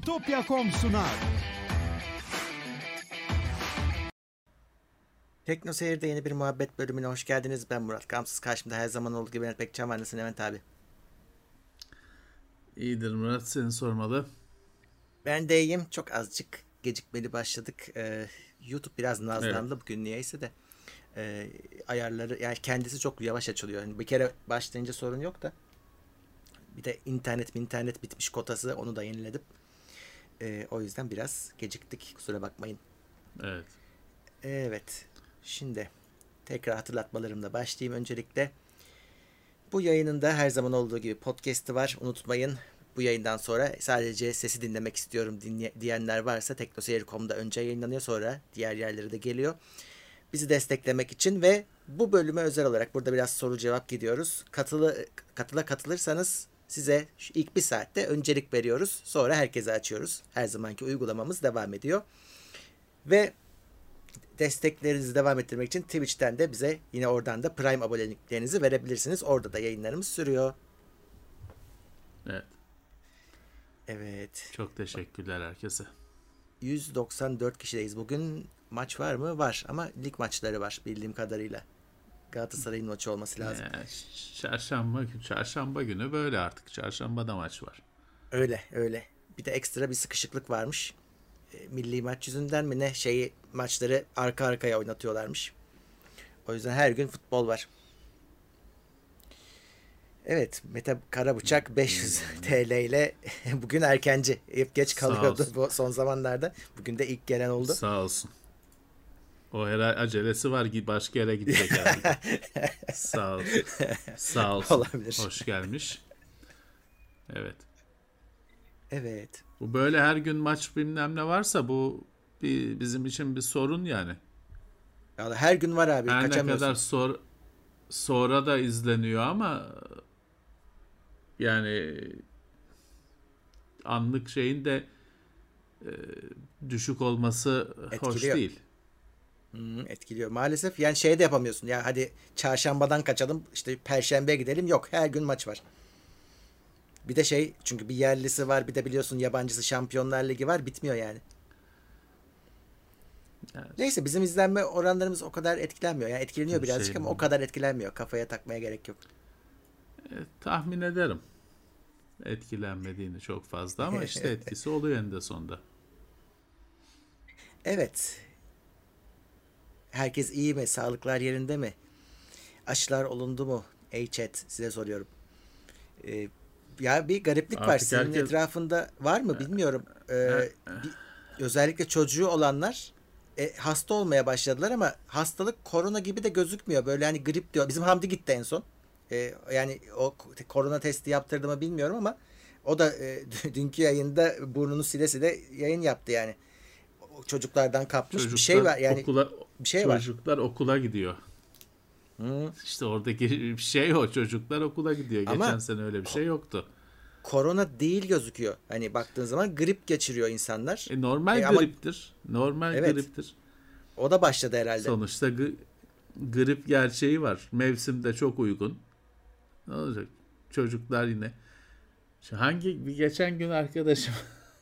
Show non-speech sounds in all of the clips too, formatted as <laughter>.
Bitopya.com sunar. Tekno Seyir'de yeni bir muhabbet bölümüne hoş geldiniz. Ben Murat Kamsız. Karşımda her zaman olduğu gibi Mehmet Bekçam var. Nasılsın Levent abi? İyidir Murat seni sormalı. Ben de iyiyim. Çok azıcık gecikmeli başladık. Ee, YouTube biraz nazlandı Evet. bugün niyeyse de. Ee, ayarları yani kendisi çok yavaş açılıyor. Yani bir kere başlayınca sorun yok da. Bir de internet internet bitmiş kotası onu da yeniledim. Ee, o yüzden biraz geciktik. Kusura bakmayın. Evet. Evet. Şimdi tekrar hatırlatmalarımla başlayayım öncelikle. Bu yayının da her zaman olduğu gibi podcast'i var. Unutmayın. Bu yayından sonra sadece sesi dinlemek istiyorum dinle- diyenler varsa teknoseyir.com'da önce yayınlanıyor sonra diğer yerlere de geliyor. Bizi desteklemek için ve bu bölüme özel olarak burada biraz soru cevap gidiyoruz. Katılı katıla katılırsanız size şu ilk bir saatte öncelik veriyoruz. Sonra herkese açıyoruz. Her zamanki uygulamamız devam ediyor. Ve desteklerinizi devam ettirmek için Twitch'ten de bize yine oradan da Prime aboneliklerinizi verebilirsiniz. Orada da yayınlarımız sürüyor. Evet. Evet. Çok teşekkürler herkese. 194 kişideyiz. Bugün maç var mı? Var ama lig maçları var bildiğim kadarıyla. Galatasaray'ın maçı olması lazım. Ee, çarşamba, çarşamba günü böyle artık. Çarşambada maç var. Öyle öyle. Bir de ekstra bir sıkışıklık varmış. E, Milli maç yüzünden mi ne şeyi maçları arka arkaya oynatıyorlarmış. O yüzden her gün futbol var. Evet Mete Karabıçak 500 <laughs> TL ile <laughs> bugün erkenci. Hep geç kalıyordu bu son zamanlarda. Bugün de ilk gelen oldu. Sağ olsun. O herhalde acelesi var başka yere gidecek herhalde. <laughs> Sağ ol. Sağ olsun. Olabilir. Hoş gelmiş. Evet. Evet. Bu böyle her gün maç bilmem ne varsa bu bir, bizim için bir sorun yani. Ya her gün var abi. Her ne kadar sor, sonra da izleniyor ama yani anlık şeyin de e, düşük olması hoş Etkiliyor. değil. Hı, etkiliyor. Maalesef yani şey de yapamıyorsun. Ya hadi çarşambadan kaçalım işte perşembeye gidelim. Yok her gün maç var. Bir de şey çünkü bir yerlisi var bir de biliyorsun yabancısı Şampiyonlar Ligi var bitmiyor yani. Evet. Neyse bizim izlenme oranlarımız o kadar etkilenmiyor. Yani etkileniyor Bir birazcık şey ama o kadar etkilenmiyor. Kafaya takmaya gerek yok. E, tahmin ederim. Etkilenmediğini çok fazla ama <laughs> işte etkisi oluyor eninde sonunda. Evet. Herkes iyi mi? Sağlıklar yerinde mi? Aşılar olundu mu? Ey chat size soruyorum. Ee, ya bir gariplik var. Artık Senin herkes- etrafında var mı bilmiyorum. Ee, bir- özellikle çocuğu olanlar e, hasta olmaya başladılar ama hastalık korona gibi de gözükmüyor. Böyle hani grip diyor. Bizim Hamdi gitti en son. Ee, yani o korona testi yaptırdı mı bilmiyorum ama o da e, <laughs> dünkü yayında burnunu sile sile yayın yaptı yani. Çocuklardan kapmış bir şey var yani okula, bir şey var. çocuklar okula gidiyor. Hı. İşte oradaki <laughs> bir şey o çocuklar okula gidiyor. Ama- Geçen sene öyle bir şey yoktu. korona değil gözüküyor. Hani baktığın zaman grip geçiriyor insanlar. E, normal E, ama- griptir. Normal Evet. griptir. O da başladı herhalde. Sonuçta gı- grip gerçeği var. Mevsimde çok uygun. Ne olacak? Çocuklar yine. Şu hangi bir geçen gün arkadaşım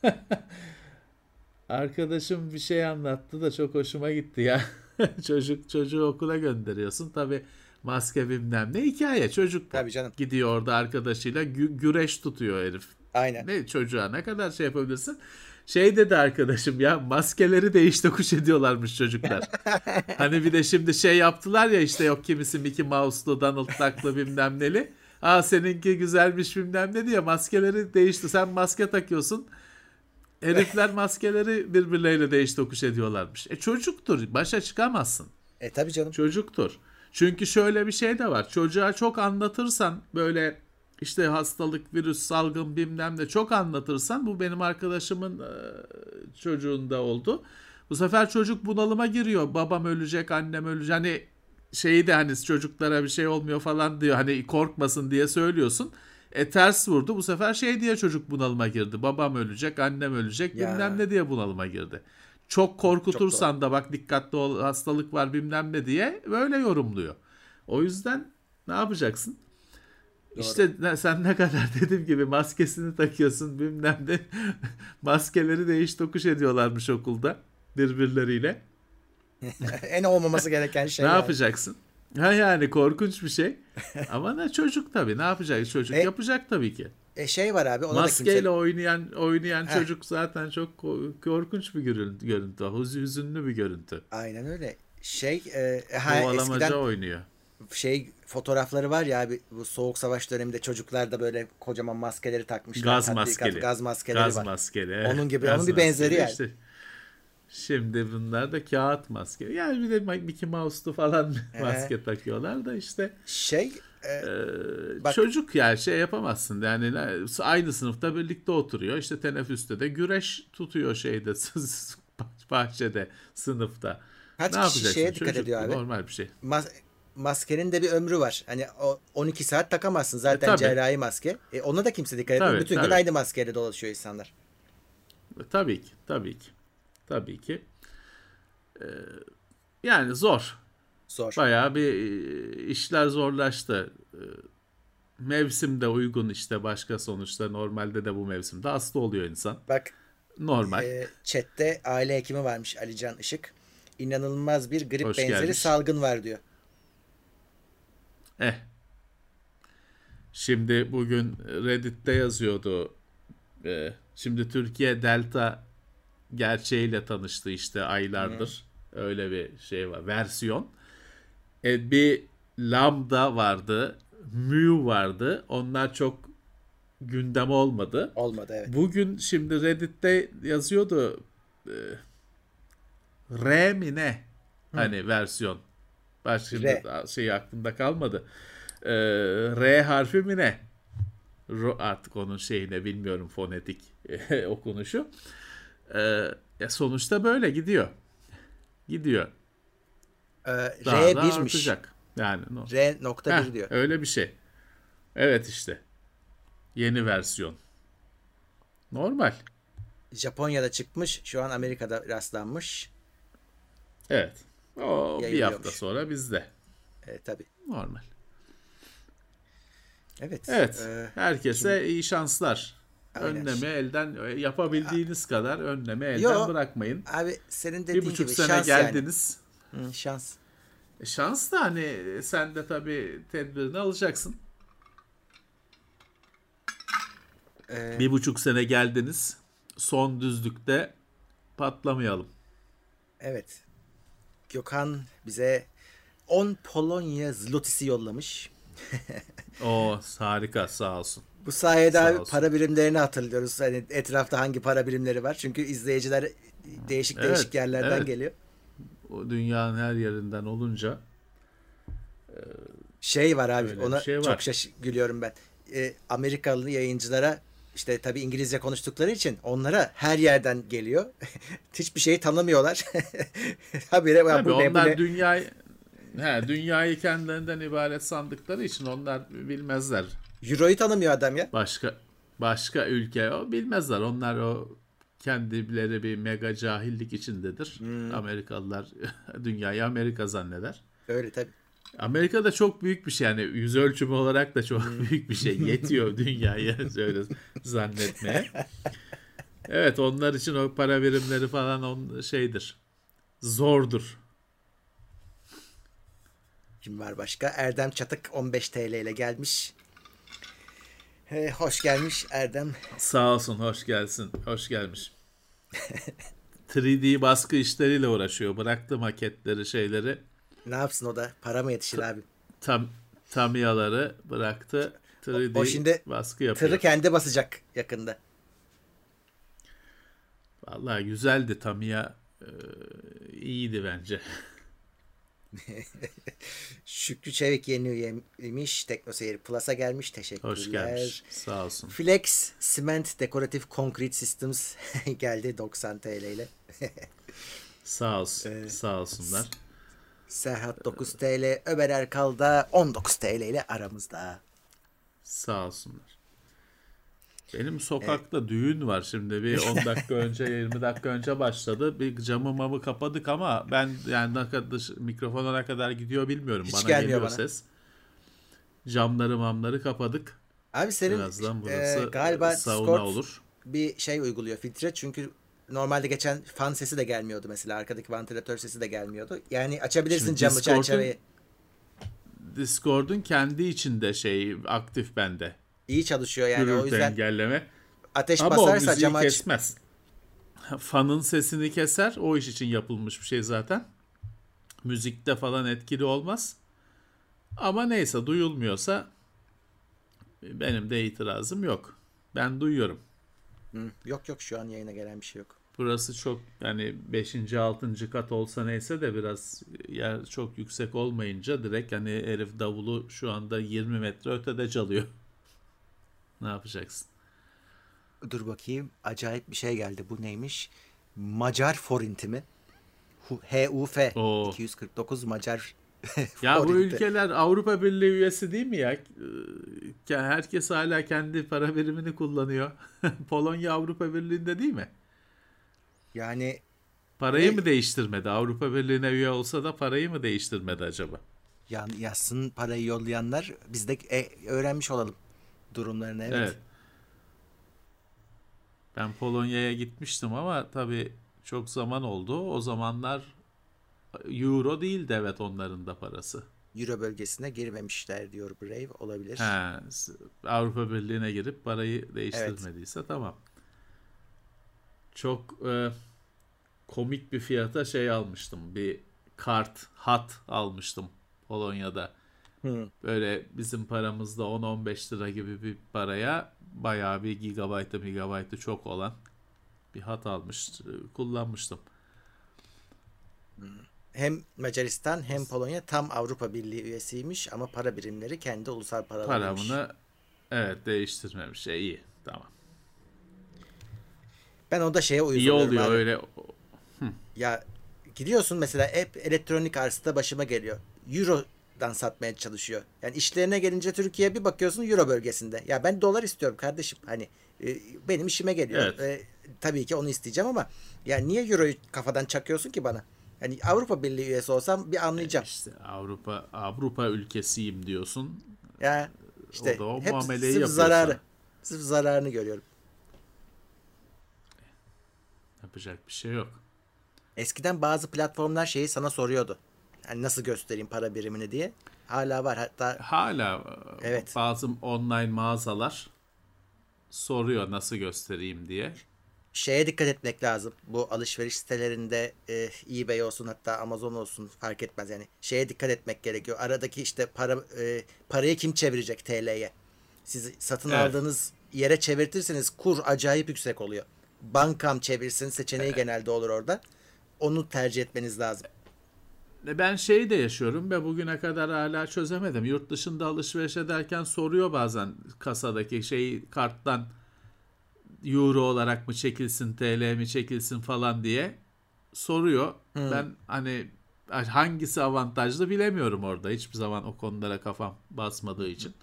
<laughs> arkadaşım bir şey anlattı da çok hoşuma gitti ya. <laughs> <laughs> Çocuk çocuğu okula gönderiyorsun. Tabi maske bilmem ne hikaye. Çocuk. Tabii canım. gidiyor orada arkadaşıyla gü- güreş tutuyor herif. Aynen. Ne çocuğa ne kadar şey yapabilirsin? Şey dedi arkadaşım ya maskeleri değiş tokuş ediyorlarmış çocuklar. <laughs> hani bir de şimdi şey yaptılar ya işte yok kimisi Mickey Mouse'lu Donald Duck'lı bilmem neli. Aa seninki güzelmiş bilmem ne diye maskeleri değişti. Sen maske takıyorsun. Herifler maskeleri birbirleriyle değiş tokuş ediyorlarmış. E çocuktur başa çıkamazsın. E tabii canım. Çocuktur. Çünkü şöyle bir şey de var. Çocuğa çok anlatırsan böyle işte hastalık, virüs, salgın bilmem ne çok anlatırsan bu benim arkadaşımın e, çocuğunda oldu. Bu sefer çocuk bunalıma giriyor. Babam ölecek, annem ölecek. Hani şeyi de hani çocuklara bir şey olmuyor falan diyor. Hani korkmasın diye söylüyorsun. E ters vurdu. Bu sefer şey diye çocuk bunalıma girdi. Babam ölecek, annem ölecek Ya. bilmem ne diye bunalıma girdi. Çok korkutursan da bak dikkatli ol hastalık var bilmem ne diye böyle yorumluyor. O yüzden ne yapacaksın? İşte ne- sen ne kadar <laughs> dediğim gibi maskesini takıyorsun bilmem ne. <laughs> Maskeleri değiş tokuş ediyorlarmış okulda birbirleriyle. <laughs> en olmaması gereken şey. ne yani. yapacaksın? Ha yani korkunç bir şey. Ama ne çocuk tabii. Ne yapacak? Çocuk E- yapacak tabii ki. E şey var abi ona da Maskeyle kimse... oynayan oynayan Heh. çocuk zaten çok ko- korkunç bir görüntü. görüntü. Hüz- Hüzünlü bir görüntü. Aynen öyle. Şey e, ha, eskiden oynuyor. şey fotoğrafları var ya abi bu soğuk savaş döneminde çocuklar da böyle kocaman maskeleri takmışlar. Gaz maskeli. Gaz maskeleri Gaz var. maskeli. Onun gibi, Gaz onun bir benzeri yani. işte. Şimdi bunlar da kağıt maske. Yani bir de Mickey Mouse'lu falan <laughs> Ee. maske takıyorlar da işte Şey e, Ee, Bak- çocuk ya şey yapamazsın yani aynı sınıfta birlikte oturuyor işte teneffüste de güreş tutuyor şeyde <laughs> bahçede sınıfta. Kaç ne kişi şeye dikkat Çocuk ediyor abi? Normal bir şey. mas- maskenin de bir ömrü var. Hani o 12 saat takamazsın zaten E, tabii. cerrahi maske. E, ona da kimse dikkat etmiyor. Tabii, Bütün gün tabii. aynı maskeyle dolaşıyor insanlar. Tabii ki tabii ki tabii ki. Ee, yani zor. Zor. Bayağı bir e, işler zorlaştı. Ee, Mevsim de uygun işte başka sonuçta normalde de bu mevsimde hasta oluyor insan. Bak Normal. e, chatte aile hekimi varmış Alican Işık. İnanılmaz bir grip Hoş benzeri gelmiş. salgın var diyor. Eh. Şimdi bugün Reddit'te yazıyordu. Ee, şimdi Türkiye Delta gerçeğiyle tanıştı işte aylardır. Öyle bir şey var. Versiyon. E, bir Lambda vardı. Mu vardı. Onlar çok gündem olmadı. Olmadı evet. Bugün şimdi Reddit'te yazıyordu e, R mi ne? Hani versiyon. Başka R. şey aklımda kalmadı. E, R harfi mi ne? Artık onun şeyine bilmiyorum fonetik <laughs> okunuşu. E, sonuçta böyle gidiyor. Gidiyor. E, da R1'miş. artacak. Yani no. R nokta Heh, bir diyor. öyle bir şey. Evet işte. Yeni versiyon. Normal. Japonya'da çıkmış. Şu an Amerika'da rastlanmış. Evet. O bir hafta sonra bizde. E, tabii. Normal. Evet. Evet. E, Herkese iyi şanslar. Önleme elden yapabildiğiniz kadar önleme elden Yo. bırakmayın. abi senin Bir dediğin buçuk gibi sene şans geldiniz. yani. Hı, şans. E, şans da hani sen de tabii tedbirini alacaksın. E, Bir buçuk sene geldiniz. Son düzlükte patlamayalım. evet. Gökhan bize 10 Polonya zlotisi yollamış. <laughs> O harika sağ olsun. Bu sayede abi para birimlerini hatırlıyoruz. Hani etrafta hangi para birimleri var. Çünkü izleyiciler değişik Evet, değişik yerlerden evet. geliyor. O dünyanın her yerinden olunca Şey var abi ona şey var. çok şaş gülüyorum ben. Ee, Amerikalı yayıncılara işte tabii İngilizce konuştukları için onlara her yerden geliyor. <laughs> Hiçbir şeyi tanımıyorlar. <laughs> Habire Tabii bu ne, bu onlar ne? dünyayı he, dünyayı kendilerinden ibaret sandıkları için onlar bilmezler. Euro'yu tanımıyor adam ya. Başka başka ülke o bilmezler. Onlar o kendileri bir mega cahillik içindedir. Hmm. Amerikalılar <laughs> dünyayı Amerika zanneder. Öyle tabii. Amerika da çok büyük bir şey yani yüz ölçümü olarak da çok Hmm. büyük bir şey. <laughs> Yetiyor dünyayı <laughs> öyle zannetmeye. Evet onlar için o para birimleri falan on şeydir. Zordur. Kim var başka? Erdem Çatık 15 TL ile gelmiş. Ee, hoş gelmiş Erdem. Sağ olsun, hoş gelsin. Hoş gelmiş. <laughs> 3D baskı işleriyle uğraşıyor. Bıraktı maketleri, şeyleri. Ne yapsın o da? Para mı yetişir abi? Tam Tamiyaları bıraktı. 3D O şimdi baskı yapıyor. Tırı kendi basacak yakında. Vallahi güzeldi Tamiya. e, iyiydi bence. <laughs> <laughs> Şükrü Çevik yeni üyeymiş. Teknoseyir Plus'a gelmiş. Teşekkürler. Hoş gelmiş. Sağ olsun. Flex Cement Decorative Concrete Systems <laughs> geldi 90 TL ile. <laughs> Sağ olsun. Ee, Sağ olsunlar. Serhat 9 TL, Ömer Erkal da 19 TL ile aramızda. Sağ olsunlar. Benim sokakta düğün var şimdi bir 10 <laughs> dakika önce 20 dakika önce başladı. Bir camı mamı kapadık ama ben yani ne kadar dış- mikrofona ne kadar gidiyor bilmiyorum. Hiç bana geliyor bana. ses. Camları mamları kapadık. Abi senin Birazdan e, burası galiba sauna Discord olur. bir şey uyguluyor filtre çünkü normalde geçen fan sesi de gelmiyordu mesela arkadaki vantilatör sesi de gelmiyordu. Yani açabilirsin Şimdi camı çerçeveyi. Discord'un kendi içinde şey aktif bende. İyi çalışıyor yani o Gürültü yüzden engelleme. ateş Ama o basarsa camı aç. kesmez. Fanın sesini keser. O iş için yapılmış bir şey zaten. Müzikte falan etkili olmaz. Ama neyse duyulmuyorsa benim de itirazım yok. Ben duyuyorum. Hı, Yok yok şu an yayına gelen bir şey yok. Burası çok yani 5. 6. kat olsa neyse de biraz yer çok yüksek olmayınca direkt hani herif davulu şu anda 20 metre ötede çalıyor. Ne yapacaksın? Dur bakayım acayip bir şey geldi bu neymiş? Macar forinti mi? Hu- HUF Oo. 249 Macar <laughs> Ya bu ülkeler Avrupa Birliği üyesi değil mi ya? Ee, Herkes hala kendi para birimini kullanıyor. <laughs> Polonya Avrupa Birliği'nde değil mi? Yani Parayı Ne? mı değiştirmedi? Avrupa Birliği'ne üye olsa da parayı mı değiştirmedi acaba? yan, yazsın parayı yollayanlar biz de e, öğrenmiş olalım durumlarını evet. Evet. Ben Polonya'ya gitmiştim ama tabii çok zaman oldu. O zamanlar euro değildi evet onların da parası. Euro bölgesine girmemişler diyor Brave olabilir. He, Avrupa Birliği'ne girip parayı değiştirmediyse tamam. Çok e, komik bir fiyata şey almıştım. Bir kart, hat almıştım Polonya'da. Hı. Böyle bizim paramızda 10-15 lira gibi bir paraya bayağı bir gigabaytı megabaytı çok olan bir hat almış, kullanmıştım. Hem Macaristan hem Polonya tam Avrupa Birliği üyesiymiş ama para birimleri kendi ulusal paralarıymış. Paramını evet değiştirmemiş. E, iyi tamam. Ben o da şeye uyuz İyi oluyor abi. öyle. Ya gidiyorsun mesela hep elektronik arsada başıma geliyor. Euro'dan satmaya çalışıyor. Yani işlerine gelince Türkiye bir bakıyorsun Euro bölgesinde. Ya ben dolar istiyorum kardeşim. Hani e, benim işime geliyor. Evet. E, tabii ki onu isteyeceğim ama ya niye Euro'yu kafadan çakıyorsun ki bana? Hani Avrupa Birliği üyesi olsam bir anlayacağım. İşte Avrupa Avrupa ülkesiyim diyorsun. Ya işte O da o hep muameleyi sırf zararı. Sırf zararını görüyorum. Yapacak bir şey yok. Eskiden bazı platformlar şeyi sana soruyordu. Hani nasıl göstereyim para birimini diye. Hala var. Hatta Hala e, Evet. bazı online mağazalar soruyor nasıl göstereyim diye. şeye dikkat etmek lazım. Bu alışveriş sitelerinde e, eBay olsun hatta Amazon olsun fark etmez yani. Şeye dikkat etmek gerekiyor. Aradaki işte para e, parayı kim çevirecek TL'ye? Siz satın Evet. aldığınız yere çevirtirseniz kur acayip yüksek oluyor. Bankam çevirsin seçeneği genelde olur orada. Onu tercih etmeniz lazım. E, Ben şeyi de yaşıyorum ve bugüne kadar hala çözemedim. Yurt dışında alışveriş ederken soruyor bazen kasadaki şey karttan euro olarak mı çekilsin, TL mi çekilsin falan diye soruyor. Ben hani hangisi avantajlı bilemiyorum orada. Hiçbir zaman o konulara kafam basmadığı için.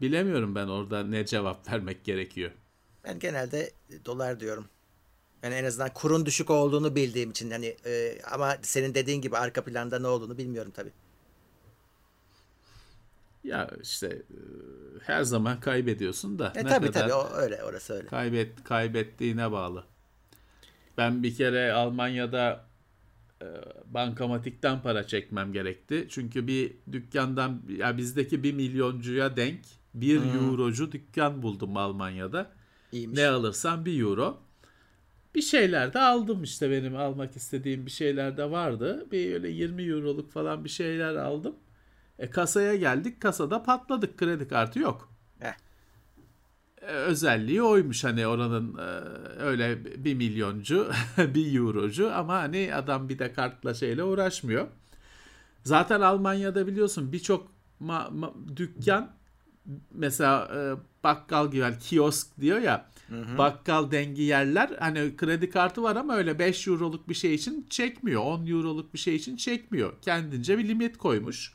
Bilemiyorum ben orada ne cevap vermek gerekiyor. Ben genelde dolar diyorum. Yani en azından kurun düşük olduğunu bildiğim için hani e, ama senin dediğin gibi arka planda ne olduğunu bilmiyorum tabii. Ya işte e, her zaman kaybediyorsun da E ne tabii kadar tabii o öyle orası öyle. kaybet kaybettiğine bağlı. Ben bir kere Almanya'da e, bankamatikten para çekmem gerekti. Çünkü bir dükkandan ya bizdeki bir milyoncuya denk bir eurocu dükkan buldum Almanya'da. İyiymiş. Ne alırsam bir euro. Bir şeyler de aldım işte benim almak istediğim bir şeyler de vardı. Bir öyle 20 euroluk falan bir şeyler aldım. E kasaya geldik kasada patladık kredi kartı yok. Heh. E, özelliği oymuş hani oranın e, öyle bir milyoncu <laughs> bir eurocu ama hani adam bir de kartla şeyle uğraşmıyor. Zaten Almanya'da biliyorsun birçok ma- ma- dükkan mesela e, bakkal gibi yani kiosk diyor ya bakkal dengi yerler. Hani kredi kartı var ama öyle 5 euroluk bir şey için çekmiyor. 10 euroluk bir şey için çekmiyor. Kendince bir limit koymuş.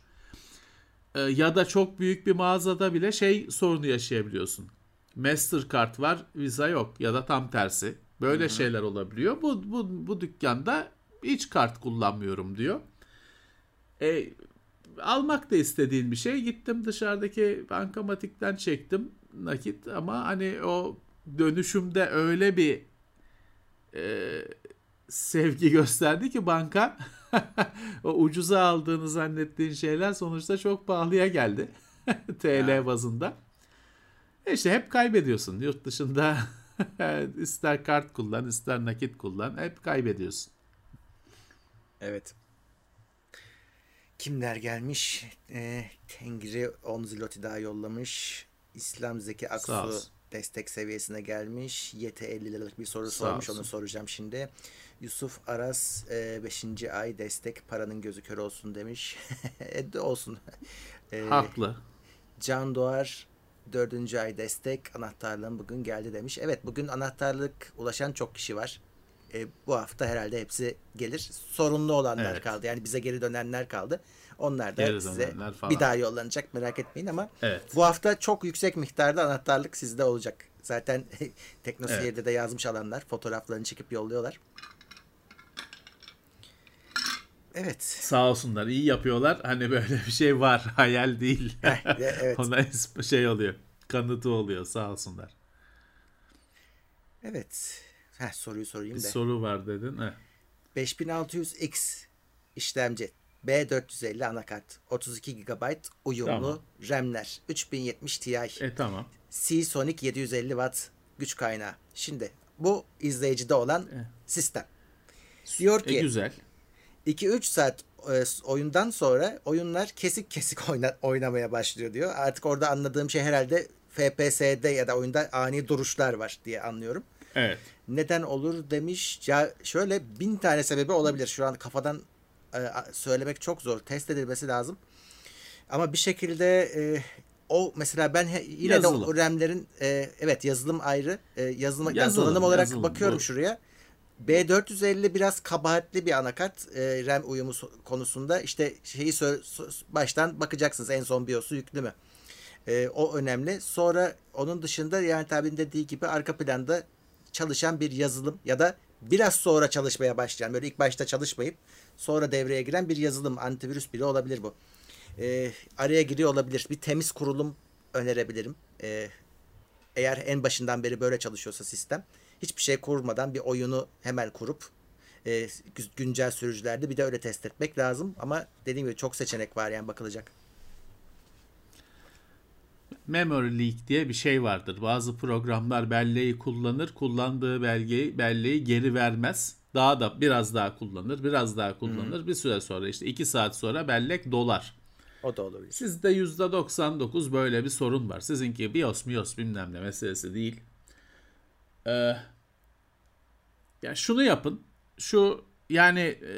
E, ya da çok büyük bir mağazada bile şey sorunu yaşayabiliyorsun. Mastercard var Visa yok ya da tam tersi. Böyle şeyler olabiliyor. Bu, bu, bu dükkanda hiç kart kullanmıyorum diyor. E, almak da istediğin bir şey. Gittim dışarıdaki bankamatikten çektim nakit ama hani o dönüşümde öyle bir e, sevgi gösterdi ki banka <laughs> o ucuza aldığını zannettiğin şeyler sonuçta çok pahalıya geldi <laughs> TL bazında. E işte hep kaybediyorsun yurt dışında <laughs> ister kart kullan ister nakit kullan hep kaybediyorsun. Evet. Kimler gelmiş? E, Tengri 10 ziloti daha yollamış. İslam Zeki Aksu destek seviyesine gelmiş. Yete 50 liralık bir soru Sağ sormuş. Olsun. Onu soracağım şimdi. Yusuf Aras 5. E, ay destek paranın gözü kör olsun demiş. <laughs> e, olsun. E, Haklı. Can Doğar 4. ay destek anahtarlığın bugün geldi demiş. Evet bugün anahtarlık ulaşan çok kişi var. E, bu hafta herhalde hepsi gelir. Sorunlu olanlar evet. kaldı. Yani bize geri dönenler kaldı. Onlar da geri size bir daha yollanacak merak etmeyin ama evet. bu hafta çok yüksek miktarda anahtarlık sizde olacak. Zaten <laughs> Teknoseyir'de evet. de yazmış alanlar fotoğraflarını çekip yolluyorlar. Evet. Sağ olsunlar iyi yapıyorlar. Hani böyle bir şey var. <laughs> Hayal değil. <laughs> evet. Ona şey oluyor. Kanıtı oluyor. Sağ olsunlar. Evet. Heh, soruyu sorayım bir da. soru var dedin. Heh. 5600X işlemci. B450 anakart. 32 GB uyumlu tamam. RAM'ler. 3070 Ti. E tamam. Seasonic 750 Watt güç kaynağı. Şimdi bu izleyicide olan e. sistem. Diyor e, ki e, güzel. 2-3 saat oyundan sonra oyunlar kesik kesik <laughs> oyna, oynamaya başlıyor diyor. Artık orada anladığım şey herhalde FPS'de ya da oyunda ani duruşlar var diye anlıyorum. Evet. Neden olur demiş. Ya şöyle bin tane sebebi olabilir. Şu an kafadan söylemek çok zor. Test edilmesi lazım. Ama bir şekilde e, o mesela ben he, yine yazılım. de o RAM'lerin e, evet yazılım ayrı. E, yazılım, yazılım donanım olarak yazılım, bakıyorum bu. şuraya. B450 biraz kabahatli bir anakart e, RAM uyumu konusunda. işte şeyi baştan bakacaksınız en son BIOS'u yüklü mü? E, o önemli. Sonra onun dışında yani tabinin dediği gibi arka planda çalışan bir yazılım ya da biraz sonra çalışmaya başlayan böyle ilk başta çalışmayıp sonra devreye giren bir yazılım antivirüs bile olabilir bu. E, araya giriyor olabilir. Bir temiz kurulum önerebilirim. E, eğer en başından beri böyle çalışıyorsa sistem hiçbir şey kurmadan bir oyunu hemen kurup e, güncel sürücülerde bir de öyle test etmek lazım. Ama dediğim gibi çok seçenek var yani bakılacak. Memory leak diye bir şey vardır. Bazı programlar belleği kullanır, kullandığı belgeyi belleği geri vermez. Daha da biraz daha kullanır, biraz daha kullanır. Hmm. Bir süre sonra işte 2 saat sonra bellek dolar. O da olabilir. Sizde %99 böyle bir sorun var. Sizinki BIOS, MIOS bilmem ne meselesi değil. Ee, ya şunu yapın. Şu yani e,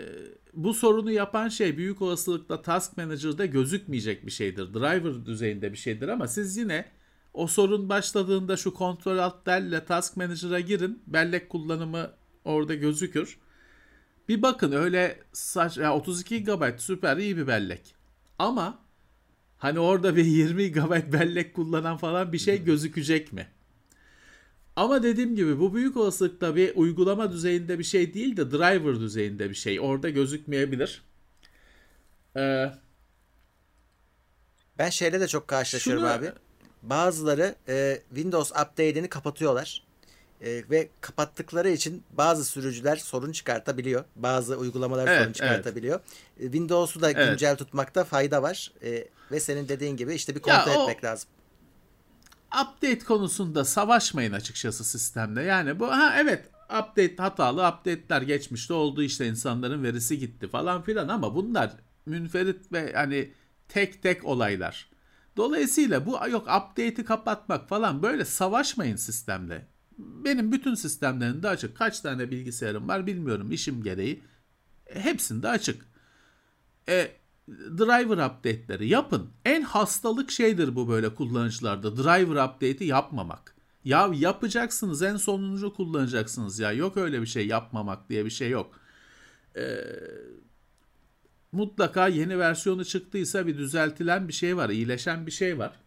bu sorunu yapan şey büyük olasılıkla Task Manager'da gözükmeyecek bir şeydir. Driver düzeyinde bir şeydir ama siz yine o sorun başladığında şu kontrol alt delle Task Manager'a girin. Bellek kullanımı orada gözükür. Bir bakın öyle saç, ya 32 GB süper iyi bir bellek. Ama hani orada bir 20 GB bellek kullanan falan bir şey gözükecek mi? Ama dediğim gibi bu büyük olasılıkla bir uygulama düzeyinde bir şey değil de driver düzeyinde bir şey. Orada gözükmeyebilir. Ee, ben şeyle de çok karşılaşıyorum şunu, abi. Bazıları e, Windows update'ini kapatıyorlar. E, ve kapattıkları için bazı sürücüler sorun çıkartabiliyor. Bazı uygulamalar evet, sorun çıkartabiliyor. Evet. Windows'u da güncel evet. tutmakta fayda var. E, ve senin dediğin gibi işte bir kontrol ya etmek o, lazım update konusunda savaşmayın açıkçası sistemde. Yani bu ha evet update hatalı update'ler geçmişte oldu işte insanların verisi gitti falan filan ama bunlar münferit ve hani tek tek olaylar. Dolayısıyla bu yok update'i kapatmak falan böyle savaşmayın sistemle. Benim bütün sistemlerinde açık. Kaç tane bilgisayarım var bilmiyorum işim gereği. Hepsinde açık. E, driver update'leri yapın. En hastalık şeydir bu böyle kullanıcılarda. Driver update'i yapmamak. Ya yapacaksınız en sonuncu kullanacaksınız ya. Yok öyle bir şey yapmamak diye bir şey yok. Ee, mutlaka yeni versiyonu çıktıysa bir düzeltilen bir şey var. iyileşen bir şey var.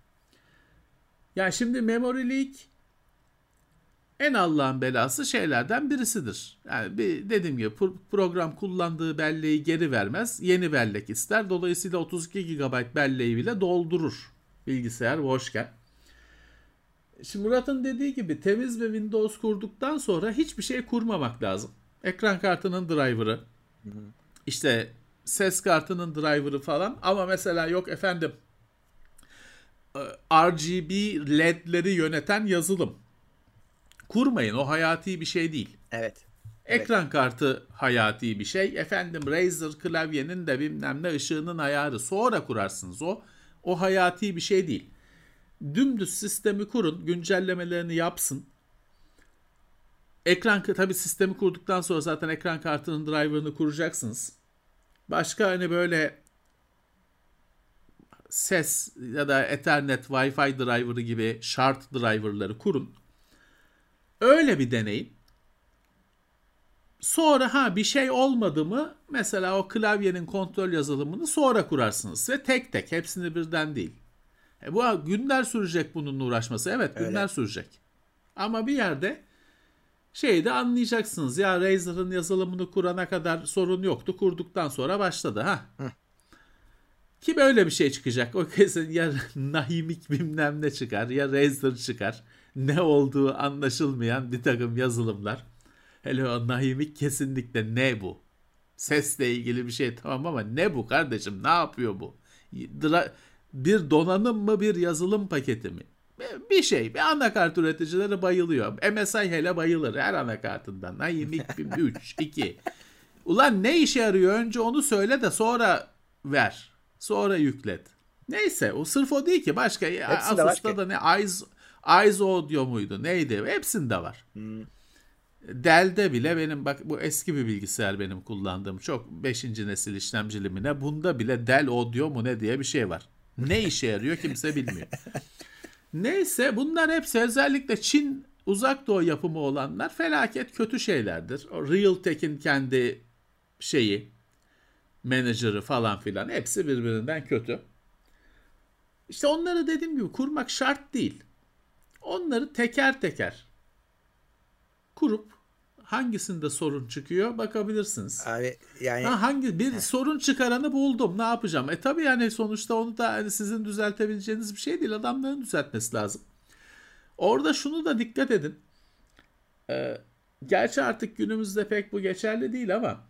Yani şimdi memory leak en Allah'ın belası şeylerden birisidir. Yani bir dediğim gibi program kullandığı belleği geri vermez. Yeni bellek ister. Dolayısıyla 32 GB belleği bile doldurur bilgisayar boşken. Şimdi Murat'ın dediği gibi temiz bir Windows kurduktan sonra hiçbir şey kurmamak lazım. Ekran kartının driver'ı, işte ses kartının driver'ı falan ama mesela yok efendim e, RGB ledleri yöneten yazılım. Kurmayın o hayati bir şey değil. Evet. Ekran evet. kartı hayati bir şey. Efendim Razer klavyenin de bilmem ne ışığının ayarı sonra kurarsınız o. O hayati bir şey değil. Dümdüz sistemi kurun, güncellemelerini yapsın. Ekran tabi sistemi kurduktan sonra zaten ekran kartının driver'ını kuracaksınız. Başka hani böyle ses ya da Ethernet, Wi-Fi driver'ı gibi şart driver'ları kurun. Öyle bir deneyin. Sonra ha bir şey olmadı mı mesela o klavyenin kontrol yazılımını sonra kurarsınız ve tek tek hepsini birden değil. E bu günler sürecek bunun uğraşması. Evet günler Öyle. sürecek. Ama bir yerde şeyi de anlayacaksınız. Ya Razer'ın yazılımını kurana kadar sorun yoktu. Kurduktan sonra başladı. ha. Hı. Ki böyle bir şey çıkacak. O kesin ya <laughs> Nahimik bilmem ne çıkar ya Razer çıkar. Ne olduğu anlaşılmayan bir takım yazılımlar. Hele o Nahimik kesinlikle ne bu? Sesle ilgili bir şey tamam ama ne bu kardeşim? Ne yapıyor bu? bir donanım mı bir yazılım paketi mi? Bir şey. Bir anakart üreticileri bayılıyor. MSI hele bayılır her anakartından. Nahimik 3, 2. Ulan ne işe yarıyor? Önce onu söyle de sonra ver. Sonra yüklet. Neyse o sırf o değil ki. Başka Hepsinde Asus'ta da ne Eyes, Eyes Audio muydu? Neydi? Hepsinde var. Hmm. Dell'de bile benim bak bu eski bir bilgisayar benim kullandığım çok 5. nesil işlemcili mi ne bunda bile Dell Audio mu ne diye bir şey var. Ne işe yarıyor kimse bilmiyor. <laughs> Neyse bunlar hepsi özellikle Çin uzak doğu yapımı olanlar felaket kötü şeylerdir. O Realtek'in kendi şeyi, menajeri falan filan hepsi birbirinden kötü. İşte onları dediğim gibi kurmak şart değil. Onları teker teker kurup hangisinde sorun çıkıyor bakabilirsiniz. Abi yani ha, hangi bir Heh. sorun çıkaranı buldum. Ne yapacağım? E tabii yani sonuçta onu da hani sizin düzeltebileceğiniz bir şey değil. Adamların düzeltmesi lazım. Orada şunu da dikkat edin. Ee, gerçi artık günümüzde pek bu geçerli değil ama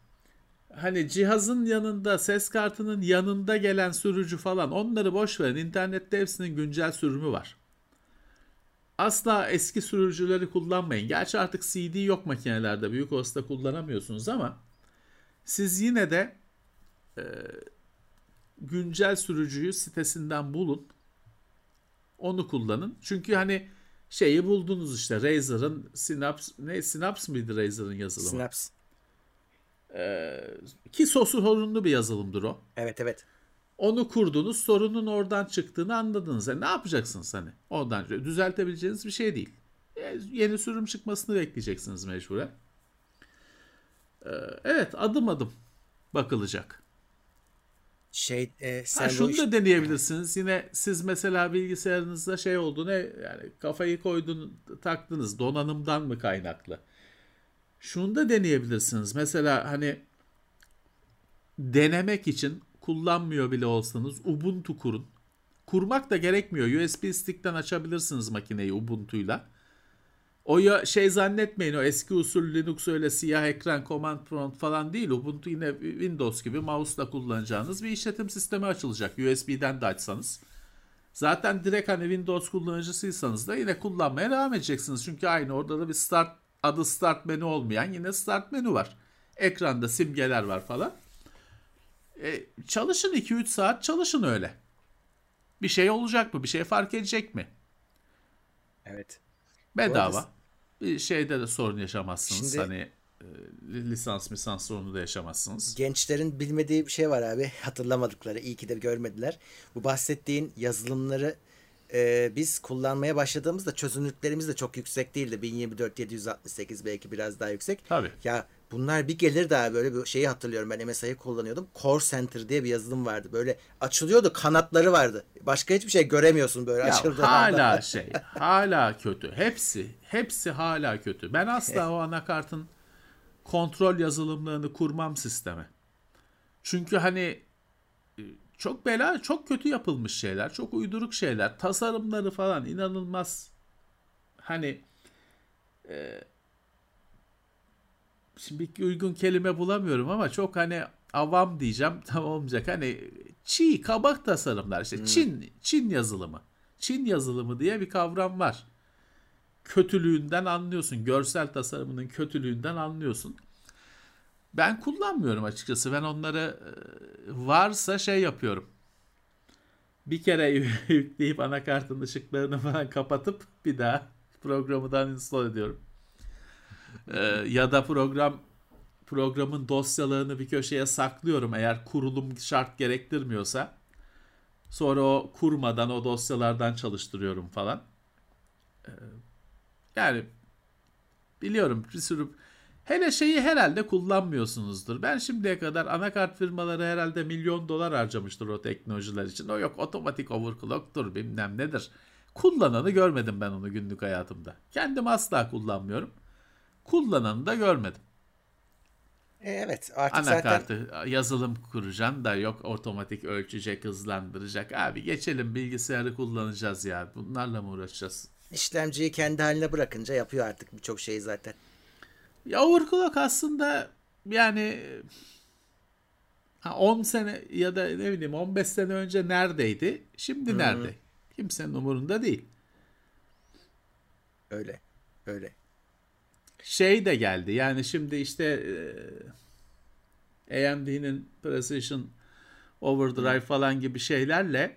hani cihazın yanında ses kartının yanında gelen sürücü falan onları boş verin. İnternette hepsinin güncel sürümü var. Asla eski sürücüleri kullanmayın. Gerçi artık CD yok makinelerde. Büyük olsa kullanamıyorsunuz ama siz yine de e, güncel sürücüyü sitesinden bulun. Onu kullanın. Çünkü hani şeyi buldunuz işte Razer'ın Synapse ne Synapse mıydı Razer'ın yazılımı? Synapse. Ee, ki sosu sorunlu bir yazılımdır o. Evet evet. Onu kurdunuz, sorunun oradan çıktığını anladınız. Yani ne yapacaksınız hani? Ondan düzeltebileceğiniz bir şey değil. E, yeni sürüm çıkmasını bekleyeceksiniz mecburen. Ee, evet, adım adım bakılacak. Şey, e, sen ha, şunu da deneyebilirsiniz. Yine siz mesela bilgisayarınızda şey oldu ne yani kafayı koydun taktınız donanımdan mı kaynaklı? Şunu da deneyebilirsiniz. Mesela hani denemek için kullanmıyor bile olsanız Ubuntu kurun. Kurmak da gerekmiyor. USB stick'ten açabilirsiniz makineyi Ubuntu'yla. O ya şey zannetmeyin o eski usul Linux öyle siyah ekran command prompt falan değil. Ubuntu yine Windows gibi mouse'la kullanacağınız bir işletim sistemi açılacak. USB'den de açsanız. Zaten direkt hani Windows kullanıcısıysanız da yine kullanmaya devam edeceksiniz. Çünkü aynı orada da bir start adı start menü olmayan yine start menü var. Ekranda simgeler var falan. E, çalışın 2-3 saat çalışın öyle. Bir şey olacak mı? Bir şey fark edecek mi? Evet. Bedava. Bir şeyde de sorun yaşamazsınız. Şimdi, hani e, lisans misans sorunu da yaşamazsınız. Gençlerin bilmediği bir şey var abi. <laughs> Hatırlamadıkları. iyi ki de görmediler. Bu bahsettiğin yazılımları e, biz kullanmaya başladığımızda çözünürlüklerimiz de çok yüksek değildi. 1024 768 belki biraz daha yüksek. Tabii. Ya Bunlar bir gelir daha böyle bir şeyi hatırlıyorum ben MSI'yi kullanıyordum. Core Center diye bir yazılım vardı. Böyle açılıyordu kanatları vardı. Başka hiçbir şey göremiyorsun böyle Ya açıldığı hala anda. <laughs> şey, hala kötü. Hepsi, hepsi hala kötü. Ben asla o anakartın kontrol yazılımlarını kurmam sisteme. Çünkü hani e, çok bela, çok kötü yapılmış şeyler, çok uyduruk şeyler, tasarımları falan inanılmaz. Hani e, şimdi bir uygun kelime bulamıyorum ama çok hani avam diyeceğim <laughs> tam olmayacak. Hani çiğ kabak tasarımlar işte Çin Çin yazılımı. Çin yazılımı diye bir kavram var. Kötülüğünden anlıyorsun. Görsel tasarımının kötülüğünden anlıyorsun. Ben kullanmıyorum açıkçası. Ben onları e, varsa şey yapıyorum. Bir kere <laughs> yükleyip anakartın ışıklarını falan kapatıp bir daha programıdan install ediyorum. Ee, ya da program programın dosyalarını bir köşeye saklıyorum eğer kurulum şart gerektirmiyorsa. Sonra o kurmadan o dosyalardan çalıştırıyorum falan. Ee, yani biliyorum bir sürü hele şeyi herhalde kullanmıyorsunuzdur. Ben şimdiye kadar anakart firmaları herhalde milyon dolar harcamıştır o teknolojiler için. O yok otomatik overclock'tur bilmem nedir. Kullananı görmedim ben onu günlük hayatımda. Kendim asla kullanmıyorum. Kullananı da görmedim. E, evet artık zaten Anakartı yazılım kuracaksın da yok otomatik ölçecek, hızlandıracak. Abi geçelim bilgisayarı kullanacağız ya. Bunlarla mı uğraşacağız? işlemciyi kendi haline bırakınca yapıyor artık birçok şeyi zaten. Ya overclock aslında yani ha, 10 sene ya da ne bileyim 15 sene önce neredeydi? Şimdi nerede? Kimsenin umurunda değil. Öyle. Öyle. Şey de geldi. Yani şimdi işte e, AMD'nin Precision Overdrive falan gibi şeylerle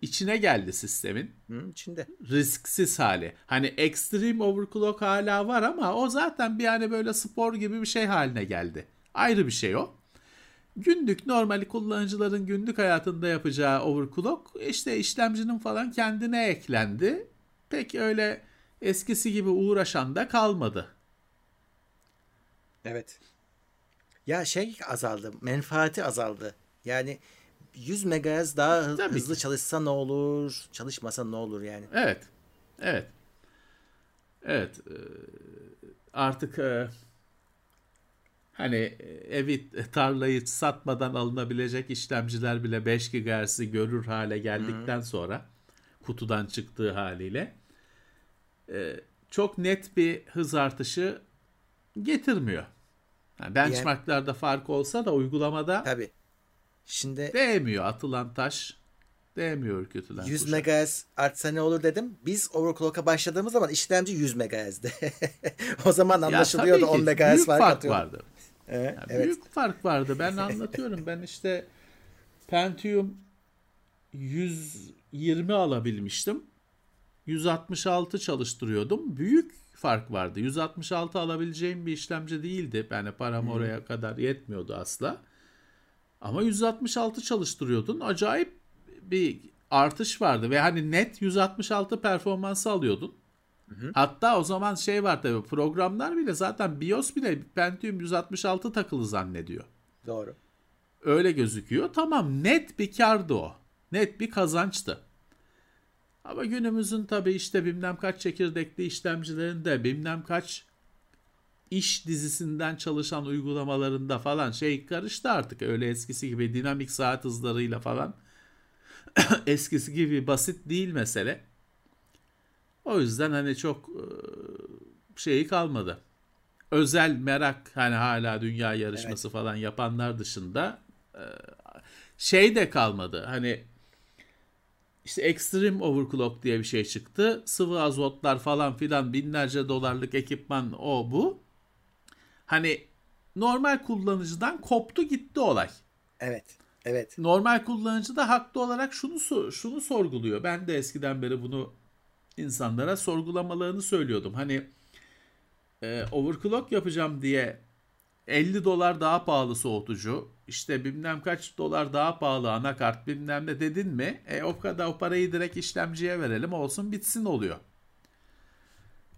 içine geldi sistemin. Hı, içinde. risksiz hali. Hani extreme overclock hala var ama o zaten bir hani böyle spor gibi bir şey haline geldi. Ayrı bir şey o. Günlük normal kullanıcıların günlük hayatında yapacağı overclock işte işlemcinin falan kendine eklendi. Pek öyle eskisi gibi uğraşan da kalmadı. Evet. Ya şey azaldı. Menfaati azaldı. Yani 100 MHz daha hı- Tabii hızlı ki. çalışsa ne olur? Çalışmasa ne olur yani? Evet. Evet. Evet. e, Artık e, hani e, evi tarlayı satmadan alınabilecek işlemciler bile 5 GHz'i görür hale geldikten sonra kutudan çıktığı haliyle çok net bir hız artışı getirmiyor. Yani benchmarklarda fark olsa da uygulamada Tabii. Şimdi değmiyor atılan taş değmiyor ürkütülen 100 kuşa. MHz artsa ne olur dedim. Biz overclock'a başladığımız zaman işlemci 100 MHz'di. <laughs> o zaman anlaşılıyordu tabii 10 ki MHz büyük fark, fark atıyordu. vardı. Evet, Ya evet. Büyük fark vardı. Ben anlatıyorum. Ben işte Pentium 120 alabilmiştim. 166 çalıştırıyordum. Büyük fark vardı. 166 alabileceğim bir işlemci değildi. Yani param oraya kadar yetmiyordu asla. Ama 166 çalıştırıyordun. Acayip bir artış vardı ve hani net 166 performansı alıyordun. Hatta o zaman şey var tabii programlar bile zaten BIOS bile Pentium 166 takılı zannediyor. Doğru. Öyle gözüküyor. Tamam net bir kardı o. Net bir kazançtı. Ama günümüzün tabii işte bilmem kaç çekirdekli işlemcilerinde bilmem kaç iş dizisinden çalışan uygulamalarında falan şey karıştı artık. Öyle eskisi gibi dinamik saat hızlarıyla falan <coughs> eskisi gibi basit değil mesele. O yüzden hani çok e, şeyi kalmadı. Özel merak hani hala dünya yarışması falan yapanlar dışında e, şey de kalmadı. Hani işte Extreme Overclock diye bir şey çıktı. Sıvı azotlar falan filan binlerce dolarlık ekipman o bu. Hani normal kullanıcıdan koptu gitti olay. Evet. Evet. Normal kullanıcı da haklı olarak şunu şunu sorguluyor. Ben de eskiden beri bunu insanlara sorgulamalarını söylüyordum. Hani e, overclock yapacağım diye 50 dolar daha pahalı soğutucu, işte bilmem kaç dolar daha pahalı anakart bilmem ne dedin mi? E o kadar o parayı direkt işlemciye verelim olsun bitsin oluyor.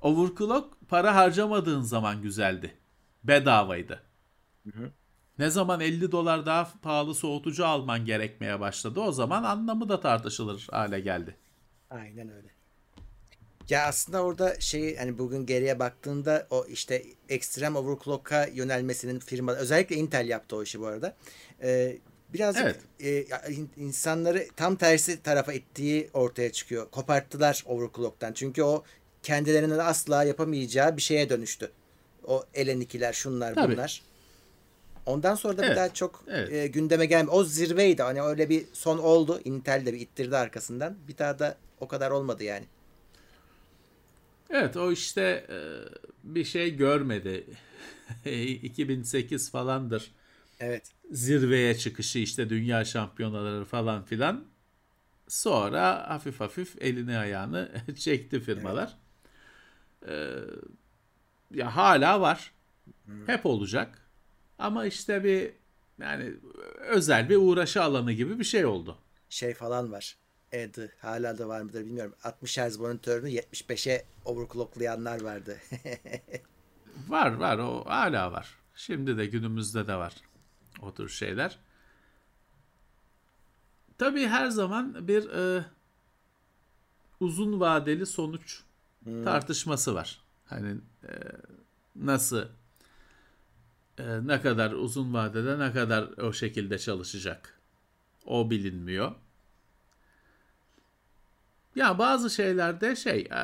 Overclock para harcamadığın zaman güzeldi. bedavaydı. Hı hı. Ne zaman 50 dolar daha pahalı soğutucu alman gerekmeye başladı o zaman anlamı da tartışılır hale geldi. Aynen öyle. Ya aslında orada şey hani bugün geriye baktığında o işte ekstrem overclock'a yönelmesinin firma özellikle Intel yaptı o işi bu arada. Ee, birazcık evet. e, insanları tam tersi tarafa ittiği ortaya çıkıyor. Koparttılar overclock'tan. Çünkü o kendilerinin asla yapamayacağı bir şeye dönüştü. O LN2'ler şunlar Tabii. bunlar. Ondan sonra da evet. bir daha çok evet. e, gündeme gelmedi. O zirveydi. Hani öyle bir son oldu. Intel de bir ittirdi arkasından. Bir daha da o kadar olmadı yani. Evet o işte e, bir şey görmedi. <laughs> 2008 falandır. Evet. Zirveye çıkışı işte dünya şampiyonaları falan filan. Sonra hafif hafif elini ayağını <laughs> çekti firmalar. Evet. Ee, ya hala var. Hmm. Hep olacak. Ama işte bir yani özel bir uğraşı alanı gibi bir şey oldu. Şey falan var. Evet, hala da var mıdır bilmiyorum. 60 Hz monitörünü 75'e overclocklayanlar vardı. <laughs> var var o hala var. Şimdi de günümüzde de var o tür şeyler. Tabii her zaman bir e, uzun vadeli sonuç hmm. tartışması var. Hani e, nasıl e, ne kadar uzun vadede ne kadar o şekilde çalışacak o bilinmiyor. Ya bazı şeylerde şey e,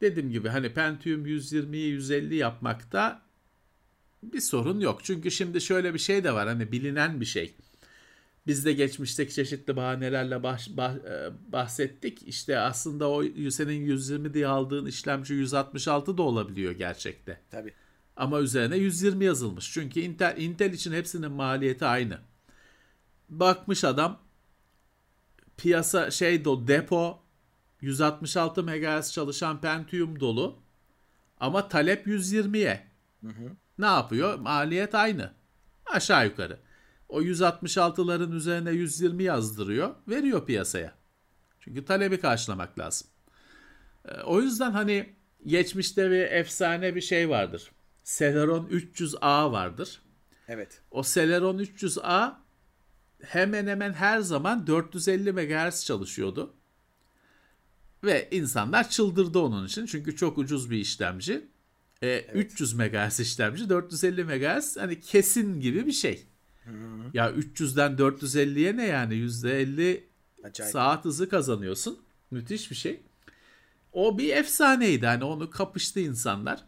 dediğim gibi hani Pentium 120'yi 150 yapmakta bir sorun yok. Çünkü şimdi şöyle bir şey de var hani bilinen bir şey. Biz de geçmişteki çeşitli bahanelerle bah, bah, e, bahsettik. İşte aslında o senin 120 diye aldığın işlemci 166 da olabiliyor gerçekte. Tabii. Ama üzerine 120 yazılmış. Çünkü Intel, Intel için hepsinin maliyeti aynı. Bakmış adam piyasa şey do depo 166 MHz çalışan Pentium dolu ama talep 120'ye. Hı hı. Ne yapıyor? Maliyet aynı. Aşağı yukarı. O 166'ların üzerine 120 yazdırıyor, veriyor piyasaya. Çünkü talebi karşılamak lazım. Ee, o yüzden hani geçmişte bir efsane bir şey vardır. Celeron 300A vardır. Evet. O Celeron 300A hemen hemen her zaman 450 MHz çalışıyordu. Ve insanlar çıldırdı onun için. Çünkü çok ucuz bir işlemci. E, evet. 300 MHz işlemci, 450 MHz hani kesin gibi bir şey. Hı-hı. Ya 300'den 450'ye ne yani %50 Acayip. saat hızı kazanıyorsun. Müthiş bir şey. O bir efsaneydi hani onu kapıştı insanlar.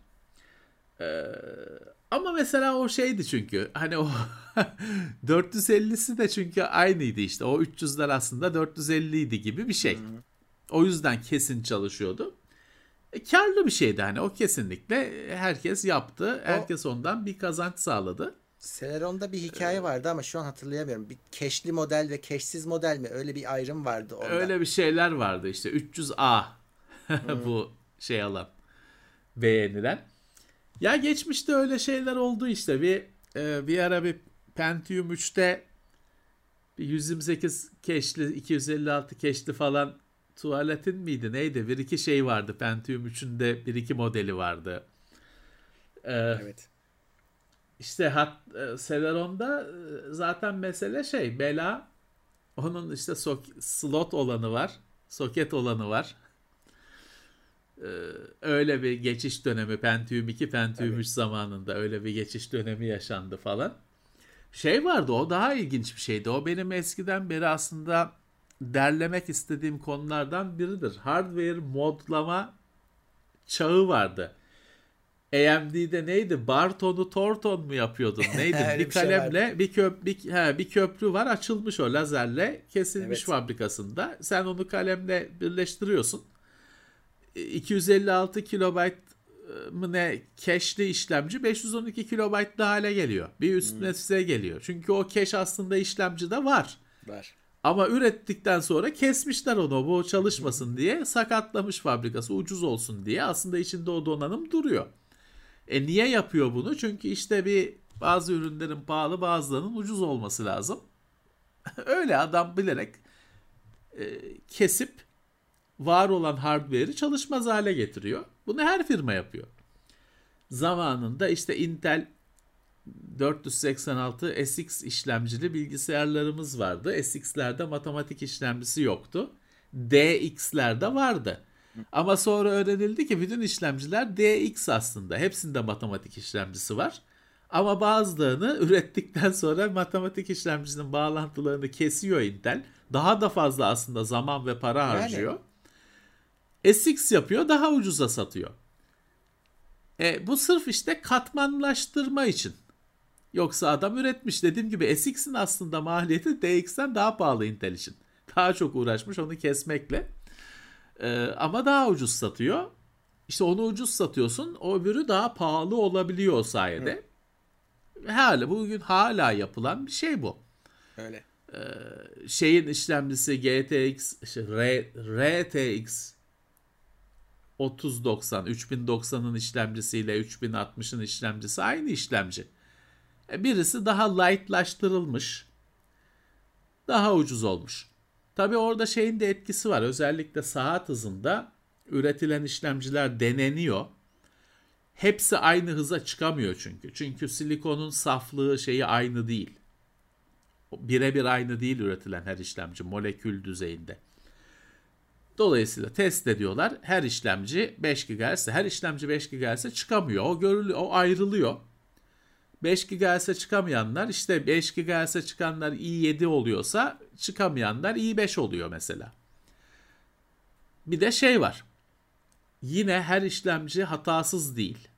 Ee, ama mesela o şeydi çünkü hani o <laughs> 450'si de çünkü aynıydı işte. O 300'ler aslında 450 idi gibi bir şey. O yüzden kesin çalışıyordu. E, karlı bir şeydi hani o kesinlikle herkes yaptı. Herkes o, ondan bir kazanç sağladı. Celeron'da bir hikaye vardı ama şu an hatırlayamıyorum. Bir keşli model ve keşsiz model mi? Öyle bir ayrım vardı onda. Öyle bir şeyler vardı işte 300A <laughs> bu şey alan beğenilen. Ya geçmişte öyle şeyler oldu işte. Bir e, bir ara bir Pentium 3'te bir 128 keşli, 256 keşli falan tuvaletin miydi neydi? Bir iki şey vardı Pentium 3'ün de bir iki modeli vardı. Ee, evet. İşte hat, e, Celeron'da e, zaten mesele şey bela onun işte sok- slot olanı var. Soket olanı var. Ee, öyle bir geçiş dönemi Pentium 2 Pentium 3 zamanında öyle bir geçiş dönemi yaşandı falan. Şey vardı o daha ilginç bir şeydi. O benim eskiden beri aslında derlemek istediğim konulardan biridir. Hardware modlama çağı vardı. AMD'de neydi? Barton'u Torton mu yapıyordun? <laughs> Neydi? bir, bir şey kalemle şey bir köp bir, he, bir köprü var açılmış o lazerle kesilmiş evet. fabrikasında. Sen onu kalemle birleştiriyorsun. 256 kilobayt mı ne cache'li işlemci 512 kilobaytlı hale geliyor. Bir üstüne hmm. size geliyor. Çünkü o cache aslında işlemcide var. Var. Ama ürettikten sonra kesmişler onu bu çalışmasın diye sakatlamış fabrikası ucuz olsun diye aslında içinde o donanım duruyor. E niye yapıyor bunu? Çünkü işte bir bazı ürünlerin pahalı bazılarının ucuz olması lazım. <laughs> Öyle adam bilerek e, kesip var olan hardware'i çalışmaz hale getiriyor. Bunu her firma yapıyor. zamanında işte Intel 486 SX işlemcili bilgisayarlarımız vardı. SX'lerde matematik işlemcisi yoktu. DX'lerde vardı. Ama sonra öğrenildi ki bütün işlemciler DX aslında. Hepsinde matematik işlemcisi var. Ama bazılarını ürettikten sonra matematik işlemcisinin bağlantılarını kesiyor Intel. Daha da fazla aslında zaman ve para harcıyor. Yani. SX yapıyor daha ucuza satıyor. E, bu sırf işte katmanlaştırma için. Yoksa adam üretmiş. Dediğim gibi SX'in aslında maliyeti DX'ten daha pahalı Intel için. Daha çok uğraşmış onu kesmekle. Ee, ama daha ucuz satıyor. İşte onu ucuz satıyorsun. O öbürü daha pahalı olabiliyor o sayede. Hı. Hala bugün hala yapılan bir şey bu. Öyle. Ee, şeyin işlemcisi GTX, işte R, RTX 3090, 3090'ın işlemcisiyle 3060'ın işlemcisi aynı işlemci. Birisi daha lightlaştırılmış. Daha ucuz olmuş. Tabi orada şeyin de etkisi var. Özellikle saat hızında üretilen işlemciler deneniyor. Hepsi aynı hıza çıkamıyor çünkü. Çünkü silikonun saflığı şeyi aynı değil. Birebir aynı değil üretilen her işlemci molekül düzeyinde. Dolayısıyla test ediyorlar. Her işlemci 5 GHz, her işlemci 5 GHz'e çıkamıyor. O görülüyor, o ayrılıyor. 5 GHz'e çıkamayanlar işte 5 GHz'e çıkanlar i7 oluyorsa çıkamayanlar i5 oluyor mesela. Bir de şey var. Yine her işlemci hatasız değil.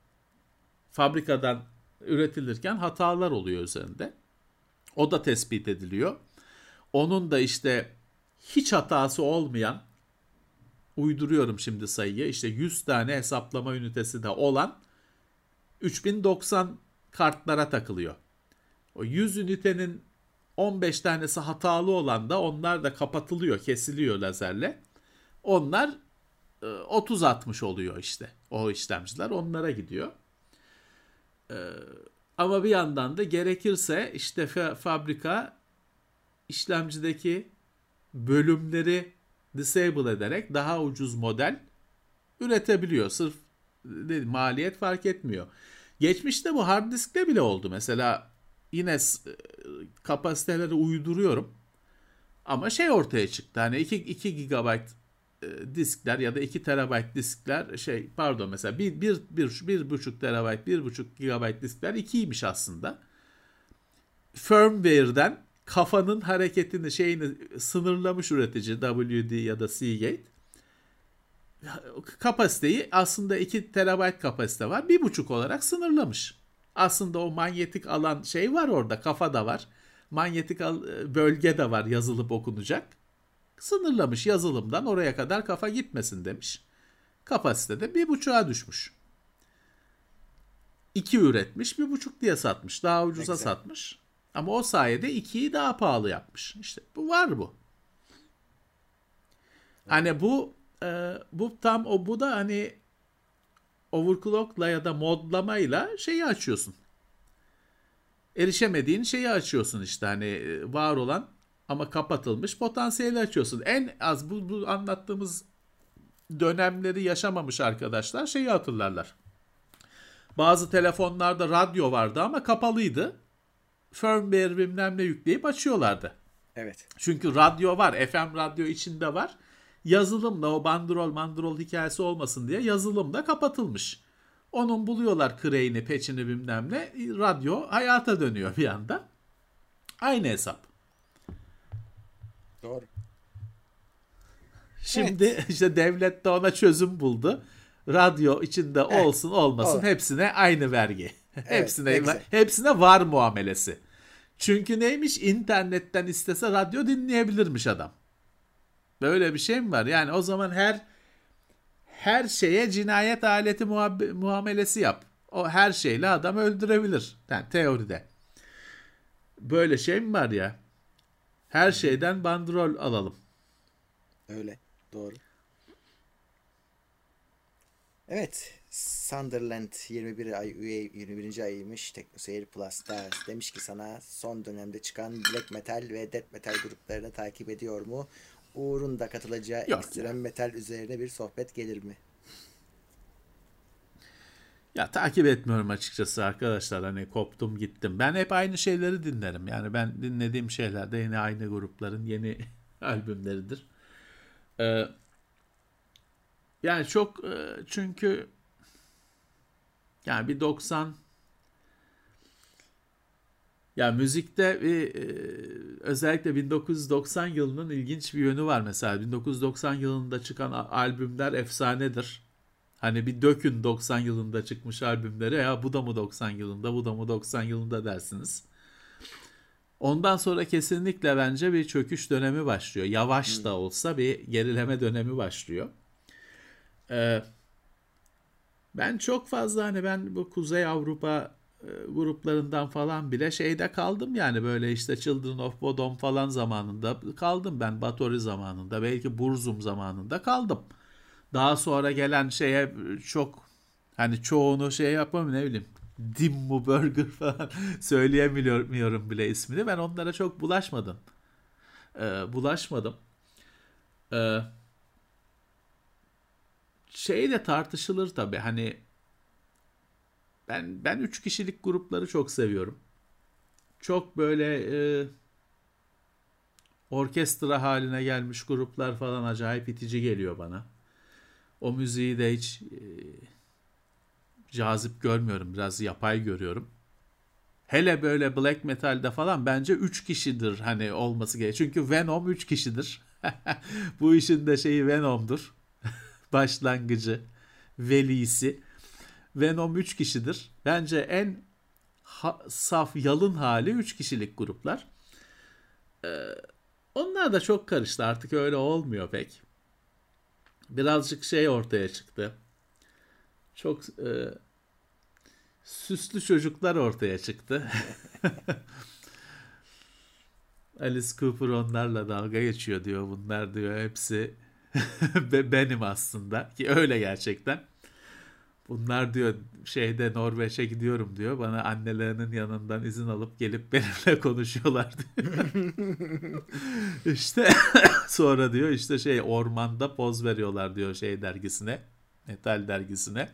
Fabrikadan üretilirken hatalar oluyor üzerinde. O da tespit ediliyor. Onun da işte hiç hatası olmayan uyduruyorum şimdi sayıyı işte 100 tane hesaplama ünitesi de olan 3090 kartlara takılıyor. O 100 ünitenin 15 tanesi hatalı olan da onlar da kapatılıyor, kesiliyor lazerle. Onlar 30-60 e, oluyor işte o işlemciler onlara gidiyor. E, ama bir yandan da gerekirse işte fabrika işlemcideki bölümleri disable ederek daha ucuz model üretebiliyor. Sırf maliyet fark etmiyor. Geçmişte bu hard diskte bile oldu. Mesela yine e, kapasiteleri uyduruyorum. Ama şey ortaya çıktı. Hani 2, 2 GB diskler ya da 2 TB diskler şey pardon mesela 1 1 1 1 buçuk TB 1.5 GB diskler 2'ymiş aslında. Firmware'den kafanın hareketini şeyini sınırlamış üretici WD ya da Seagate kapasiteyi aslında 2 terabayt kapasite var. 1.5 olarak sınırlamış. Aslında o manyetik alan şey var orada. Kafa da var. Manyetik bölge de var yazılıp okunacak. Sınırlamış yazılımdan oraya kadar kafa gitmesin demiş. Kapasite de 1.5'a düşmüş. 2 üretmiş 1.5 diye satmış. Daha ucuza Exact. satmış. Ama o sayede 2'yi daha pahalı yapmış. İşte bu var bu. Hani bu e, bu tam o bu da hani overclockla ya da modlamayla şeyi açıyorsun. Erişemediğin şeyi açıyorsun işte hani e, var olan ama kapatılmış potansiyeli açıyorsun. En az bu, bu anlattığımız dönemleri yaşamamış arkadaşlar şeyi hatırlarlar. Bazı telefonlarda radyo vardı ama kapalıydı. Firmware bilmem ne yükleyip açıyorlardı. Evet. Çünkü radyo var. FM radyo içinde var yazılımla o bandrol mandrol hikayesi olmasın diye yazılımda kapatılmış. Onun buluyorlar crane'i, peçini bilmem ne. Radyo hayata dönüyor bir anda. Aynı hesap. Doğru. Şimdi evet. işte devlet de ona çözüm buldu. Radyo içinde evet. olsun olmasın evet. hepsine aynı vergi. Evet, hepsine hepsine var muamelesi. Çünkü neymiş internetten istese radyo dinleyebilirmiş adam. Böyle bir şey mi var? Yani o zaman her her şeye cinayet aleti muamelesi yap. O her şeyle adam öldürebilir. Yani teoride. Böyle şey mi var ya? Her şeyden bandrol alalım. Öyle. Doğru. Evet. Sunderland 21 ay üye 21. ayıymış TeknoSeyir Plus'ta demiş ki sana son dönemde çıkan black metal ve death metal gruplarını takip ediyor mu? Uğur'un da katılacağı Yok ekstrem ya. metal üzerine bir sohbet gelir mi? Ya takip etmiyorum açıkçası arkadaşlar hani koptum gittim. Ben hep aynı şeyleri dinlerim. Yani ben dinlediğim şeyler de yine aynı grupların yeni <laughs> albümleridir. Ee, yani çok e, çünkü yani bir 90 ya müzikte bir, e, özellikle 1990 yılının ilginç bir yönü var mesela. 1990 yılında çıkan albümler efsanedir. Hani bir dökün 90 yılında çıkmış albümleri ya bu da mı 90 yılında bu da mı 90 yılında dersiniz. Ondan sonra kesinlikle bence bir çöküş dönemi başlıyor. Yavaş da olsa bir gerileme dönemi başlıyor. Ee, ben çok fazla hani ben bu Kuzey Avrupa gruplarından falan bile şeyde kaldım yani böyle işte Children of Bodom falan zamanında kaldım ben Batori zamanında belki Burzum zamanında kaldım. Daha sonra gelen şeye çok hani çoğunu şey yapamam ne bileyim Dimmu Burger falan <laughs> söyleyemiyorum bile ismini. Ben onlara çok bulaşmadım. Ee, bulaşmadım. Ee, şey de tartışılır tabii. Hani ben ben üç kişilik grupları çok seviyorum. Çok böyle e, orkestra haline gelmiş gruplar falan acayip itici geliyor bana. O müziği de hiç e, cazip görmüyorum. Biraz yapay görüyorum. Hele böyle black metal'de falan bence 3 kişidir hani olması gerekiyor. Çünkü Venom 3 kişidir. <laughs> Bu işin de şeyi Venom'dur. <laughs> Başlangıcı, velisi. Venom 3 kişidir. Bence en ha- saf yalın hali 3 kişilik gruplar. Ee, onlar da çok karıştı. Artık öyle olmuyor pek. Birazcık şey ortaya çıktı. Çok e, süslü çocuklar ortaya çıktı. <laughs> Alice Cooper onlarla dalga geçiyor diyor. Bunlar diyor hepsi <laughs> benim aslında. Ki öyle gerçekten. Bunlar diyor şeyde Norveç'e gidiyorum diyor. Bana annelerinin yanından izin alıp gelip <laughs> benimle konuşuyorlar diyor. <laughs> işte <laughs> sonra diyor işte şey ormanda poz veriyorlar diyor şey dergisine. Metal dergisine.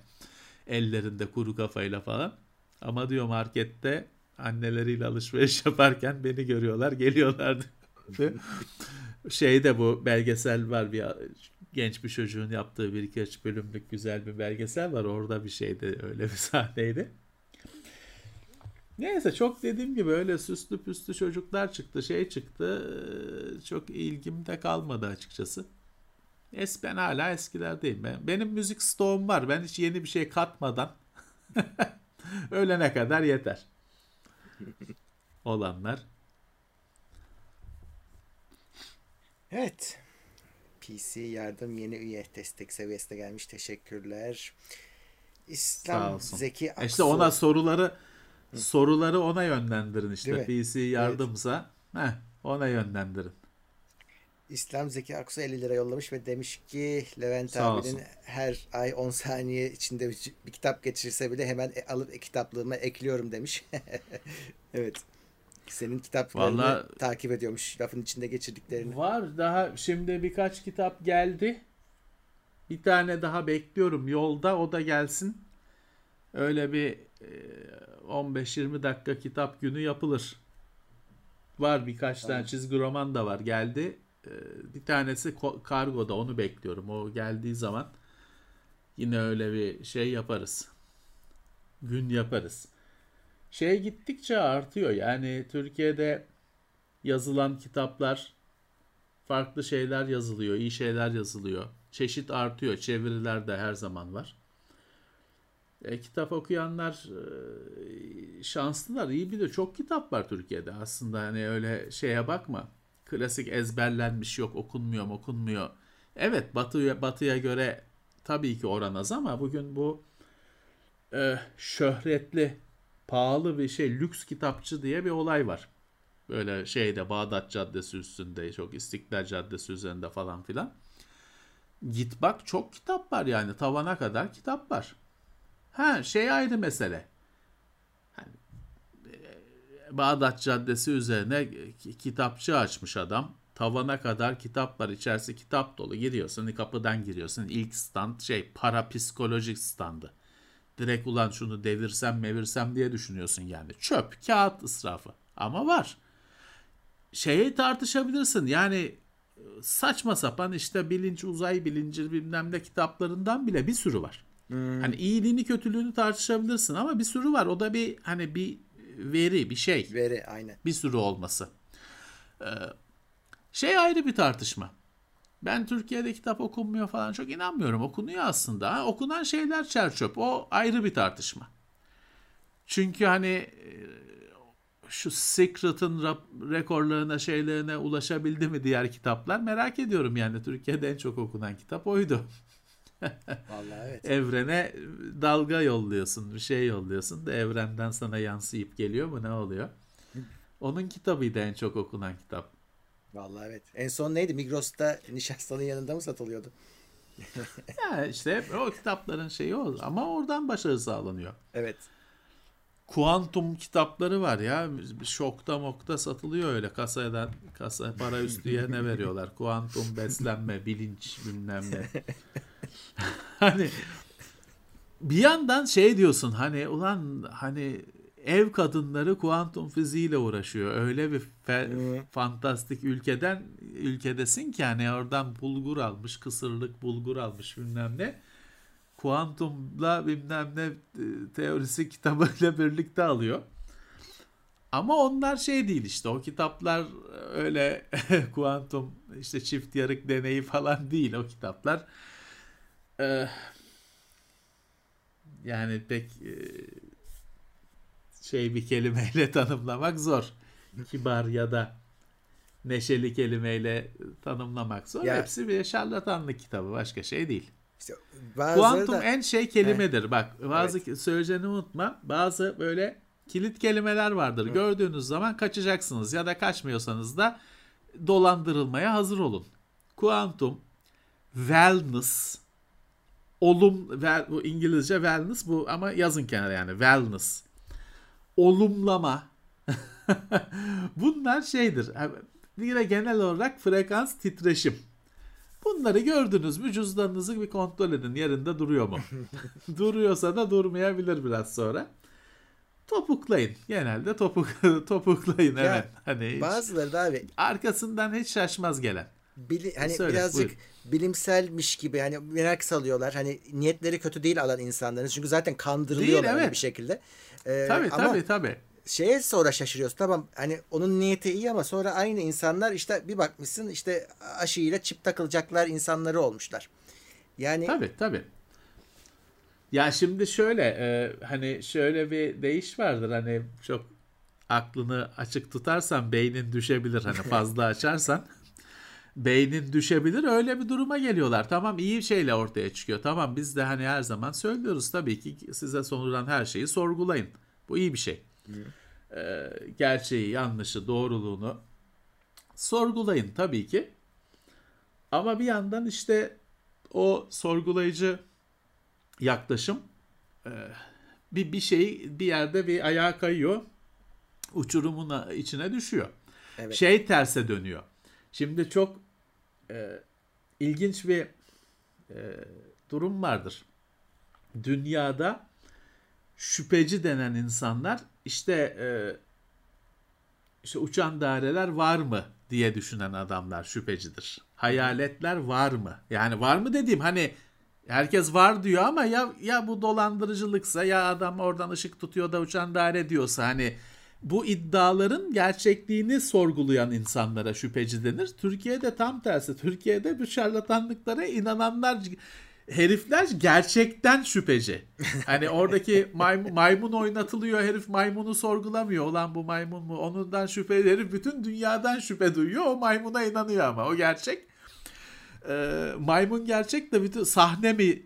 Ellerinde kuru kafayla falan. Ama diyor markette anneleriyle alışveriş yaparken beni görüyorlar geliyorlar diyor. Şeyde bu belgesel var bir genç bir çocuğun yaptığı bir birkaç bölümlük güzel bir belgesel var. Orada bir şeydi öyle bir <laughs> sahneydi. Neyse çok dediğim gibi öyle süslü püslü çocuklar çıktı şey çıktı çok ilgimde kalmadı açıkçası. Es ben hala eskilerdeyim. Ben, benim müzik stoğum var. Ben hiç yeni bir şey katmadan <laughs> ölene kadar yeter. <laughs> Olanlar. Evet. PC yardım yeni üye destek seviyesine gelmiş. Teşekkürler. İslam Zeki Aksu. İşte ona soruları Hı. soruları ona yönlendirin işte. PC yardımsa evet. heh, ona yönlendirin. İslam Zeki Aksu 50 lira yollamış ve demiş ki Levent Sağ abinin olsun. her ay 10 saniye içinde bir, bir kitap geçirse bile hemen e, alıp e, kitaplığıma ekliyorum demiş. <laughs> evet. Senin kitaplarını Vallahi, takip ediyormuş lafın içinde geçirdiklerini. Var daha şimdi birkaç kitap geldi. Bir tane daha bekliyorum yolda o da gelsin. Öyle bir 15-20 e, dakika kitap günü yapılır. Var birkaç tamam. tane çizgi roman da var geldi. E, bir tanesi kargoda onu bekliyorum. O geldiği zaman yine öyle bir şey yaparız. Gün yaparız şey gittikçe artıyor. Yani Türkiye'de yazılan kitaplar farklı şeyler yazılıyor, iyi şeyler yazılıyor. Çeşit artıyor, çeviriler de her zaman var. E, kitap okuyanlar e, şanslılar, iyi bir de çok kitap var Türkiye'de aslında. Hani öyle şeye bakma. Klasik ezberlenmiş yok, okunmuyor, okunmuyor. Evet, Batı'ya Batı'ya göre tabii ki oran az ama bugün bu e, şöhretli pahalı bir şey lüks kitapçı diye bir olay var. Böyle şeyde Bağdat Caddesi üstünde çok İstiklal Caddesi üzerinde falan filan. Git bak çok kitap var yani tavana kadar kitap var. Ha şey ayrı mesele. Hani, e, Bağdat Caddesi üzerine kitapçı açmış adam. Tavana kadar kitap var. İçerisi kitap dolu. Giriyorsun kapıdan giriyorsun. İlk stand şey parapsikolojik standı. Direkt ulan şunu devirsem mevirsem diye düşünüyorsun yani. Çöp, kağıt israfı. Ama var. Şeyi tartışabilirsin. Yani saçma sapan işte bilinç, uzay bilinci bilmem ne kitaplarından bile bir sürü var. Hmm. Hani iyiliğini kötülüğünü tartışabilirsin ama bir sürü var. O da bir hani bir veri, bir şey. Veri aynen. Bir sürü olması. Ee, şey ayrı bir tartışma. Ben Türkiye'de kitap okunmuyor falan çok inanmıyorum. Okunuyor aslında. Ha, okunan şeyler çerçöp. O ayrı bir tartışma. Çünkü hani e, şu Secret'ın rekorlarına şeylerine ulaşabildi mi diğer kitaplar merak ediyorum yani. Türkiye'de en çok okunan kitap oydu. <laughs> Vallahi evet. Evrene dalga yolluyorsun, bir şey yolluyorsun da evrenden sana yansıyıp geliyor mu ne oluyor? Onun kitabıydı en çok okunan kitap. Vallahi evet. En son neydi? Migros'ta nişastanın yanında mı satılıyordu? <laughs> ya işte o kitapların şeyi o ama oradan başarı sağlanıyor. Evet. Kuantum kitapları var ya. Şokta mokta satılıyor öyle kasadan kasa para üstüye ne veriyorlar? Kuantum beslenme, bilinç bilmem ne. <laughs> hani bir yandan şey diyorsun hani ulan hani ev kadınları kuantum fiziğiyle uğraşıyor. Öyle bir fe- fantastik ülkeden ülkedesin ki hani oradan bulgur almış, kısırlık bulgur almış bilmem ne. Kuantumla bilmem ne e, teorisi kitabıyla <laughs> birlikte alıyor. Ama onlar şey değil işte o kitaplar öyle <laughs> kuantum işte çift yarık deneyi falan değil o kitaplar. Ee, yani pek e, şey bir kelimeyle <laughs> tanımlamak zor. Kibar ya da neşeli kelimeyle tanımlamak zor. Ya, Hepsi bir şarlatanlık kitabı. Başka şey değil. İşte Kuantum da... en şey kelimedir. He. Bak bazı evet. söyleyeceğini unutma. Bazı böyle kilit kelimeler vardır. Hı. Gördüğünüz zaman kaçacaksınız ya da kaçmıyorsanız da dolandırılmaya hazır olun. Kuantum, wellness, olum, well, bu İngilizce wellness bu ama yazın kenara yani wellness olumlama. <laughs> Bunlar şeydir. Yine genel olarak frekans titreşim. Bunları gördünüz mü cüzdanınızı bir kontrol edin. Yerinde duruyor mu? <laughs> Duruyorsa da durmayabilir biraz sonra. Topuklayın. Genelde topuk <laughs> topuklayın ya, evet. Hani bazıları da abi arkasından hiç şaşmaz gelen. Bili, hani Söyle, birazcık buyur. Bilimselmiş gibi hani merak salıyorlar. Hani niyetleri kötü değil alan insanların. Çünkü zaten kandırılıyorlar değil, evet. bir şekilde. Ee, tabii ama tabii tabii. Şeye sonra şaşırıyorsun. Tamam hani onun niyeti iyi ama sonra aynı insanlar işte bir bakmışsın işte aşıyla çip takılacaklar insanları olmuşlar. Yani Tabii tabii. Ya şimdi şöyle e, hani şöyle bir değiş vardır hani çok aklını açık tutarsan beynin düşebilir hani fazla <laughs> açarsan beynin düşebilir öyle bir duruma geliyorlar. Tamam iyi şeyle ortaya çıkıyor. Tamam biz de hani her zaman söylüyoruz tabii ki size sonulan her şeyi sorgulayın. Bu iyi bir şey. Ee, gerçeği, yanlışı, doğruluğunu sorgulayın tabii ki. Ama bir yandan işte o sorgulayıcı yaklaşım e, bir bir şey bir yerde bir ayağa kayıyor. Uçurumun içine düşüyor. Evet. Şey terse dönüyor. Şimdi çok e, ilginç bir e, durum vardır. Dünyada şüpheci denen insanlar işte e, işte uçan daireler var mı diye düşünen adamlar şüphecidir. Hayaletler var mı? Yani var mı dediğim hani herkes var diyor ama ya ya bu dolandırıcılıksa ya adam oradan ışık tutuyor da uçan daire diyorsa hani bu iddiaların gerçekliğini sorgulayan insanlara şüpheci denir. Türkiye'de tam tersi. Türkiye'de bu şarlatanlıklara inananlar herifler gerçekten şüpheci. Hani oradaki maymun, maymun oynatılıyor herif maymunu sorgulamıyor. Olan bu maymun mu? Onundan şüphe herif bütün dünyadan şüphe duyuyor. O maymuna inanıyor ama o gerçek e, maymun gerçek de bütün sahne mi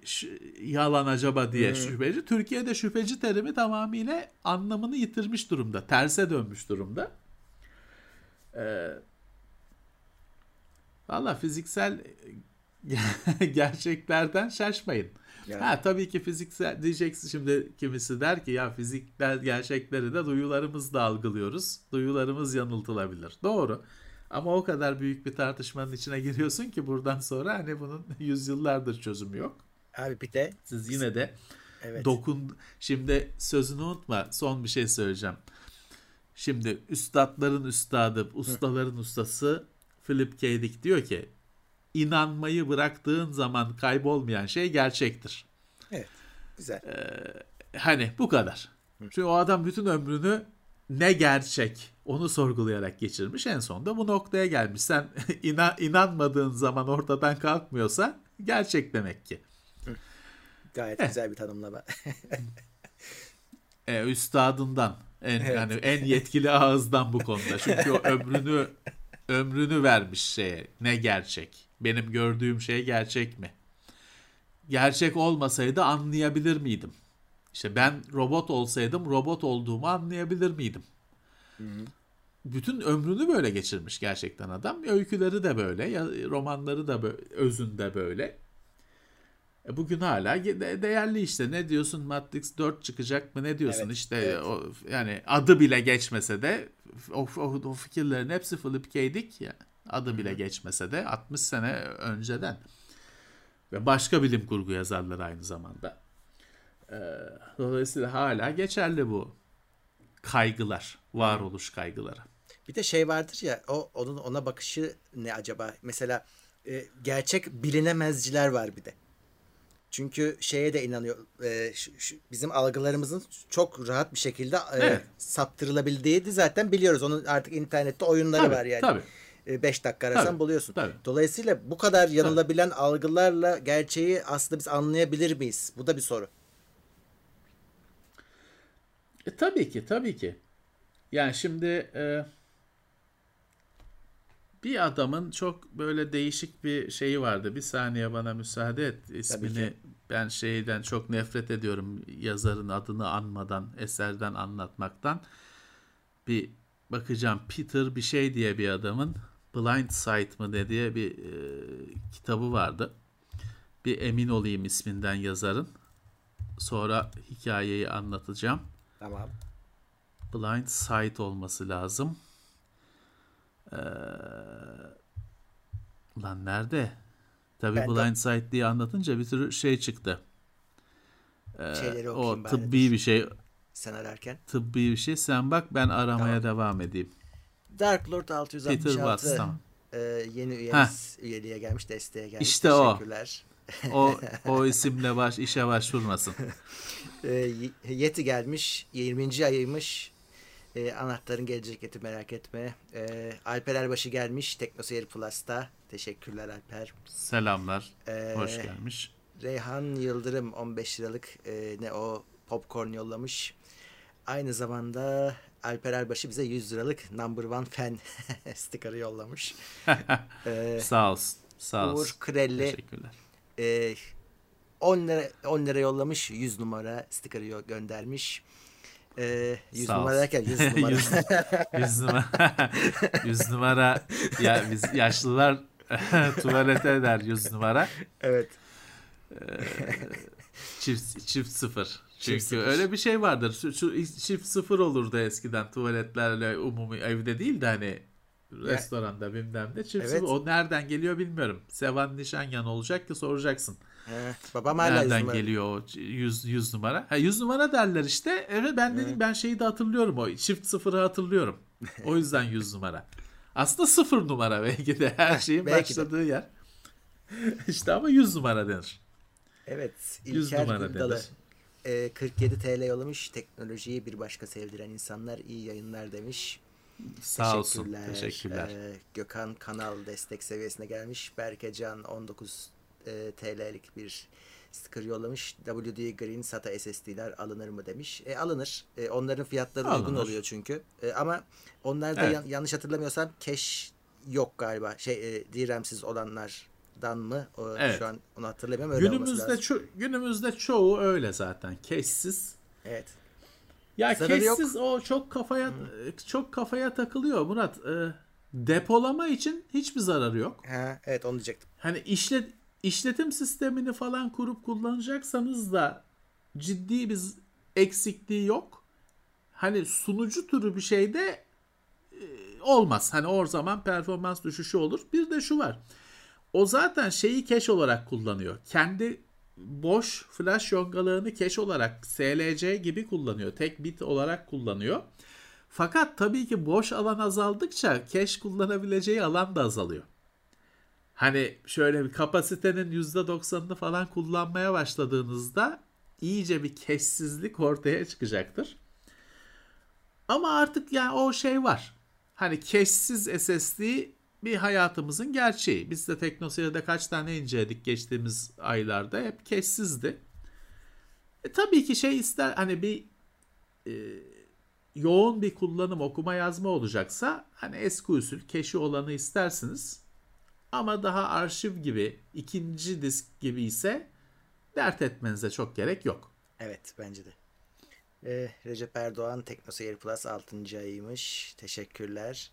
yalan acaba diye hmm. şüpheci. Türkiye'de şüpheci terimi tamamıyla anlamını yitirmiş durumda. Terse dönmüş durumda. E, Valla fiziksel <laughs> gerçeklerden şaşmayın. Yani. Ha tabii ki fiziksel diyeceksin şimdi kimisi der ki ya fiziksel gerçekleri de duyularımızla algılıyoruz. Duyularımız yanıltılabilir. Doğru. Ama o kadar büyük bir tartışmanın içine giriyorsun ki buradan sonra hani bunun <laughs> yüzyıllardır çözümü yok. Abi bir de siz yine de Evet. Dokun şimdi sözünü unutma. Son bir şey söyleyeceğim. Şimdi üstadların üstadı, ustaların ustası Philip K. Dick diyor ki inanmayı bıraktığın zaman kaybolmayan şey gerçektir. Evet. Güzel. Hani bu kadar. Çünkü o adam bütün ömrünü ne gerçek onu sorgulayarak geçirmiş. En sonunda bu noktaya gelmiş. Sen <laughs> inan, inanmadığın zaman ortadan kalkmıyorsa gerçek demek ki. Gayet güzel bir tanımlama. <laughs> E, üstadından en yani en yetkili ağızdan bu konuda. Çünkü o ömrünü ömrünü vermiş şeye. Ne gerçek? Benim gördüğüm şey gerçek mi? Gerçek olmasaydı anlayabilir miydim? İşte ben robot olsaydım robot olduğumu anlayabilir miydim? Bütün ömrünü böyle geçirmiş gerçekten adam. Öyküleri de böyle, romanları da böyle, özünde böyle. E bugün hala de- değerli işte. Ne diyorsun Matrix 4 çıkacak mı? Ne diyorsun? Evet, işte evet. o yani adı bile geçmese de o, o, o fikirlerin hepsi Philip K. Dick ya. Adı bile geçmese de 60 sene önceden. Ve başka bilim kurgu yazarları aynı zamanda. Ee, dolayısıyla hala geçerli bu kaygılar, varoluş kaygıları. Bir de şey vardır ya o onun ona bakışı ne acaba? Mesela e, gerçek bilinemezciler var bir de. Çünkü şeye de inanıyor. e, şu- şu- bizim algılarımızın çok rahat bir şekilde e, Evet. saptırılabildiği de zaten biliyoruz. Onun artık internette oyunları Tabii, var yani. tabii. 5 dakika arasan Tabii, buluyorsun. tabii. Dolayısıyla bu kadar yanılabilen algılarla gerçeği aslında biz anlayabilir miyiz? Bu da bir soru. E, tabii ki, tabii ki. Yani şimdi e, bir adamın çok böyle değişik bir şeyi vardı. Bir saniye bana müsaade et. İsmini ben şeyden çok nefret ediyorum. Yazarın adını anmadan, eserden anlatmaktan. Bir bakacağım. Peter bir şey diye bir adamın Blind Sight mı ne diye bir e, kitabı vardı. Bir emin olayım isminden yazarın. Sonra hikayeyi anlatacağım. Tamam. Blind Sight olması lazım. Ee, lan nerede? Tabii Ben de- Blind Sight diye anlatınca bir sürü şey çıktı. Ee, Şeyleri o tıbbi bir şey, Sen ararken. tıbbi bir şey. Sen bak ben aramaya devam edeyim. Dark Lord 666 Peter Watts tamam. e, yeni üyemiz üyeliğe gelmiş, desteğe gelmiş. İşte o. Teşekkürler. O <laughs> o isimle baş işe başvurmasın. E, Yeti gelmiş. 20. ayıymış. E, anahtarın gelecek eti merak etme. E, Alper Erbaşı gelmiş. Teknoseyir Plus'ta. Teşekkürler Alper. Selamlar. Ee, Hoş gelmiş. Reyhan Yıldırım 15 liralık e, ne o popcorn yollamış. Aynı zamanda Alper Erbaşı bize 100 liralık number one fan <laughs> sticker'ı yollamış. <laughs> Ee, Sağ olsun. Sağ olsun. Uğur Krelli Teşekkürler. e, 10 lira 10 lira yollamış 100 numara sticker'ı yo- göndermiş. E, 100 Sağ numara derken 100 <laughs> numara. Yüz- Yüz numara, <laughs> yüz numara ya biz yaşlılar <laughs> tuvalete eder yüz numara. evet. Çift, çift sıfır. Çünkü sıfır. öyle bir şey vardır. Şu, şu çift sıfır olurdu eskiden tuvaletlerle umumi evde değil de hani restoranda bilmem ne çift Evet. sıfır. O nereden geliyor bilmiyorum. Sevan Nişanyan olacak ki soracaksın. He, babam hala 100 Nereden numara. geliyor o 100 100 numara? Ha 100 numara derler işte. Evet ben dedim ben şeyi de hatırlıyorum o çift sıfırı hatırlıyorum. O yüzden 100 numara. Aslında sıfır numara belki de her şeyin belki de. başladığı yer. <laughs> işte ama 100 numara denir. Evet. 100 İlker numara Güldalı. denir. E, 47 TL yollamış. Teknolojiyi bir başka sevdiren insanlar iyi yayınlar demiş. Sağ olsun. Teşekkürler. Ee, Gökhan kanal destek seviyesine gelmiş. Berkecan 19 e, TL'lik bir sticker yollamış. WD Green SATA SSD'ler alınır mı demiş. E, alınır. E, onların fiyatları uygun Alınır. oluyor çünkü. E, ama onlarda Evet. yan- yanlış hatırlamıyorsam cache yok galiba. Şey e, DRAM'siz olanlardan mı? O, Evet. Şu an onu hatırlamıyorum. Öyle Günümüzde ço- günümüzde çoğu öyle zaten. Keşsiz. Evet. Ya yok. keşsiz o çok kafaya çok kafaya takılıyor Murat. Ee, depolama için hiçbir zararı yok. Ha, evet onu diyecektim. Hani işlet işletim sistemini falan kurup kullanacaksanız da ciddi bir eksikliği yok. Hani sunucu türü bir şeyde e, olmaz. Hani o zaman performans düşüşü olur. Bir de şu var. O zaten şeyi cache olarak kullanıyor. Kendi boş flash yongalığını cache olarak SLC gibi kullanıyor. Tek bit olarak kullanıyor. Fakat tabii ki boş alan azaldıkça cache kullanabileceği alan da azalıyor. Hani şöyle bir kapasitenin %90'ını falan kullanmaya başladığınızda iyice bir keşsizlik ortaya çıkacaktır. Ama artık yani o şey var. Hani keşsiz SSD bir hayatımızın gerçeği. Biz de TeknoSeyir'de kaç tane inceledik geçtiğimiz aylarda hep keşsizdi. E, tabii ki şey ister hani bir e, yoğun bir kullanım okuma yazma olacaksa hani eski usul keşi olanı istersiniz. Ama daha arşiv gibi ikinci disk gibi ise dert etmenize çok gerek yok. Evet bence de. Ee, Recep Erdoğan TeknoSeyir Plus 6. ayıymış. Teşekkürler.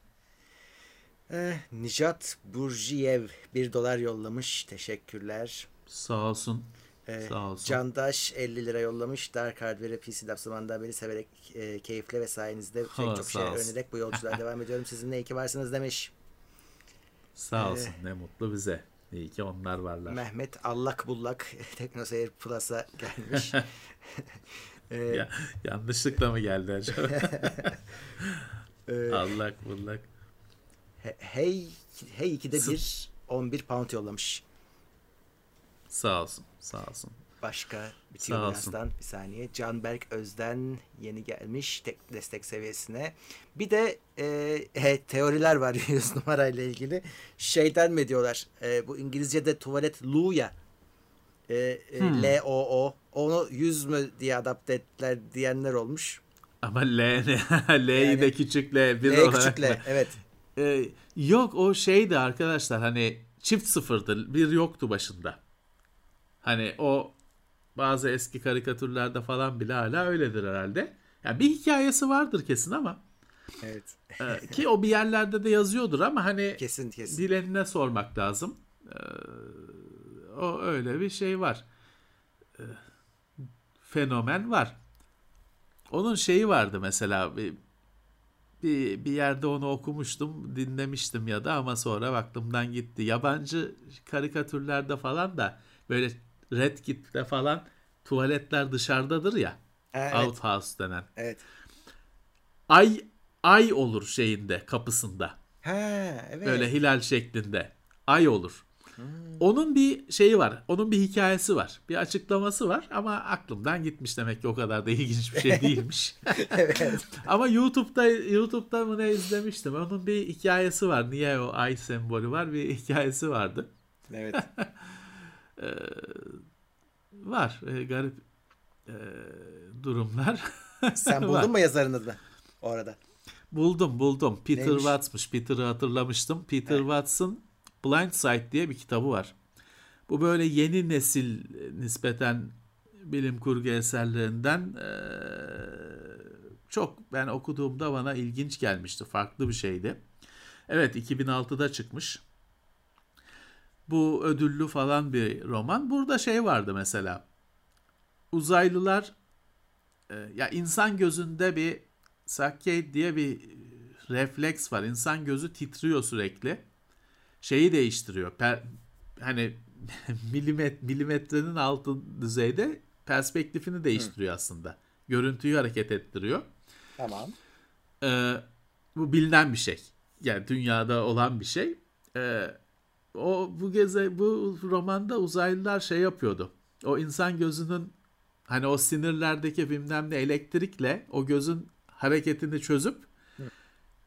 Ee, Nijat Burjiyev 1 dolar yollamış. Teşekkürler. Sağ olsun. Ee, Sağ olsun. Candaş 50 lira yollamış. Dark Hardware'e PC Lab zamanından beri severek e, keyifle ve sayenizde pek Ha, çok şey olsun. öğrenerek bu yolculuğa <laughs> devam ediyorum. Sizinle iyi ki varsınız demiş. Sağ olsun. Ne mutlu bize. İyi ki onlar varlar. Mehmet Allak Bullak <laughs> TeknoSeyir Plus'a gelmiş. <laughs> Ee, Ya, yanlışlıkla mı geldi acaba? <laughs> e, Allak bullak. he- hey hey 2'de Sı- bir 11 pound yollamış. Sağ olsun. Sağ olsun. Başka bitiyor Sağ olsun. Bir saniye. Canberk Özden yeni gelmiş tek destek seviyesine. Bir de e, he, teoriler var <laughs> 100 numarayla ilgili. Şeyden mi diyorlar? E, bu İngilizce'de tuvalet loo ya. E, e, Hmm. L-O-O. Onu 100 mü diye adapte ettiler diyenler olmuş. Ama L ne? <laughs> L'yi Yani- de küçük L. Bir L olarak küçük L. <laughs> Evet. Ee, yok o şeydi arkadaşlar hani çift sıfırdı. Bir yoktu başında. Hani o bazı eski karikatürlerde falan bile hala öyledir herhalde. Yani bir hikayesi vardır kesin ama Evet. e, ki o bir yerlerde de yazıyordur ama hani Kesin kesin. dilenine sormak lazım. Ee, o öyle bir şey var. Ee, fenomen var. Onun şeyi vardı mesela bir, bir, bir yerde onu okumuştum, dinlemiştim ya da ama sonra aklımdan gitti. Yabancı karikatürlerde falan da böyle Red Kit'te falan tuvaletler dışarıdadır ya. Evet. Outhouse denen. Evet. Ay ay olur şeyinde kapısında. Ha, evet. Böyle hilal şeklinde. Ay olur. Onun bir şeyi var. Onun bir hikayesi var. Bir açıklaması var ama aklımdan gitmiş demek ki o kadar da ilginç bir şey <laughs> değilmiş. <laughs> evet. ama YouTube'da YouTube'da mı ne izlemiştim. Onun bir hikayesi var. Niye o ay sembolü var? Bir hikayesi vardı. Evet. <laughs> Var. e, garip e, durumlar. <laughs> Sen buldun mu yazarın adını? O arada. Buldum buldum. Peter Neymiş? Watts'mış. Peter'ı hatırlamıştım. Peter Watts'ın Blind Side diye bir kitabı var. Bu böyle yeni nesil e, nispeten bilim kurgu eserlerinden eee, çok ben okuduğumda bana ilginç gelmişti. Farklı bir şeydi. Evet 2006'da çıkmış. Bu ödüllü falan bir roman. Burada şey vardı mesela. Uzaylılar e, ya insan gözünde bir saccade diye bir refleks var. İnsan gözü titriyor sürekli. Şeyi değiştiriyor. Per- hani <laughs> milimet milimetrenin altı düzeyde perspektifini değiştiriyor aslında. Görüntüyü hareket ettiriyor. Tamam. Ee, bu bilinen bir şey. Yani dünyada olan bir şey. Ee, o bu geze bu romanda uzaylılar şey yapıyordu. O insan gözünün hani o sinirlerdeki bilmem ne elektrikle o gözün hareketini çözüp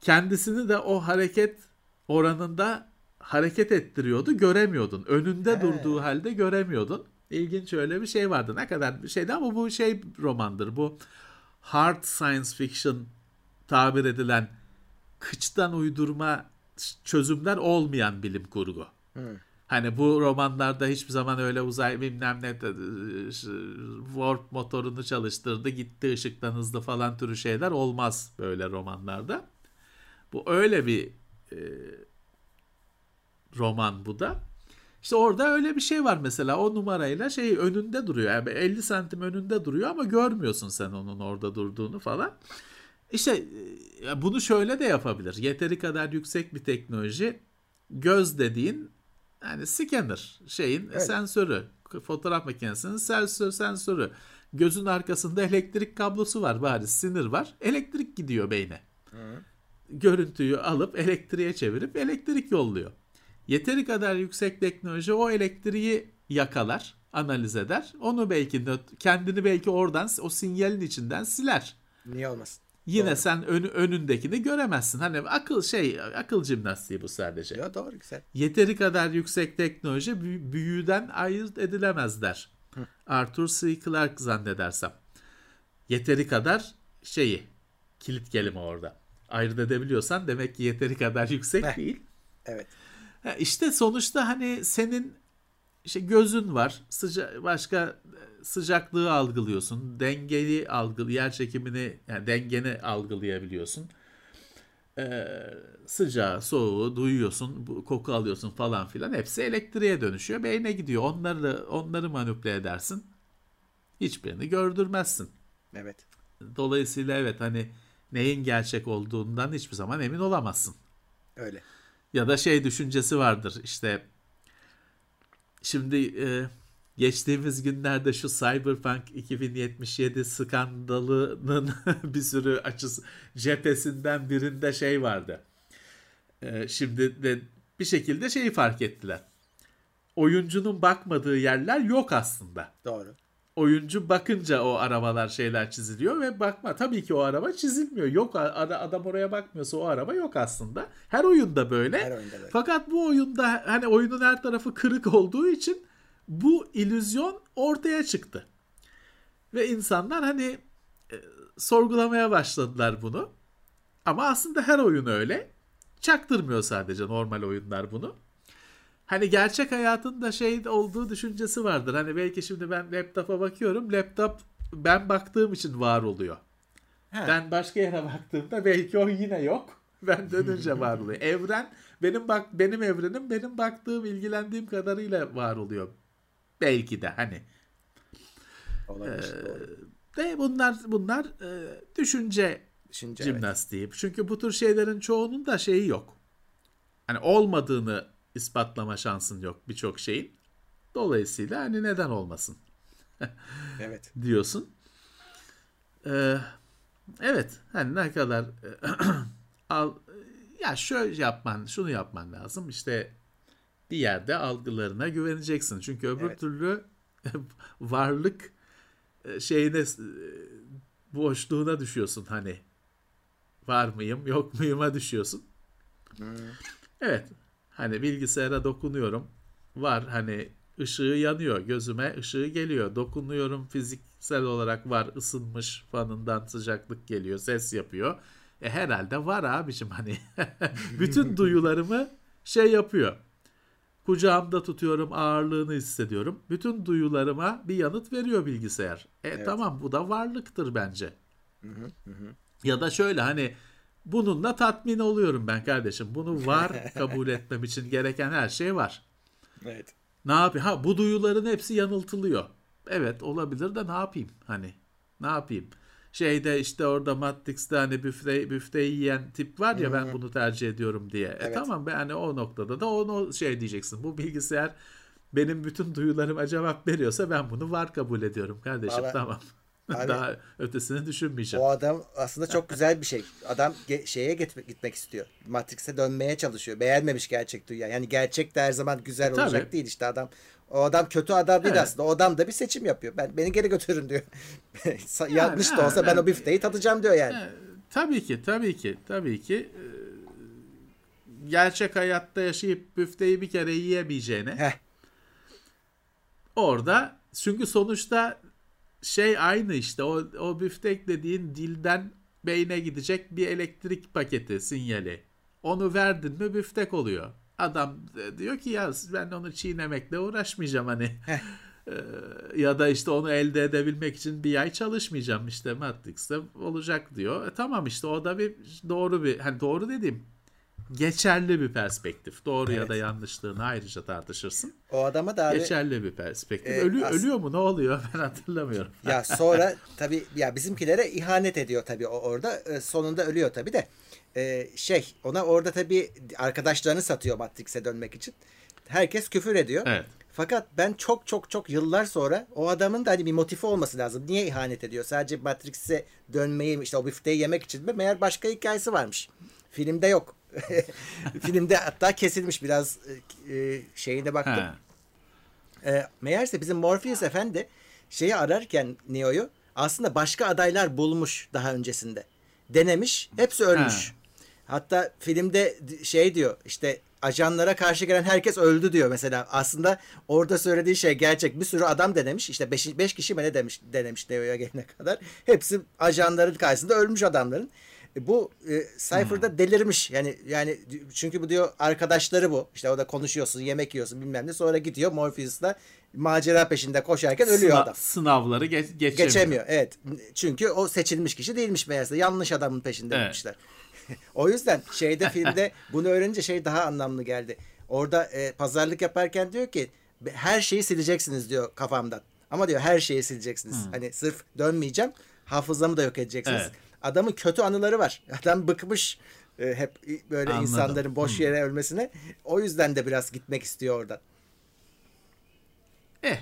kendisini de o hareket oranında hareket ettiriyordu. Göremiyordun. Önünde He. durduğu halde göremiyordun. İlginç öyle bir şey vardı. Ne kadar bir şeydi ama bu şey romandır. Bu hard science fiction tabir edilen kıçtan uydurma çözümler olmayan bilim kurgu. Hani bu romanlarda hiçbir zaman öyle uzay bilmem ne warp motorunu çalıştırdı gitti ışıktan hızlı falan türü şeyler olmaz böyle romanlarda. Bu öyle bir e, roman bu da. İşte orada öyle bir şey var mesela o numarayla şey önünde duruyor. Yani 50 santim önünde duruyor ama görmüyorsun sen onun orada durduğunu falan. İşte e, bunu şöyle de yapabilir. Yeteri kadar yüksek bir teknoloji göz dediğin yani scanner şeyin Evet. sensörü fotoğraf makinesinin sensör, sensörü. Gözün arkasında elektrik kablosu var bari sinir var. Elektrik gidiyor beyne. Hı. Görüntüyü alıp elektriğe çevirip elektrik yolluyor. Yeteri kadar yüksek teknoloji o elektriği yakalar, analiz eder. Onu belki kendini belki oradan o sinyalin içinden siler. Niye olmasın? Yine doğru. sen ön, önündekini göremezsin. Hani akıl şey akıl jimnastiği bu sadece. Ya doğru güzel. Yeteri kadar yüksek teknoloji büyüden ayırt edilemez der. Hı. Arthur C. Clarke zannedersem. Yeteri kadar şeyi kilit kelime orada. Ayırt edebiliyorsan demek ki yeteri kadar yüksek Heh. değil. Evet. İşte sonuçta hani senin işte gözün var. Sıca başka sıcaklığı algılıyorsun. Dengeli algı yer çekimini yani dengeni algılayabiliyorsun. Ee, sıcağı, soğuğu duyuyorsun, bu, koku alıyorsun falan filan. Hepsi elektriğe dönüşüyor. Beyne gidiyor. Onları onları manipüle edersin. Hiçbirini gördürmezsin. Evet. Dolayısıyla evet hani neyin gerçek olduğundan hiçbir zaman emin olamazsın. Öyle. Ya da şey düşüncesi vardır işte şimdi e, geçtiğimiz günlerde şu Cyberpunk 2077 skandalının <laughs> bir sürü açısı cephesinden birinde şey vardı. E, şimdi de bir şekilde şeyi fark ettiler. Oyuncunun bakmadığı yerler yok aslında. Doğru oyuncu bakınca o arabalar şeyler çiziliyor ve bakma tabii ki o araba çizilmiyor. Yok adam oraya bakmıyorsa o araba yok aslında. Her oyunda böyle. Her oyunda böyle. Fakat bu oyunda hani oyunun her tarafı kırık olduğu için bu illüzyon ortaya çıktı. Ve insanlar hani e, sorgulamaya başladılar bunu. Ama aslında her oyun öyle. Çaktırmıyor sadece normal oyunlar bunu hani gerçek hayatında şey olduğu düşüncesi vardır. Hani belki şimdi ben laptopa bakıyorum. Laptop ben baktığım için var oluyor. He. Ben başka yere baktığımda belki o yine yok. Ben dönünce var oluyor. Evren benim bak benim evrenim benim baktığım ilgilendiğim kadarıyla var oluyor. Belki de hani. Olabilir. Ee, de bunlar bunlar e, düşünce, düşünce jimnastiği. Evet. Çünkü bu tür şeylerin çoğunun da şeyi yok. Hani olmadığını ispatlama şansın yok birçok şeyin. Dolayısıyla hani neden olmasın? <laughs> evet. diyorsun. Ee, evet. Hani ne kadar <clears throat> al ya şöyle yapman, şunu yapman lazım. İşte bir yerde algılarına güveneceksin. Çünkü öbür evet. türlü <laughs> varlık e, şeyine e, boşluğuna düşüyorsun hani. Var mıyım, yok muyum'a düşüyorsun. Hmm. Evet. Hani bilgisayara dokunuyorum. Var hani ışığı yanıyor. Gözüme ışığı geliyor. Dokunuyorum fiziksel olarak var ısınmış fanından sıcaklık geliyor. Ses yapıyor. E herhalde var abicim hani. <laughs> Bütün duyularımı şey yapıyor. Kucağımda tutuyorum ağırlığını hissediyorum. Bütün duyularıma bir yanıt veriyor bilgisayar. E evet. tamam bu da varlıktır bence. Hı hı hı. Ya da şöyle hani Bununla tatmin oluyorum ben kardeşim. Bunu var <laughs> kabul etmem için gereken her şey var. Evet. Ne yapayım? Ha bu duyuların hepsi yanıltılıyor. Evet olabilir de ne yapayım? Hani ne yapayım? Şeyde işte orada Matrix'te hani büfte, büfteyi yiyen tip var ya ben bunu tercih ediyorum diye. E evet. E tamam be hani o noktada da onu şey diyeceksin. Bu bilgisayar benim bütün duyularıma cevap veriyorsa ben bunu var kabul ediyorum kardeşim Vallahi, tamam. <laughs> Abi, Daha ötesini düşünmeyeceğim. O adam aslında çok güzel bir şey. Adam ge- şeye gitmek, gitmek istiyor. Matrix'e dönmeye çalışıyor. Beğenmemiş gerçek dünya. Yani gerçek de her zaman güzel e, olacak değil işte adam. O adam kötü adam değil evet. aslında. O adam da bir seçim yapıyor. Ben beni geri götürün diyor. <laughs> Yanlış yani, da olsa yani, ben o bifteyi tadacağım diyor yani. yani. Tabii ki, tabii ki, tabii ki. E, gerçek hayatta yaşayıp büfteyi bir kere yiyemeyeceğine. Heh. Orada çünkü sonuçta şey aynı işte o, o büftek dediğin dilden beyne gidecek bir elektrik paketi sinyali. Onu verdin mi büftek oluyor. Adam diyor ki ya ben onu çiğnemekle uğraşmayacağım hani. <laughs> Ee, ya da işte onu elde edebilmek için bir ay çalışmayacağım işte Matrix'te olacak diyor. E, tamam işte o da bir doğru bir hani doğru dediğim geçerli bir perspektif. Doğru evet. ya da yanlışlığını ayrıca tartışırsın. O adama da abi, geçerli bir perspektif. E, Ölü, as- ölüyor mu ne oluyor <laughs> ben hatırlamıyorum. Ya sonra tabii ya bizimkilere ihanet ediyor tabii orada. E, sonunda ölüyor tabii de. E, şey ona orada tabii arkadaşlarını satıyor Matrix'e dönmek için. herkes küfür ediyor. Evet. Fakat ben çok çok çok yıllar sonra o adamın da hani bir motifi olması lazım. Niye ihanet ediyor? Sadece Matrix'e dönmeyi işte o bifteyi yemek için mi? Meğer başka hikayesi varmış. Filmde yok. <laughs> Filmde hatta kesilmiş biraz e, şeyine baktım. Ha. E, meğerse bizim Morpheus efendi şeyi ararken Neo'yu aslında başka adaylar bulmuş daha öncesinde. Denemiş. Hepsi ölmüş. Ha. Hatta filmde şey diyor işte ajanlara karşı gelen herkes öldü diyor mesela. Aslında orada söylediği şey gerçek. Bir sürü adam denemiş. İşte 5 kişi mi ne demiş denemiş Neo'ya gelene kadar. Hepsi ajanların karşısında ölmüş adamların. E, Bu e, Cypher'da delirmiş. Yani yani çünkü bu diyor arkadaşları bu. İşte o da konuşuyorsun, yemek yiyorsun bilmem ne. Sonra gidiyor Morpheus'la macera peşinde koşarken ölüyor Sınav- adam. Sınavları geç, geçemiyor. Geçemiyor. Evet. Çünkü o seçilmiş kişi değilmiş meğerse. Yanlış adamın peşinde Evet. gitmişler. <laughs> o yüzden şeyde filmde bunu öğrenince şey daha anlamlı geldi. Orada e, pazarlık yaparken diyor ki her şeyi sileceksiniz diyor kafamdan. Ama diyor her şeyi sileceksiniz. Hani sırf dönmeyeceğim. Hafızamı da yok edeceksiniz. Evet. Adamın kötü anıları var. <laughs> Adam bıkmış e, hep böyle Anladım. insanların boş yere ölmesine. O yüzden de biraz gitmek istiyor oradan. Eh.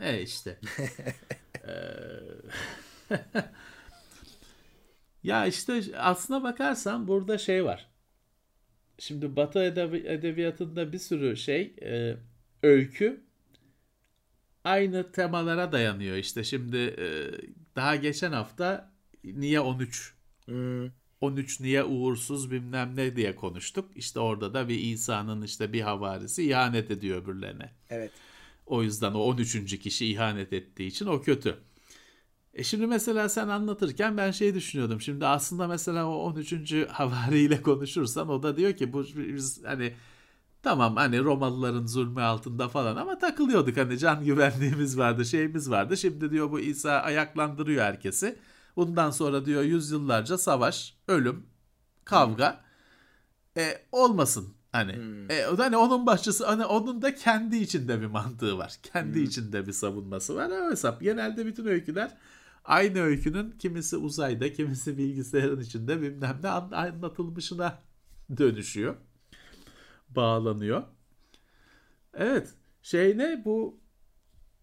Eh işte. <laughs> Ee, ya işte aslına bakarsan burada şey var. Şimdi Batı edebi- edebiyatında bir sürü şey e, öykü aynı temalara dayanıyor. İşte şimdi e, daha geçen hafta niye 13 Hmm. 13 niye uğursuz bilmem ne diye konuştuk. İşte orada da bir İsa'nın işte bir havarisi ihanet ediyor öbürlerine. Evet. O yüzden o 13. kişi ihanet ettiği için o kötü. E şimdi mesela sen anlatırken ben şey düşünüyordum. Şimdi aslında mesela o 13. havariyle <laughs> konuşursan o da diyor ki bu biz hani tamam hani Romalıların zulmü altında falan ama takılıyorduk hani can güvenliğimiz vardı şeyimiz vardı. Şimdi diyor bu İsa ayaklandırıyor herkesi. Bundan sonra diyor yüzyıllarca savaş, ölüm, kavga e, olmasın hani. E, o da hani onun başçısı hani onun da kendi içinde bir mantığı var. Kendi içinde bir savunması var. O hesap genelde bütün öyküler aynı öykünün kimisi uzayda, kimisi bilgisayarın içinde bilmem ne an- anlatılmışına <laughs> dönüşüyor. Bağlanıyor. Evet. Şey ne bu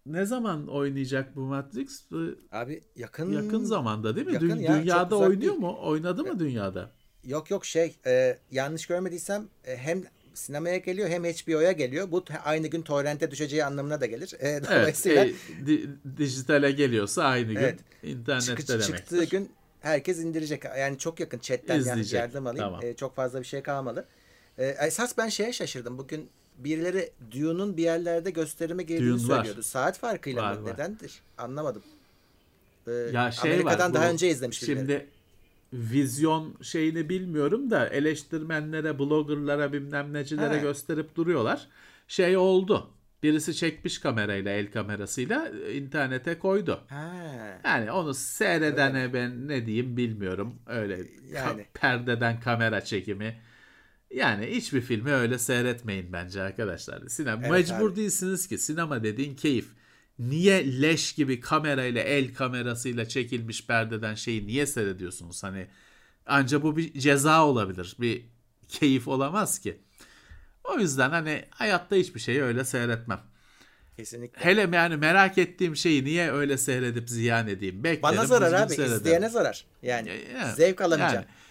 ne zaman oynayacak bu Matrix? Abi yakın Yakın zamanda değil mi? Yakın Dü- ya, dünyada oynuyor değil. mu? Oynadı mı dünyada? Yok yok şey e, yanlış görmediysem e, hem sinemaya geliyor hem HBO'ya geliyor. Bu aynı gün torrente düşeceği anlamına da gelir. E, Evet, dolayısıyla e, di- dijitale geliyorsa aynı gün Evet. internette çıkı- demektir. çıktığı gün herkes indirecek. Yani çok yakın chatten yani yardım alayım. tamam. E, çok fazla bir şey kalmadı. E, esas ben şeye şaşırdım. Bugün birileri Dune'un bir yerlerde gösterime girdiğini Dune var. söylüyordu. Saat farkıyla Var, mı? var. Nedendir? Anlamadım. E, Ya şey Amerika'dan var, daha bu- önce izlemiş birileri. Vizyon şeyini bilmiyorum da eleştirmenlere, bloggerlara, bilmem necilere Ha. gösterip duruyorlar. Şey oldu. Birisi çekmiş kamerayla, el kamerasıyla e, internete koydu. Ha. Yani onu seyredene ben ne diyeyim bilmiyorum. Öyle ka- Yani. perdeden kamera çekimi. Yani hiçbir filmi öyle seyretmeyin bence arkadaşlar. Sinema Evet mecbur abi. değilsiniz ki. Sinema dediğin keyif. Niye leş gibi kamerayla, el kamerasıyla çekilmiş perdeden şeyi niye seyrediyorsunuz? Hani anca bu bir ceza olabilir. Bir keyif olamaz ki. O yüzden hani hayatta hiçbir şeyi öyle seyretmem. Kesinlikle. Hele yani merak ettiğim şeyi niye öyle seyredip ziyan edeyim? Beklerim. Bana zarar abi. seyrederim. izleyene zarar. Yani Ya- ya, zevk alamayacağım. yani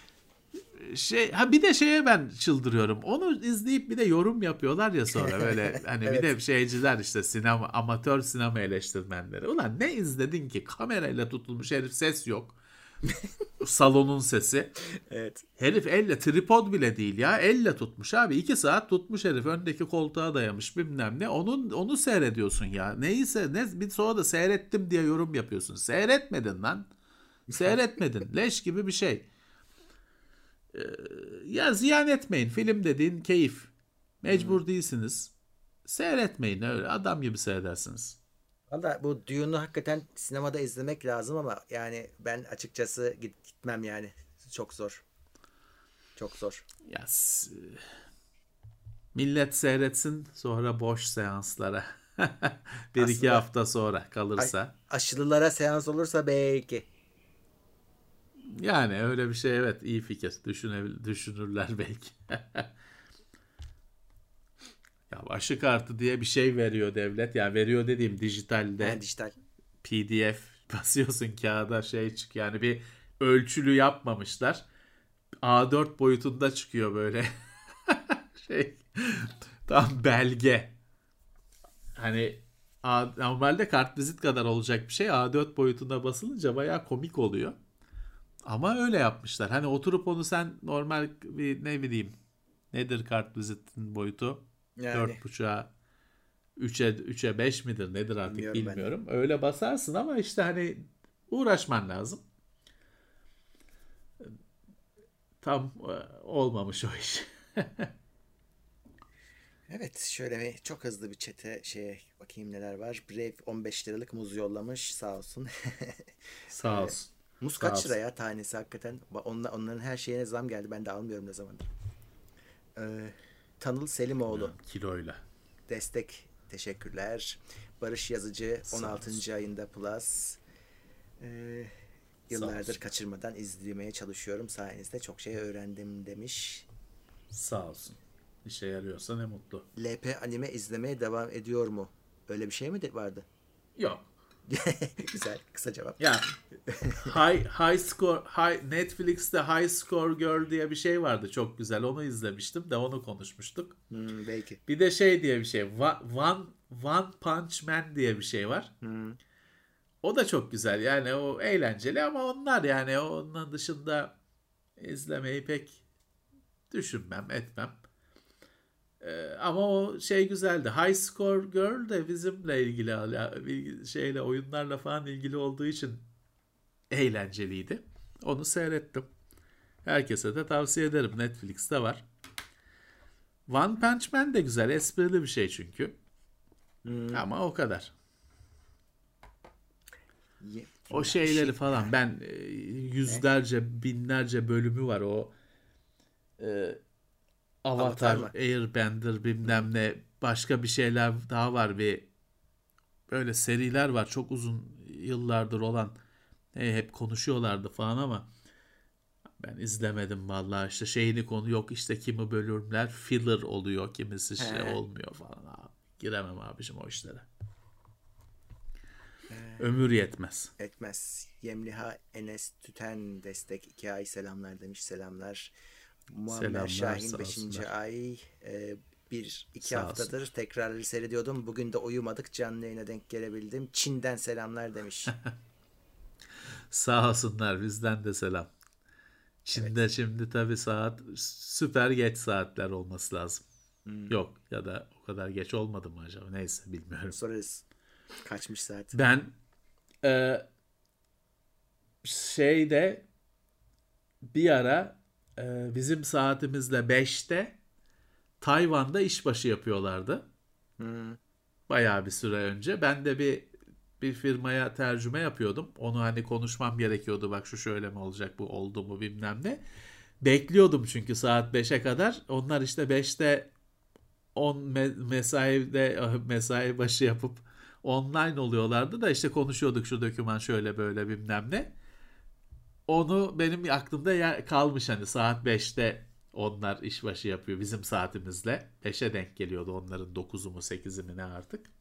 şey ha bir de şeye ben çıldırıyorum. Onu izleyip bir de yorum yapıyorlar ya sonra böyle <laughs> hani bir de şeyciler işte sinema amatör sinema eleştirmenleri. Ulan ne izledin ki? Kamerayla tutulmuş herif ses yok. <laughs> Salonun sesi. Evet. Herif elle tripod bile değil ya. Elle tutmuş abi. iki saat tutmuş herif. Öndeki koltuğa dayamış bilmem ne. Onun onu seyrediyorsun ya. Neyse ne bir sonra da seyrettim diye yorum yapıyorsun. Seyretmedin lan. Seyretmedin. <laughs> Leş gibi bir şey. Ee, ya ziyan etmeyin. Film dediğin keyif. Mecbur değilsiniz. Seyretmeyin öyle. Adam gibi seyredersiniz. Valla bu Dune'u hakikaten sinemada izlemek lazım ama yani ben açıkçası git, gitmem yani. Çok zor. Çok zor. Ya s- millet seyretsin sonra boş seanslara. <laughs> bir iki Aslında- hafta sonra kalırsa. Aşılılara seans olursa belki. Yani öyle bir şey evet iyi fikir. Düşünebil düşünürler belki. <laughs> Ya aşı kartı diye bir şey veriyor devlet. Yani veriyor dediğim dijitalde. Yani dijital. PDF <laughs> basıyorsun kağıda şey çık yani bir ölçülü yapmamışlar. A4 boyutunda çıkıyor böyle. <laughs> şey tam belge. Hani A, normalde kartvizit kadar olacak bir şey A4 boyutunda basılınca bayağı komik oluyor. Ama öyle yapmışlar. Hani oturup onu sen normal bir ne bileyim nedir kartvizitin boyutu? Yani 4.5'a 3'e 3'e 5 midir nedir artık Bilmiyorum ben. bilmiyorum. Öyle basarsın ama işte hani uğraşman lazım. Tam e, olmamış o iş. <laughs> Evet şöyle bir çok hızlı bir çete şeye bakayım neler var. Brave 15 liralık muz yollamış sağ olsun. <laughs> Sağ olsun. Muz kaç lira ya tanesi hakikaten. Onla, onların her şeyine zam geldi. Ben de almıyorum ne zamandır. Ee, Tanıl Selimoğlu Kiloyla. destek teşekkürler. Barış Yazıcı Sağ 16. olsun. ayında plus. Ee, yıllardır kaçırmadan izlemeye çalışıyorum. Sayenizde çok şey öğrendim demiş. Sağ olsun. İşe yarıyorsa ne mutlu. LP anime izlemeye devam ediyor mu? Öyle bir şey mi vardı? Yok. <laughs> Güzel, kısa cevap. Ya high, high score high, Netflix'te High Score Girl diye bir şey vardı çok güzel onu izlemiştim de onu konuşmuştuk. Hmm, belki. Bir de şey diye bir şey One, One Punch Man diye bir şey var. Hmm. O da çok güzel yani o eğlenceli ama onlar yani onun dışında izlemeyi pek düşünmem etmem. Ee, ama o şey güzeldi. High Score Girl de bizimle ilgili bilgi- şeyle oyunlarla falan ilgili olduğu için eğlenceliydi. Onu seyrettim. Herkese de tavsiye ederim. Netflix'te var. One Punch Man de güzel. Esprili bir şey çünkü. Hmm. Ama o kadar. Ye- O şeyleri falan ben e, yüzlerce binlerce bölümü var o e, Avatar Avatar? Airbender bilmem ne başka bir şeyler daha var bir böyle seriler var çok uzun yıllardır olan E, hep konuşuyorlardı falan ama ben izlemedim vallahi işte şeyini konu yok işte kimi bölümler filler oluyor kimisi şey He. olmuyor falan abi. giremem abicim o işlere ömür yetmez Etmez. Yemliha Enes Tüten destek 2 ay selamlar demiş. Selamlar. Muammer Selamlar, Şahin sağ 5. olsunlar. ay. E, bir iki Sağ haftadır tekrarları seyrediyordum. Bugün de uyumadık. Canlı yayına denk gelebildim. Çin'den selamlar demiş. <laughs> Sağ olsunlar bizden de selam. Çin'de şimdi tabii saat süper geç saatler olması lazım. Hmm. Yok ya da o kadar geç olmadı mı acaba? Neyse bilmiyorum. Sorarız. Kaçmış saat. Ben e, şeyde bir ara e, bizim saatimizle 5'te Tayvan'da işbaşı yapıyorlardı. Hmm. bayağı bir süre önce. Ben de bir bir firmaya tercüme yapıyordum. Onu hani konuşmam gerekiyordu. Bak şu şöyle mi olacak bu oldu mu bilmem ne. Bekliyordum çünkü saat 5'e kadar. Onlar işte 5'te 10 me- mesaide <laughs> mesai başı yapıp online oluyorlardı da işte konuşuyorduk şu doküman şöyle böyle bilmem ne. Onu benim aklımda yer- kalmış hani saat 5'te onlar işbaşı yapıyor bizim saatimizle. 5'e denk geliyordu onların 9'u mu 8'i mi ne artık.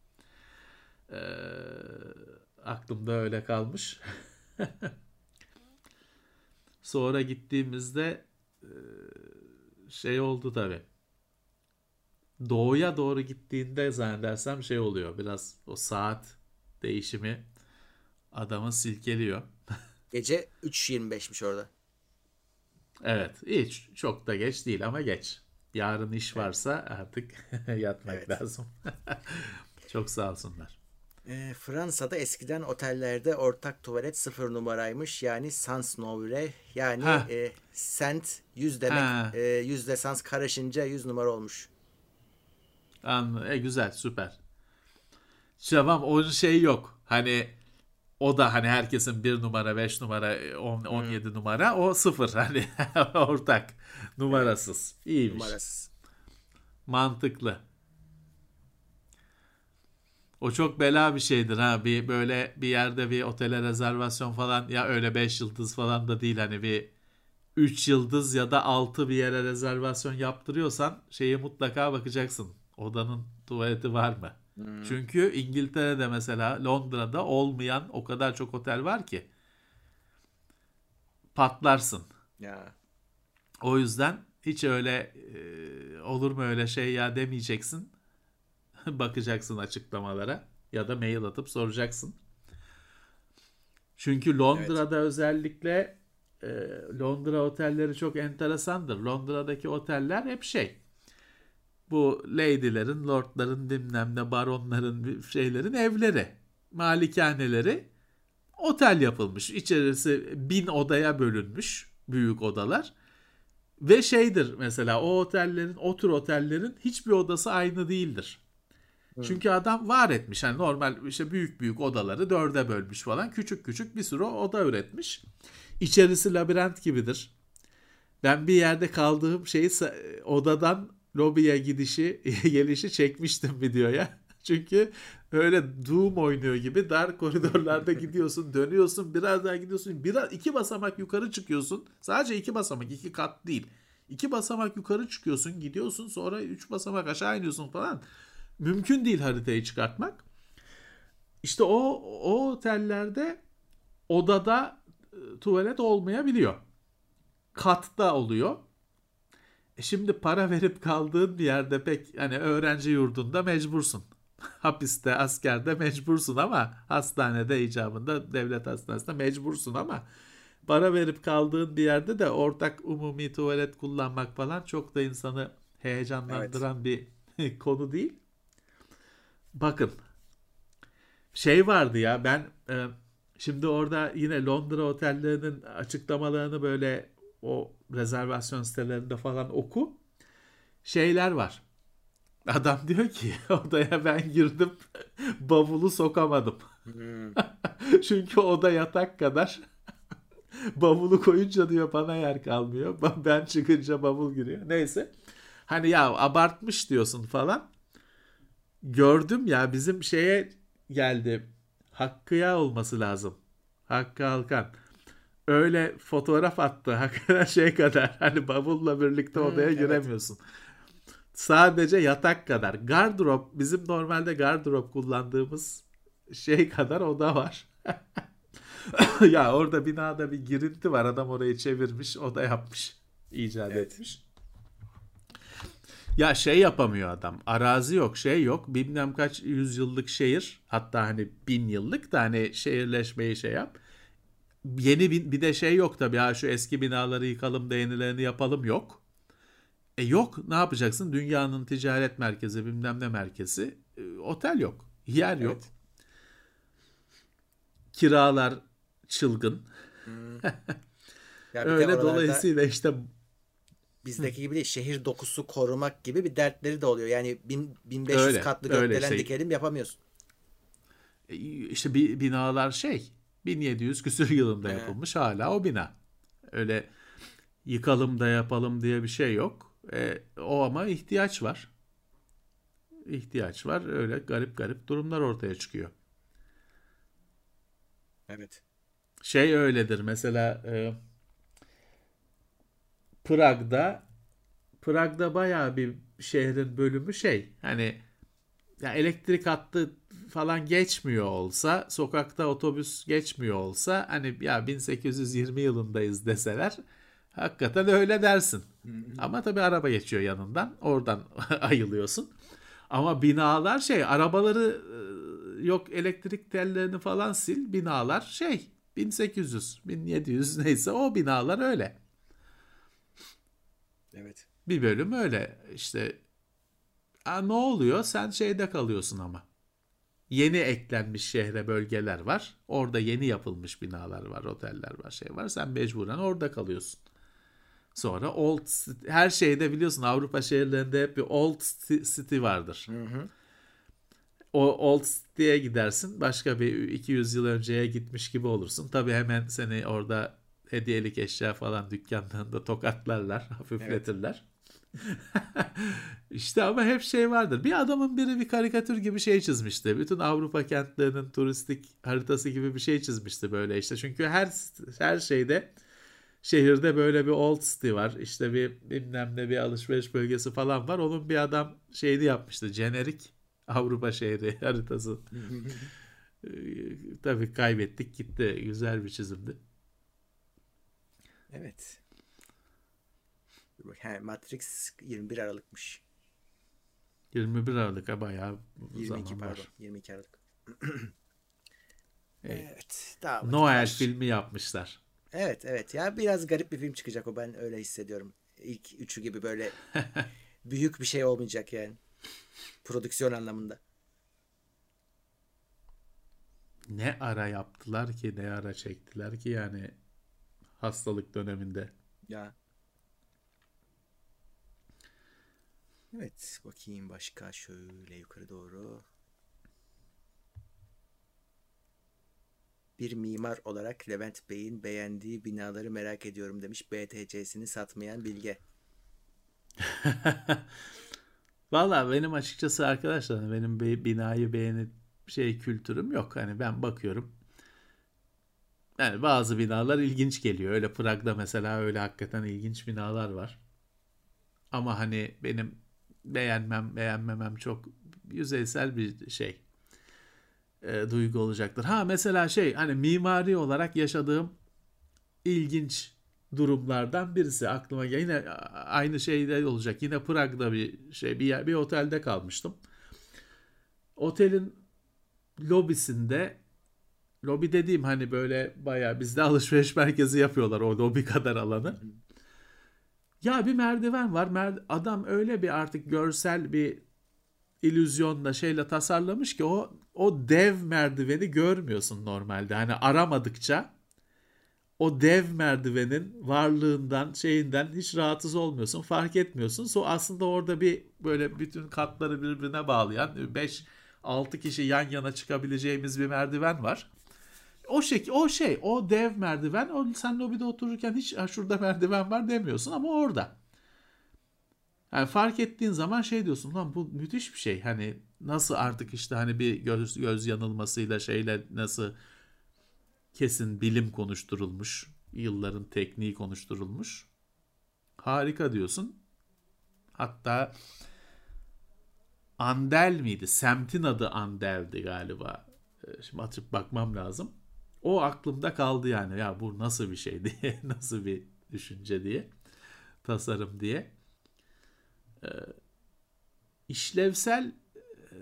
Ee, aklımda öyle kalmış. <laughs> Sonra gittiğimizde e, şey oldu tabi. Doğuya doğru gittiğinde zannedersem şey oluyor. Biraz o saat değişimi adamı silkeliyor. Gece 3.25'miş orada. Evet, hiç çok da geç değil ama geç. Yarın iş varsa artık <laughs> yatmak Evet. lazım. <laughs> Çok sağ olsunlar. E, Fransa'da eskiden otellerde ortak tuvalet sıfır numaraymış. Yani sans nombre. Yani Ha. e, sent 100 demek. Ha. E, yüzle sans karışınca 100 numara olmuş. An e, güzel, süper. Tamam, o şey yok. Hani o da hani herkesin bir numara, 5 numara, 10, 17 numara. O sıfır <laughs> hani ortak. Numarasız. İyiymiş. Numarasız. Mantıklı. O çok bela bir şeydir ha. Bir böyle bir yerde bir otele rezervasyon falan ya öyle 5 yıldız falan da değil hani bir 3 yıldız ya da 6 bir yere rezervasyon yaptırıyorsan şeye mutlaka bakacaksın. Odanın tuvaleti var mı? Hmm. Çünkü İngiltere'de mesela Londra'da olmayan o kadar çok otel var ki patlarsın. Ya. O yüzden hiç öyle e, olur mu öyle şey ya demeyeceksin. <laughs> Bakacaksın açıklamalara ya da mail atıp soracaksın. Çünkü Londra'da evet. özellikle e, Londra otelleri çok enteresandır. Londra'daki oteller hep şey. Bu lady'lerin, lordların, bilmem ne baronların, şeylerin evleri, malikaneleri otel yapılmış. İçerisi bin odaya bölünmüş büyük odalar. Ve şeydir mesela o otellerin, o tür otellerin hiçbir odası aynı değildir. Evet. Çünkü adam var etmiş. Yani normal işte büyük büyük odaları dörde bölmüş falan. Küçük küçük bir sürü oda üretmiş. İçerisi labirent gibidir. Ben bir yerde kaldığım şeyi odadan lobiye gidişi, <laughs> gelişi çekmiştim videoya. <laughs> Çünkü öyle Doom oynuyor gibi dar koridorlarda gidiyorsun, <laughs> dönüyorsun, biraz daha gidiyorsun. Biraz iki basamak yukarı çıkıyorsun. Sadece iki basamak, iki kat değil. İki basamak yukarı çıkıyorsun, gidiyorsun, sonra üç basamak aşağı iniyorsun falan. Mümkün değil haritayı çıkartmak. İşte o o otellerde odada e, tuvalet olmayabiliyor. Katta oluyor. E şimdi para verip kaldığın bir yerde pek hani öğrenci yurdunda mecbursun. <laughs> Hapiste, askerde mecbursun ama hastanede icabında devlet hastanesinde mecbursun ama para verip kaldığın bir yerde de ortak umumi tuvalet kullanmak falan çok da insanı heyecanlandıran evet. bir <laughs> konu değil. Bakın şey vardı ya ben e, şimdi orada yine Londra otellerinin açıklamalarını böyle o rezervasyon sitelerinde falan oku. Şeyler var. Adam diyor ki <laughs> odaya ben girdim <laughs> bavulu sokamadım. Hmm. <laughs> Çünkü oda yatak kadar. Bavulu koyunca diyor bana yer kalmıyor. Ben çıkınca bavul giriyor. Neyse. Hani ya abartmış diyorsun falan. Gördüm ya bizim şeye geldi. Hakkı'ya olması lazım. Hakkı Alkan. Öyle fotoğraf attı. Hakikaten <laughs> şey kadar. Hani bavulla birlikte odaya hmm, giremiyorsun. Evet. Sadece yatak kadar. Gardırop bizim normalde gardırop kullandığımız şey kadar oda var. <laughs> ya orada binada bir girinti var. Adam orayı çevirmiş, oda yapmış. icat evet. etmiş. Ya şey yapamıyor adam. Arazi yok, şey yok. Bilmem kaç yüzyıllık şehir. Hatta hani bin yıllık da hani şehirleşmeyi şey yap. Yeni bir, bir de şey yok tabii. Ha şu eski binaları yıkalım da yenilerini yapalım yok. E yok ne yapacaksın? Dünyanın ticaret merkezi bilmem ne merkezi. E, otel yok. Yer evet. yok. Kiralar çılgın. Hmm. <laughs> Öyle dolayısıyla işte bizdeki gibi değil şehir dokusu korumak gibi bir dertleri de oluyor. Yani bin, 1500 öyle, katlı gökdelen şey. dikelim yapamıyorsun. E, işte bir binalar şey 1700 küsür yılında yapılmış hala o bina. Öyle yıkalım da yapalım diye bir şey yok. E, o ama ihtiyaç var. İhtiyaç var. Öyle garip garip durumlar ortaya çıkıyor. Evet. Şey öyledir mesela e, Prag'da Prag'da bayağı bir şehrin bölümü şey hani ya elektrik hattı falan geçmiyor olsa sokakta otobüs geçmiyor olsa hani ya 1820 yılındayız deseler hakikaten öyle dersin. Ama tabii araba geçiyor yanından oradan <laughs> ayılıyorsun. Ama binalar şey arabaları e, yok elektrik tellerini falan sil binalar şey 1800 1700 neyse o binalar öyle. Evet. Bir bölüm öyle işte. A, ne oluyor? Sen şeyde kalıyorsun ama. Yeni eklenmiş şehre bölgeler var. Orada yeni yapılmış binalar var, oteller var, şey var. Sen mecburen orada kalıyorsun. Sonra Old her şeyde biliyorsun Avrupa şehirlerinde hep bir Old City vardır. Hı hı. O Old City'ye gidersin. Başka bir 200 yıl önceye gitmiş gibi olursun. Tabii hemen seni orada hediyelik eşya falan dükkanlarında tokatlarlar, <laughs> hafifletirler. Evet. <laughs> işte ama hep şey vardır. Bir adamın biri bir karikatür gibi şey çizmişti. Bütün Avrupa kentlerinin turistik haritası gibi bir şey çizmişti böyle işte. Çünkü her her şeyde şehirde böyle bir Old City var. İşte bir bilmem ne bir alışveriş bölgesi falan var. Onun bir adam şeyini yapmıştı. Jenerik Avrupa şehri <laughs> haritası. <laughs> Ee, tabii kaybettik gitti. Güzel bir çizimdi. Evet. He, Matrix 21 Aralık'mış. 21 Aralık ha bayağı 22 zaman pardon. var. 22 Aralık. <clears throat> Evet. Daha Noel var. filmi yapmışlar. Evet evet. Ya biraz garip bir film çıkacak o ben öyle hissediyorum. İlk üçü gibi böyle <laughs> büyük bir şey olmayacak yani. Prodüksiyon anlamında. Ne ara yaptılar ki ne ara çektiler ki yani hastalık döneminde. Ya. Evet bakayım başka şöyle yukarı doğru. Bir mimar olarak Levent Bey'in beğendiği binaları merak ediyorum demiş BTC'sini satmayan Bilge. <laughs> Valla benim açıkçası arkadaşlar benim bir binayı beğenip şey kültürüm yok. Hani ben bakıyorum. Yani bazı binalar ilginç geliyor. Öyle Prag'da mesela öyle hakikaten ilginç binalar var. Ama hani benim beğenmem beğenmemem çok yüzeysel bir şey. E, duygu olacaktır. Ha mesela şey hani mimari olarak yaşadığım ilginç durumlardan birisi aklıma yine aynı şeyde olacak. Yine Prag'da bir şey bir yer, bir otelde kalmıştım. Otelin lobisinde lobi dediğim hani böyle bayağı bizde alışveriş merkezi yapıyorlar o lobi kadar alanı. Ya bir merdiven var. Mer- adam öyle bir artık görsel bir illüzyonla şeyle tasarlamış ki o o dev merdiveni görmüyorsun normalde. Hani aramadıkça o dev merdivenin varlığından şeyinden hiç rahatsız olmuyorsun fark etmiyorsun. So aslında orada bir böyle bütün katları birbirine bağlayan 5-6 kişi yan yana çıkabileceğimiz bir merdiven var. O şey, o şey, o dev merdiven, o sen lobide otururken hiç "Ha, şurada merdiven var demiyorsun ama orada. Yani fark ettiğin zaman şey diyorsun lan bu müthiş bir şey. Hani nasıl artık işte hani bir göz, göz yanılmasıyla şeyle nasıl kesin bilim konuşturulmuş, yılların tekniği konuşturulmuş. Harika diyorsun. Hatta Andel miydi? Semtin adı Andel'di galiba. Ee, Şimdi açıp bakmam lazım. O aklımda kaldı yani. Ya bu nasıl bir şey <laughs> diye, nasıl bir düşünce diye, tasarım diye. Ee, işlevsel e,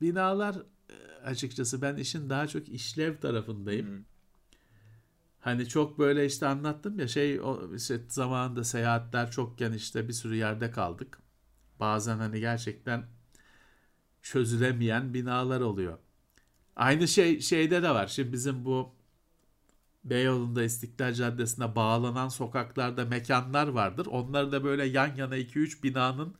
binalar e, açıkçası ben işin daha çok işlev tarafındayım. Hani çok böyle işte anlattım ya şey o işte zamanında seyahatler çokken işte bir sürü yerde kaldık. Bazen hani gerçekten çözülemeyen binalar oluyor. Aynı şey şeyde de var. Şimdi bizim bu Beyoğlu'nda İstiklal Caddesi'ne bağlanan sokaklarda mekanlar vardır. Onları da böyle yan yana 2-3 binanın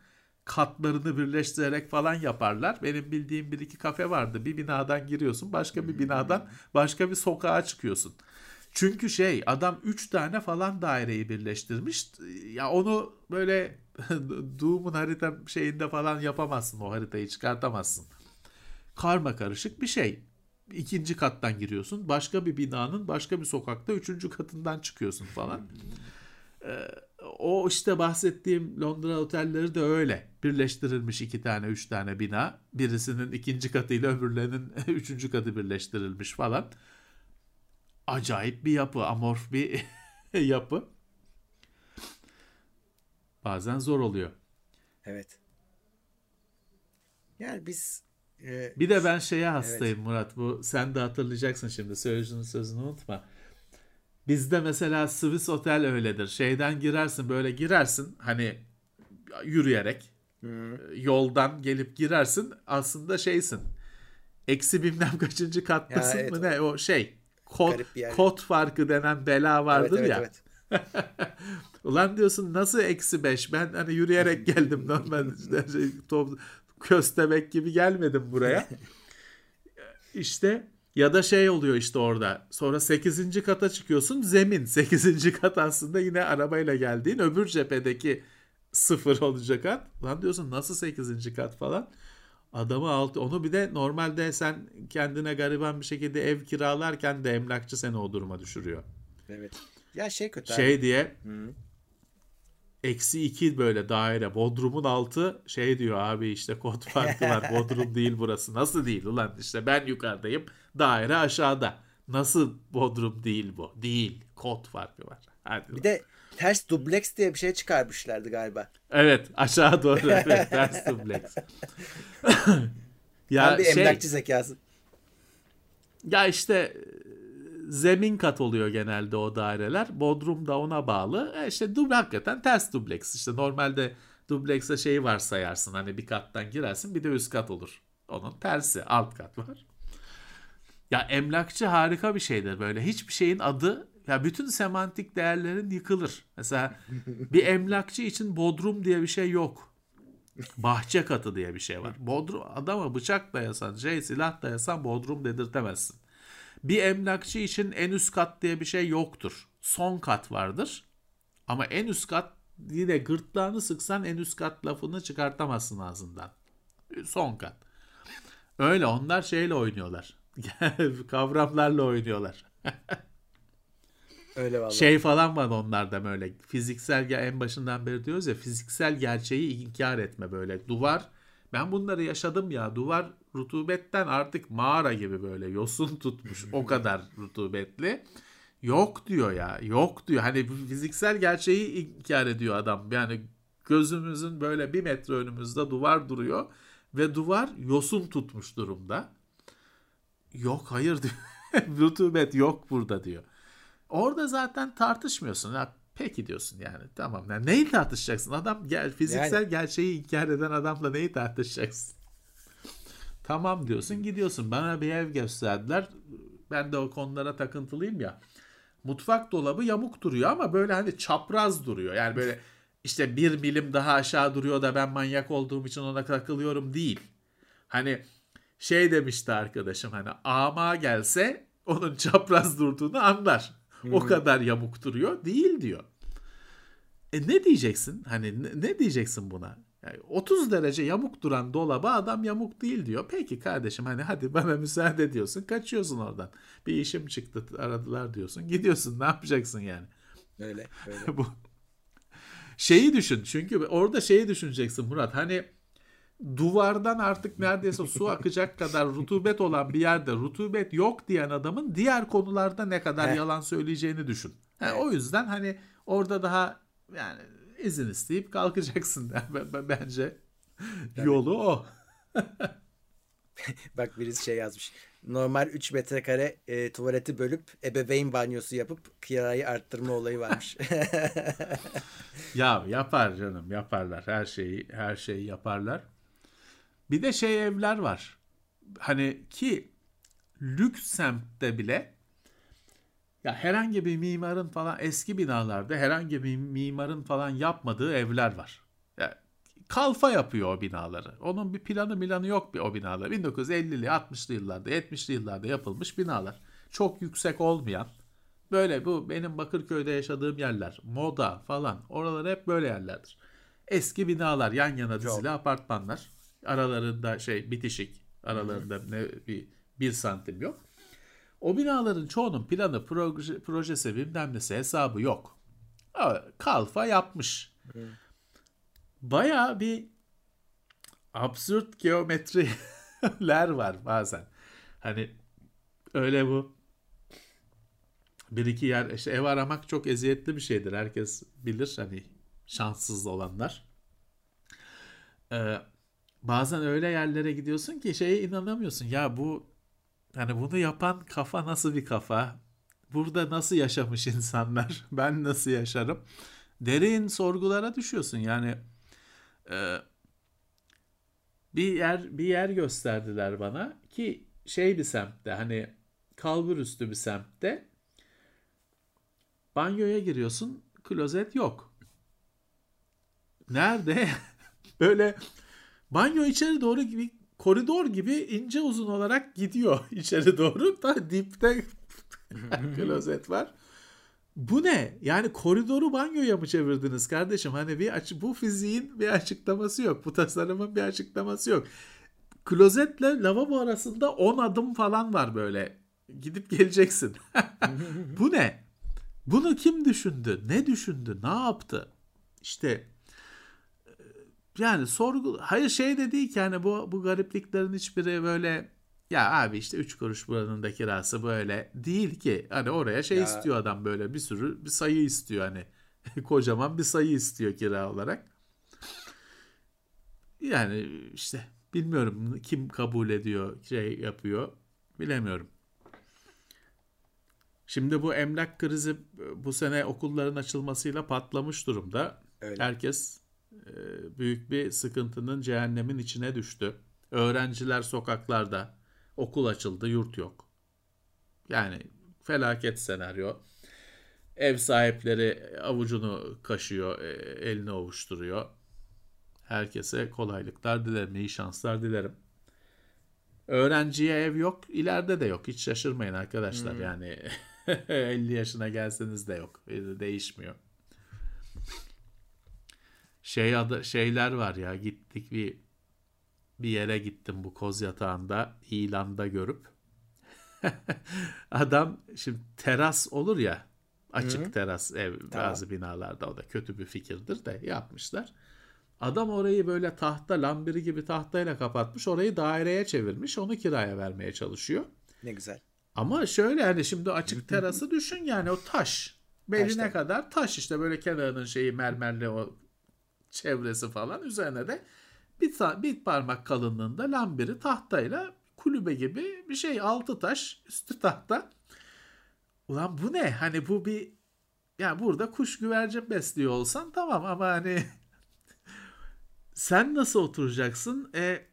katlarını birleştirerek falan yaparlar. Benim bildiğim bir iki kafe vardı. Bir binadan giriyorsun, başka bir binadan başka bir sokağa çıkıyorsun. Çünkü şey adam 3 tane falan daireyi birleştirmiş. Ya onu böyle <laughs> Doom'un harita şeyinde falan yapamazsın. O haritayı çıkartamazsın. Karma karışık bir şey. İkinci kattan giriyorsun. Başka bir binanın başka bir sokakta üçüncü katından çıkıyorsun falan. Ee, o işte bahsettiğim Londra otelleri de öyle. Birleştirilmiş iki tane, üç tane bina. Birisinin ikinci katıyla öbürlerinin <laughs> üçüncü katı birleştirilmiş falan. Acayip bir yapı, amorf bir <laughs> yapı. Bazen zor oluyor. Evet. Yani biz e, Bir de ben şeye hastayım Murat. Bu sen de hatırlayacaksın şimdi. Söylediğin sözünü unutma. Bizde mesela Swiss Otel öyledir. Şeyden girersin böyle girersin hani yürüyerek yoldan gelip girersin aslında şeysin. Eksi bilmem <laughs> kaçıncı kattasın Ya, evet. mı ne o şey kod, kod farkı denen bela vardır evet, evet, ya. evet. <laughs> Ulan diyorsun nasıl eksi 5? Ben hani yürüyerek <laughs> geldim normal işte şey, top, köstebek gibi gelmedim buraya. <laughs> İşte ya da şey oluyor işte orada. Sonra 8. kata çıkıyorsun. Zemin <laughs> 8. kat aslında yine arabayla geldiğin öbür cephedeki sıfır olacak kat. Lan diyorsun nasıl 8. kat falan. Adamı altı onu bir de normalde sen kendine gariban bir şekilde ev kiralarken de emlakçı seni o duruma düşürüyor. Evet. Ya şey kötü. abi. Şey diye Hı. Eksi iki böyle daire. Bodrum'un altı şey diyor abi işte kod farkı var. <laughs> Bodrum değil burası. Nasıl değil ulan işte ben yukarıdayım. Daire aşağıda. Nasıl Bodrum değil bu? Değil. Kod farkı var. Hadi lan. Bir de ters dubleks diye bir şey çıkarmışlardı galiba. Evet aşağı doğru. <laughs> Evet, ters dubleks. ya Tam bir şey, emlakçı zekası. ya işte zemin kat oluyor genelde o daireler. Bodrum da ona bağlı. E işte dub hakikaten ters dubleks. İşte normalde dublekse şeyi varsayarsın. Hani bir kattan girersin bir de üst kat olur. Onun tersi alt kat var. Ya emlakçı harika bir şeydir böyle. Hiçbir şeyin adı ya bütün semantik değerlerin yıkılır. Mesela bir emlakçı için bodrum diye bir şey yok. Bahçe katı diye bir şey var. Bodrum adama bıçak dayasan, şey silah dayasan bodrum dedirtemezsin. Bir emlakçı için en üst kat diye bir şey yoktur. Son kat vardır. Ama en üst kat yine gırtlağını sıksan en üst kat lafını çıkartamazsın ağzından. Son kat. Öyle onlar şeyle oynuyorlar. <laughs> Kavramlarla oynuyorlar. Öyle vallahi. Şey falan var onlarda böyle fiziksel en başından beri diyoruz ya fiziksel gerçeği inkar etme böyle duvar ben bunları yaşadım ya duvar rutubetten artık mağara gibi böyle yosun <laughs> tutmuş o kadar rutubetli. Yok diyor ya yok diyor. Hani fiziksel gerçeği inkar ediyor adam. Yani gözümüzün böyle bir metre önümüzde duvar duruyor ve duvar yosun tutmuş durumda. Yok hayır diyor. <laughs> Rutubet yok burada diyor. Orada zaten tartışmıyorsun. Ya, peki diyorsun yani. Tamam. Yani neyi tartışacaksın? Adam gel fiziksel gerçeği inkar eden adamla neyi tartışacaksın? Tamam diyorsun gidiyorsun. Bana bir ev gösterdiler. Ben de o konulara takıntılıyım ya. Mutfak dolabı yamuk duruyor ama böyle hani çapraz duruyor. Yani böyle işte bir milim daha aşağı duruyor da ben manyak olduğum için ona takılıyorum değil. Hani şey demişti arkadaşım hani ama gelse onun çapraz durduğunu anlar. O kadar yamuk duruyor. Değil diyor. E ne diyeceksin? Hani ne, ne diyeceksin buna? Yani 30 derece yamuk duran dolaba adam yamuk değil diyor. Peki kardeşim hani hadi bana <laughs> müsaade ediyorsun. Kaçıyorsun oradan. Bir işim çıktı aradılar diyorsun. Gidiyorsun ne yapacaksın yani? Öyle. öyle. <laughs> Bu şeyi düşün. Çünkü orada şeyi düşüneceksin Murat. Hani duvardan artık neredeyse su <laughs> akacak kadar rutubet olan bir yerde rutubet yok diyen adamın diğer konularda ne kadar Heh. yalan söyleyeceğini düşün. Evet. O yüzden hani orada daha yani izin isteyip kalkacaksın <laughs> b- bence yolu o. <laughs> Bak birisi şey yazmış. Normal 3 metrekare e, tuvaleti bölüp ebeveyn banyosu yapıp kirayı arttırma olayı varmış. Ya yapar canım yaparlar her şeyi her şeyi yaparlar. Bir de şey evler var. Hani ki lüks semtte bile ya herhangi bir mimarın falan eski binalarda herhangi bir mimarın falan yapmadığı evler var. Ya kalfa yapıyor o binaları. Onun bir planı milanı yok bir o binalar. 1950'li 60'lı yıllarda 70'li yıllarda yapılmış binalar. Çok yüksek olmayan Böyle bu benim Bakırköy'de yaşadığım yerler. Moda falan. Oralar hep böyle yerlerdir. Eski binalar yan yana dizili apartmanlar. Aralarında şey bitişik. Aralarında ne bir, bir santim yok. O binaların çoğunun planı, proje, projesi bilmem nesi hesabı yok. Kalfa yapmış. Baya bir absürt geometriler var bazen. Hani öyle bu bir iki yer işte ev aramak çok eziyetli bir şeydir. Herkes bilir hani şanssız olanlar. Ee, bazen öyle yerlere gidiyorsun ki şeye inanamıyorsun. Ya bu hani bunu yapan kafa nasıl bir kafa? Burada nasıl yaşamış <laughs> insanlar? Ben nasıl yaşarım? Derin sorgulara düşüyorsun. Yani e, bir yer bir yer gösterdiler bana ki şey bir semtte hani kalbur üstü bir semtte Banyoya giriyorsun, klozet yok. Nerede? <laughs> Böyle banyo içeri doğru gibi koridor gibi ince uzun olarak gidiyor <laughs> içeri doğru. Da dipte <laughs> klozet var. Bu ne? Yani koridoru banyoya mı çevirdiniz kardeşim? Hani bir açı, bu fiziğin bir açıklaması yok. Bu tasarımın bir açıklaması yok. Klozetle lavabo arasında 10 adım falan var böyle. Gidip geleceksin. <laughs> bu ne? Bunu kim düşündü? Ne düşündü? Ne yaptı? İşte yani sorgu hayır şey de değil ki hani bu bu garipliklerin hiçbiri böyle ya abi işte 3 kuruş buranın da kirası böyle değil ki. Hani oraya şey Ya. istiyor adam böyle bir sürü bir sayı istiyor hani. <laughs> Kocaman bir sayı istiyor kira olarak. Yani işte bilmiyorum kim kabul ediyor, şey yapıyor bilemiyorum. Şimdi bu emlak krizi bu sene okulların açılmasıyla patlamış durumda. Öyle. Herkes büyük bir sıkıntının cehennemin içine düştü. Öğrenciler sokaklarda, okul açıldı, yurt yok. Yani felaket senaryo. Ev sahipleri avucunu kaşıyor, e, elini ovuşturuyor. Herkese kolaylıklar dilerim, iyi şanslar dilerim. Öğrenciye ev yok, ileride de yok. Hiç şaşırmayın arkadaşlar. Yani <laughs> 50 yaşına gelseniz de yok. E, Değişmiyor. Şey adı şeyler var ya gittik bir bir yere gittim bu koz yatağında ilanda görüp <laughs> adam şimdi teras olur ya açık teras ev bazı binalarda o da kötü bir fikirdir de yapmışlar. Adam orayı böyle tahta lambiri gibi tahtayla kapatmış orayı daireye çevirmiş onu kiraya vermeye çalışıyor. Ne güzel. Ama şöyle hani şimdi açık terası <laughs> düşün yani o taş. Beline Taştan. kadar taş işte böyle kenarının şeyi mermerli o çevresi falan üzerine de bir, bir parmak kalınlığında lambiri tahtayla kulübe gibi bir şey altı taş üstü tahta. Ulan bu ne? Hani bu bir ya burada kuş güvercin besliyor olsan tamam ama hani <laughs> sen nasıl oturacaksın? E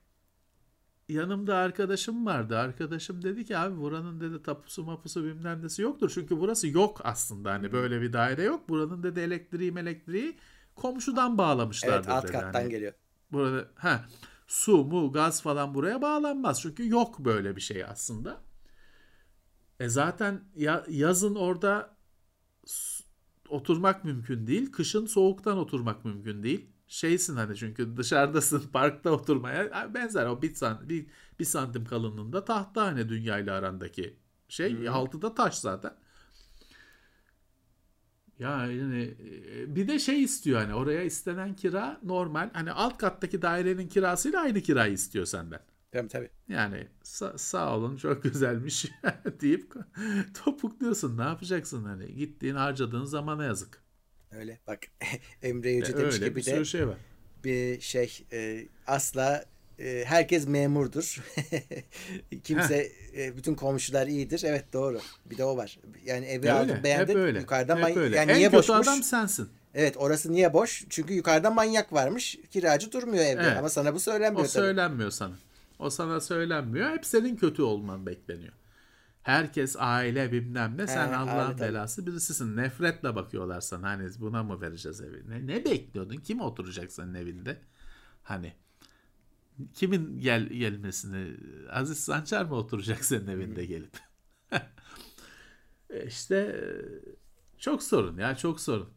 yanımda arkadaşım vardı. Arkadaşım dedi ki abi buranın dedi tapusu mapusu bilmem nesi yoktur. Çünkü burası yok aslında. Hani böyle bir daire yok. Buranın dedi elektriği elektriği komşudan bağlamışlardır Evet alt kattan Hani geliyor. burada ha su mu gaz falan buraya bağlanmaz. Çünkü yok böyle bir şey aslında. E zaten ya- yazın orada oturmak mümkün değil. Kışın soğuktan oturmak mümkün değil. Şeysin hani çünkü dışarıdasın <laughs> parkta oturmaya benzer o bir, san, bir, bir santim kalınlığında tahta hani dünyayla arandaki şey altı da taş zaten. Ya yani e, bir de şey istiyor hani oraya istenen kira normal hani alt kattaki dairenin kirasıyla aynı kirayı istiyor senden. Tabii tabii. Yani sa- sağ olun çok güzelmiş <laughs> deyip <laughs> topukluyorsun. Ne yapacaksın hani gittiğin harcadığın zamana yazık. Öyle. Bak <laughs> Emre Yüce demiş Öyle ki bir bir de şey var. bir şey e, asla e, herkes memurdur. <laughs> Kimse e, bütün komşular iyidir. Evet doğru. Bir de o var. Yani evi Öyle, aldım beğendim. öyle. Yukarıdan hep öyle. yani en niye kötü boşmuş? adam sensin. Evet orası niye boş? Çünkü yukarıda manyak varmış. Kiracı durmuyor evde. Evet. Ama sana bu söylenmiyor O tabii. söylenmiyor sana. O sana söylenmiyor. Hep senin kötü olman bekleniyor. Herkes aile bilmem ne. Sen Allah'ın belası birisisin. Nefretle bakıyorlar sana. Hani buna mı vereceğiz evi? Ne, ne bekliyordun? Kim oturacak senin evinde? Hani kimin gel gelmesini Aziz Sancar mı oturacak senin evinde gelip? <laughs> E işte e, çok sorun ya çok sorun.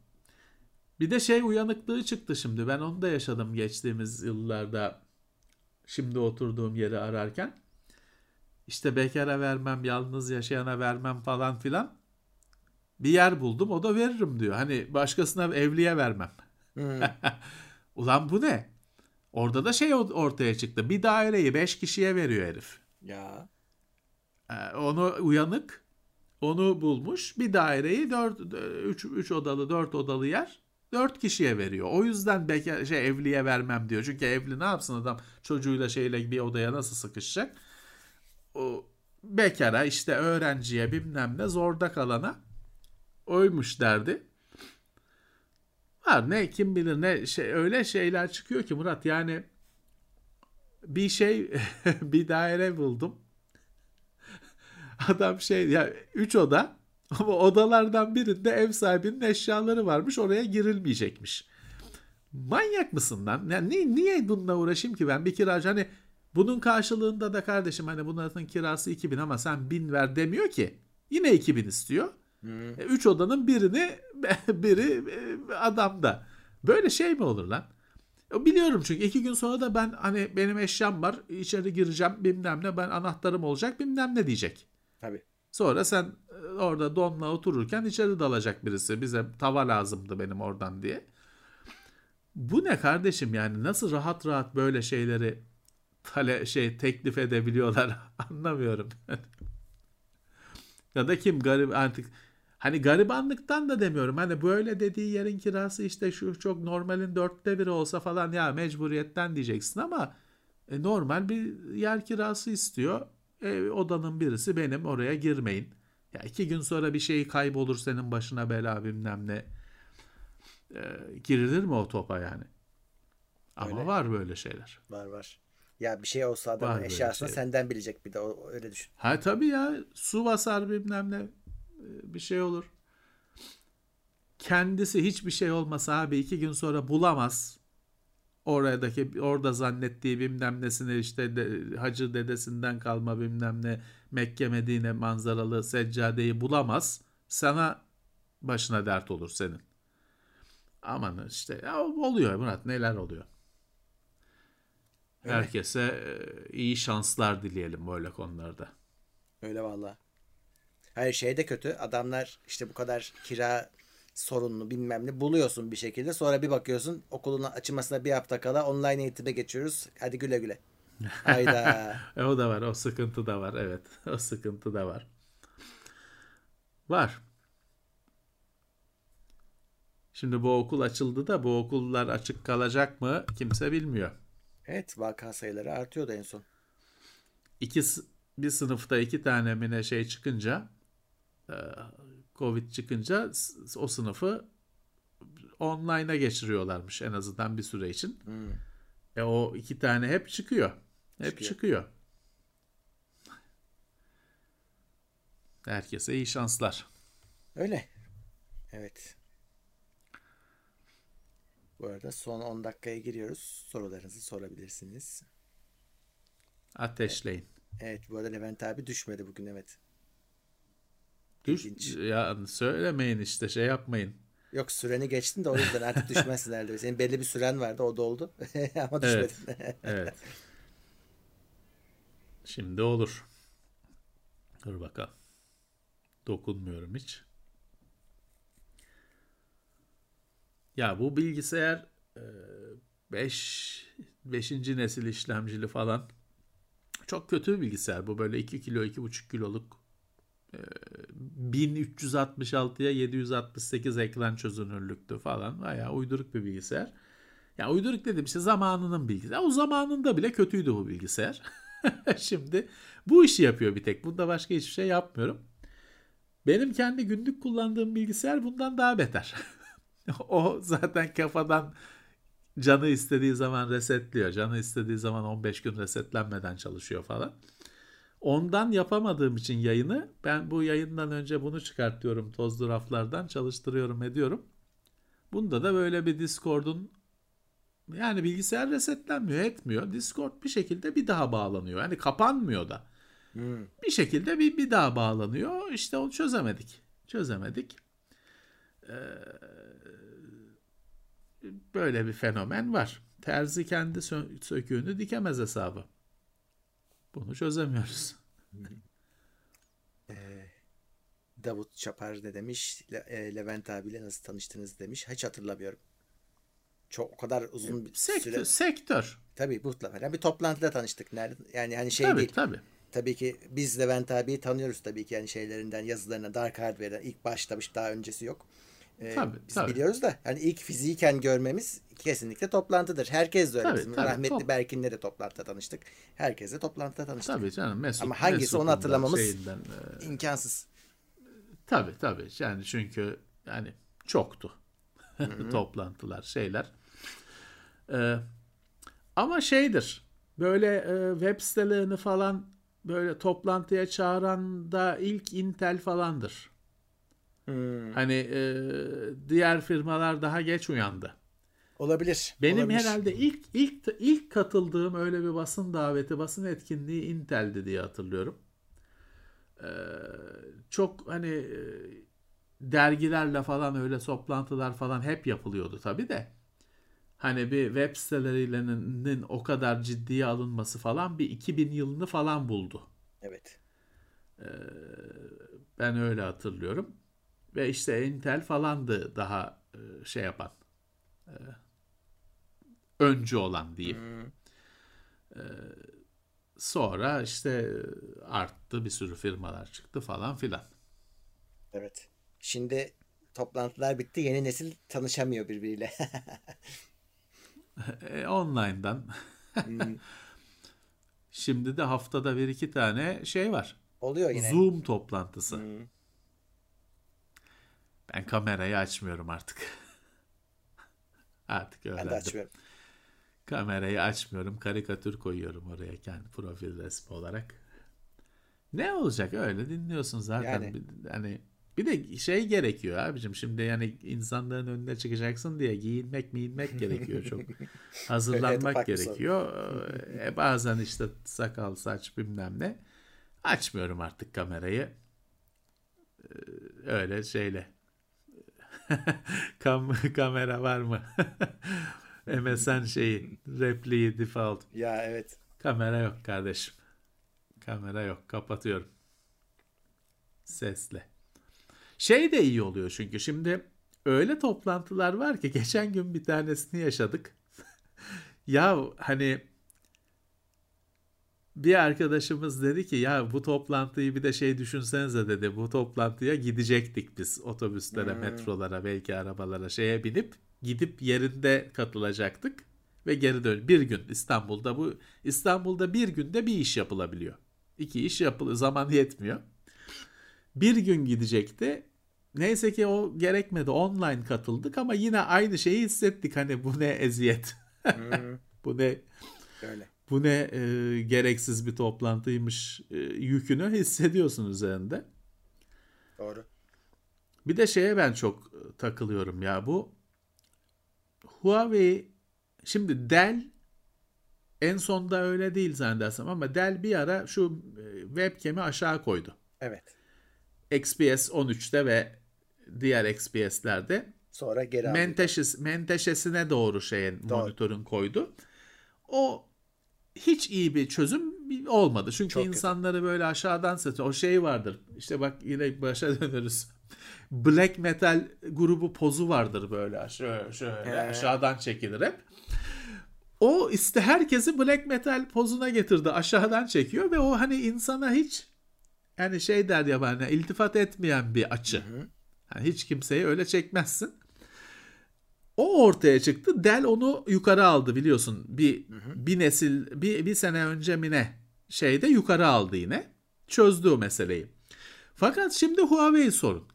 Bir de şey uyanıklığı çıktı şimdi. Ben onu da yaşadım geçtiğimiz yıllarda. Şimdi oturduğum yeri ararken. İşte bekara vermem, yalnız yaşayana vermem falan filan. Bir yer buldum o da veririm diyor. Hani başkasına evliye vermem. Hmm. <laughs> Ulan bu ne? Orada da şey ortaya çıktı. Bir daireyi 5 kişiye veriyor herif. ya. Ee, Onu uyanık onu bulmuş. Bir daireyi 4 3 3 odalı 4 odalı yer 4 kişiye veriyor. O yüzden bekar şey evliye vermem diyor. Çünkü evli ne yapsın adam çocuğuyla şeyle bir odaya nasıl sıkışacak? O bekara işte öğrenciye bilmem ne zorda kalana oymuş derdi. Var ne kim bilir ne şey öyle şeyler çıkıyor ki Murat yani bir şey <laughs> bir daire buldum. Adam şey ya 3 oda ama odalardan birinde ev sahibinin eşyaları varmış oraya girilmeyecekmiş. Manyak mısın lan? Yani niye, niye bununla uğraşayım ki ben bir kiracı hani bunun karşılığında da kardeşim hani bunların kirası 2000 ama sen 1000 ver demiyor ki. Yine 2000 istiyor. Hmm. 3 odanın birini <laughs> biri e, adamda. Böyle şey mi olur lan? Biliyorum çünkü iki gün sonra da ben hani benim eşyam var içeri gireceğim bilmem ne ben anahtarım olacak bilmem ne diyecek. Tabii. Sonra sen e, orada donla otururken içeri dalacak birisi. Bize tava lazımdı benim oradan diye. Bu ne kardeşim yani nasıl rahat rahat böyle şeyleri tale şey teklif edebiliyorlar <laughs> anlamıyorum. <laughs> ya da kim garip artık hani garibanlıktan da demiyorum. Hani böyle dediği yerin kirası işte şu çok normalin dörtte biri olsa falan ya mecburiyetten diyeceksin ama e, normal bir yer kirası istiyor. E, odanın birisi benim oraya girmeyin. Ya iki gün sonra bir şey kaybolur senin başına bela bilmem ne. E, girilir mi o topa yani? Ama Öyle. var böyle şeyler. Var var. Ya bir şey olsa adamın Var eşyasını şey. senden bilecek bir de öyle düşün. Ha tabii ya su basar bilmem ne bir şey olur. Kendisi hiçbir şey olmasa abi iki gün sonra bulamaz. Oradaki orada zannettiği bilmem nesini işte de, hacı dedesinden kalma bilmem ne Mekke Medine manzaralı seccadeyi bulamaz. Sana başına dert olur senin. Aman işte ya oluyor Murat neler oluyor. Öyle. Herkese e, iyi şanslar dileyelim böyle konularda. Öyle valla. Hayır şey de kötü. Adamlar işte bu kadar kira sorunlu bilmem ne buluyorsun bir şekilde. Sonra bir bakıyorsun okulun açılmasına bir hafta kala online eğitime geçiyoruz. Hadi güle güle. <laughs> Hayda. E, o da var. O sıkıntı da var. Evet. O sıkıntı da var. Var. Şimdi bu okul açıldı da bu okullar açık kalacak mı kimse bilmiyor. evet vaka sayıları artıyordu en son. İki, bir sınıfta iki tane mi ne şey çıkınca Covid çıkınca o sınıfı online'a geçiriyorlarmış en azından bir süre için. Hmm. E o iki tane hep çıkıyor. Hep Çıkıyor. çıkıyor. Herkese iyi şanslar. Öyle. Evet. Bu arada son 10 dakikaya giriyoruz. Sorularınızı sorabilirsiniz. Ateşleyin. Evet bu arada Levent abi düşmedi bugün evet. Düş, İlginç. ya söylemeyin işte şey yapmayın. Yok süreni geçtin de o yüzden artık <laughs> düşmezsin herhalde. Senin belli bir süren vardı o doldu. <laughs> Ama Evet. düşmedin. Evet. Şimdi olur. Dur bakalım. Dokunmuyorum hiç. Ya bu bilgisayar 5 5. nesil işlemcili falan çok kötü bir bilgisayar. Bu böyle 2 kilo 2,5 kiloluk e, 1366'ya 768 ekran çözünürlüktü falan. Bayağı uyduruk bir bilgisayar. Ya uyduruk dedim işte zamanının bilgisayarı. O zamanında bile kötüydü bu bilgisayar. <laughs> Şimdi bu işi yapıyor bir tek. Bunda başka hiçbir şey yapmıyorum. Benim kendi günlük kullandığım bilgisayar bundan daha beter. <laughs> o zaten kafadan canı istediği zaman resetliyor. Canı istediği zaman 15 gün resetlenmeden çalışıyor falan. Ondan yapamadığım için yayını ben bu yayından önce bunu çıkartıyorum tozlu raflardan çalıştırıyorum ediyorum. Bunda da böyle bir Discord'un yani bilgisayar resetlenmiyor etmiyor. Discord bir şekilde bir daha bağlanıyor. Yani kapanmıyor da. Hmm. Bir şekilde bir, bir daha bağlanıyor. İşte onu çözemedik. Çözemedik. Ee, böyle bir fenomen var. Terzi kendi sö- söküğünü dikemez hesabı. Bunu çözemiyoruz. <laughs> Davut Çapar ne demiş? Le- e, Levent abiyle nasıl tanıştınız demiş. Hiç hatırlamıyorum. Çok o kadar uzun bir Sektör. süre. sektör. Tabii mutlaka. Bir toplantıda tanıştık. Nerede? Yani hani şey tabii değil. tabii. Tabii ki biz Levent abiyi tanıyoruz tabii ki yani şeylerinden, yazılarına, Dark Hardware'den ilk başlamış daha öncesi yok. Ee, Tabii, biz tabii. biliyoruz da hani ilk fiziken görmemiz kesinlikle toplantıdır. Herkes de öyle. Tabii, Bizim tabii, rahmetli top- Berkin'le de toplantıda tanıştık. Herkesle toplantıda tanıştık. Tabii canım Mesut. Ama hangisi Mesut'un onu hatırlamamız- şeyinden, e, İmkansız. Tabii tabii. Yani çünkü yani çoktu. <laughs> Toplantılar, şeyler. Ee, ama şeydir. Böyle e, web sitelerini falan böyle toplantıya çağıran da ilk Intel falandır. Hmm. Hani e, diğer firmalar daha geç uyandı. Olabilir. Benim olabilir. herhalde ilk ilk ilk katıldığım öyle bir basın daveti, basın etkinliği Intel'di diye hatırlıyorum. Ee, çok hani e, dergilerle falan öyle toplantılar falan hep yapılıyordu tabii de. Hani bir web siteleriyle o kadar ciddiye alınması falan bir 2000 yılını falan buldu. Evet. Ben öyle hatırlıyorum. Ve işte Intel falandı daha e, şey yapan. Öncü olan diyeyim. Hmm. Sonra işte arttı bir sürü firmalar çıktı falan filan. Evet. Şimdi toplantılar bitti. Yeni nesil tanışamıyor birbiriyle. <laughs> E, online'dan. Hmm. <laughs> Şimdi de haftada bir iki tane şey var. Oluyor yine. Zoom toplantısı. Hmm. Ben kamerayı açmıyorum artık. <laughs> artık Ben de öğrendim. açmıyorum. Kamerayı açmıyorum. Karikatür koyuyorum oraya kendi profil resmi olarak. Ne olacak öyle dinliyorsun zaten. Yani. Bir- Hani bir de şey gerekiyor abicim. Şimdi yani insanların önüne çıkacaksın diye giyinmek miyinmek gerekiyor çok. <laughs> Hazırlanmak Evet, gerekiyor. E, bazen işte sakal saç bilmem ne. Açmıyorum artık kamerayı. Ee, Öyle şeyle. <laughs> Kam kamera var mı? <laughs> MSN şeyi repliği default. Ya evet. Kamera yok kardeşim. Kamera yok. Kapatıyorum. Sesle. Şey de iyi oluyor çünkü şimdi öyle toplantılar var ki geçen gün bir tanesini yaşadık. <laughs> ya hani bir arkadaşımız dedi ki ya bu toplantıyı bir de şey düşünsenize dedi. Bu toplantıya gidecektik biz otobüslere, Hmm. metrolara, belki arabalara şeye binip gidip yerinde katılacaktık ve geri dön. Bir gün İstanbul'da bu İstanbul'da bir günde bir iş yapılabiliyor. İki iş yapılır zaman yetmiyor. Bir gün gidecekti. Neyse ki o gerekmedi. Online katıldık ama yine aynı şeyi hissettik. Hani bu ne eziyet. Hmm. <laughs> bu ne Öyle. bu ne e, gereksiz bir toplantıymış e, yükünü hissediyorsun üzerinde. Doğru. Bir de şeye ben çok takılıyorum ya bu Huawei şimdi Dell en sonda öyle değil zannedersem ama Dell bir ara şu e, webcam'i aşağı koydu. Evet. XPS 13'te ve diğer XPS'lerde Sonra geri menteşes, menteşesine doğru şeyin Doğru. monitörün koydu. O hiç iyi bir çözüm olmadı. Çünkü Çok kötü. insanları böyle aşağıdan satıyor. O şey vardır. İşte bak yine başa <laughs> döneriz. Black metal grubu pozu vardır böyle şöyle, şöyle He. aşağıdan çekilir hep. O işte herkesi black metal pozuna getirdi. Aşağıdan çekiyor ve o hani insana hiç yani şey der ya bana iltifat etmeyen bir açı. Yani hiç kimseyi öyle çekmezsin. O ortaya çıktı. Dell onu yukarı aldı biliyorsun. Bir bir nesil bir, bir sene önce mi ne şeyde yukarı aldı yine. Çözdü o meseleyi. Fakat şimdi Huawei sorun.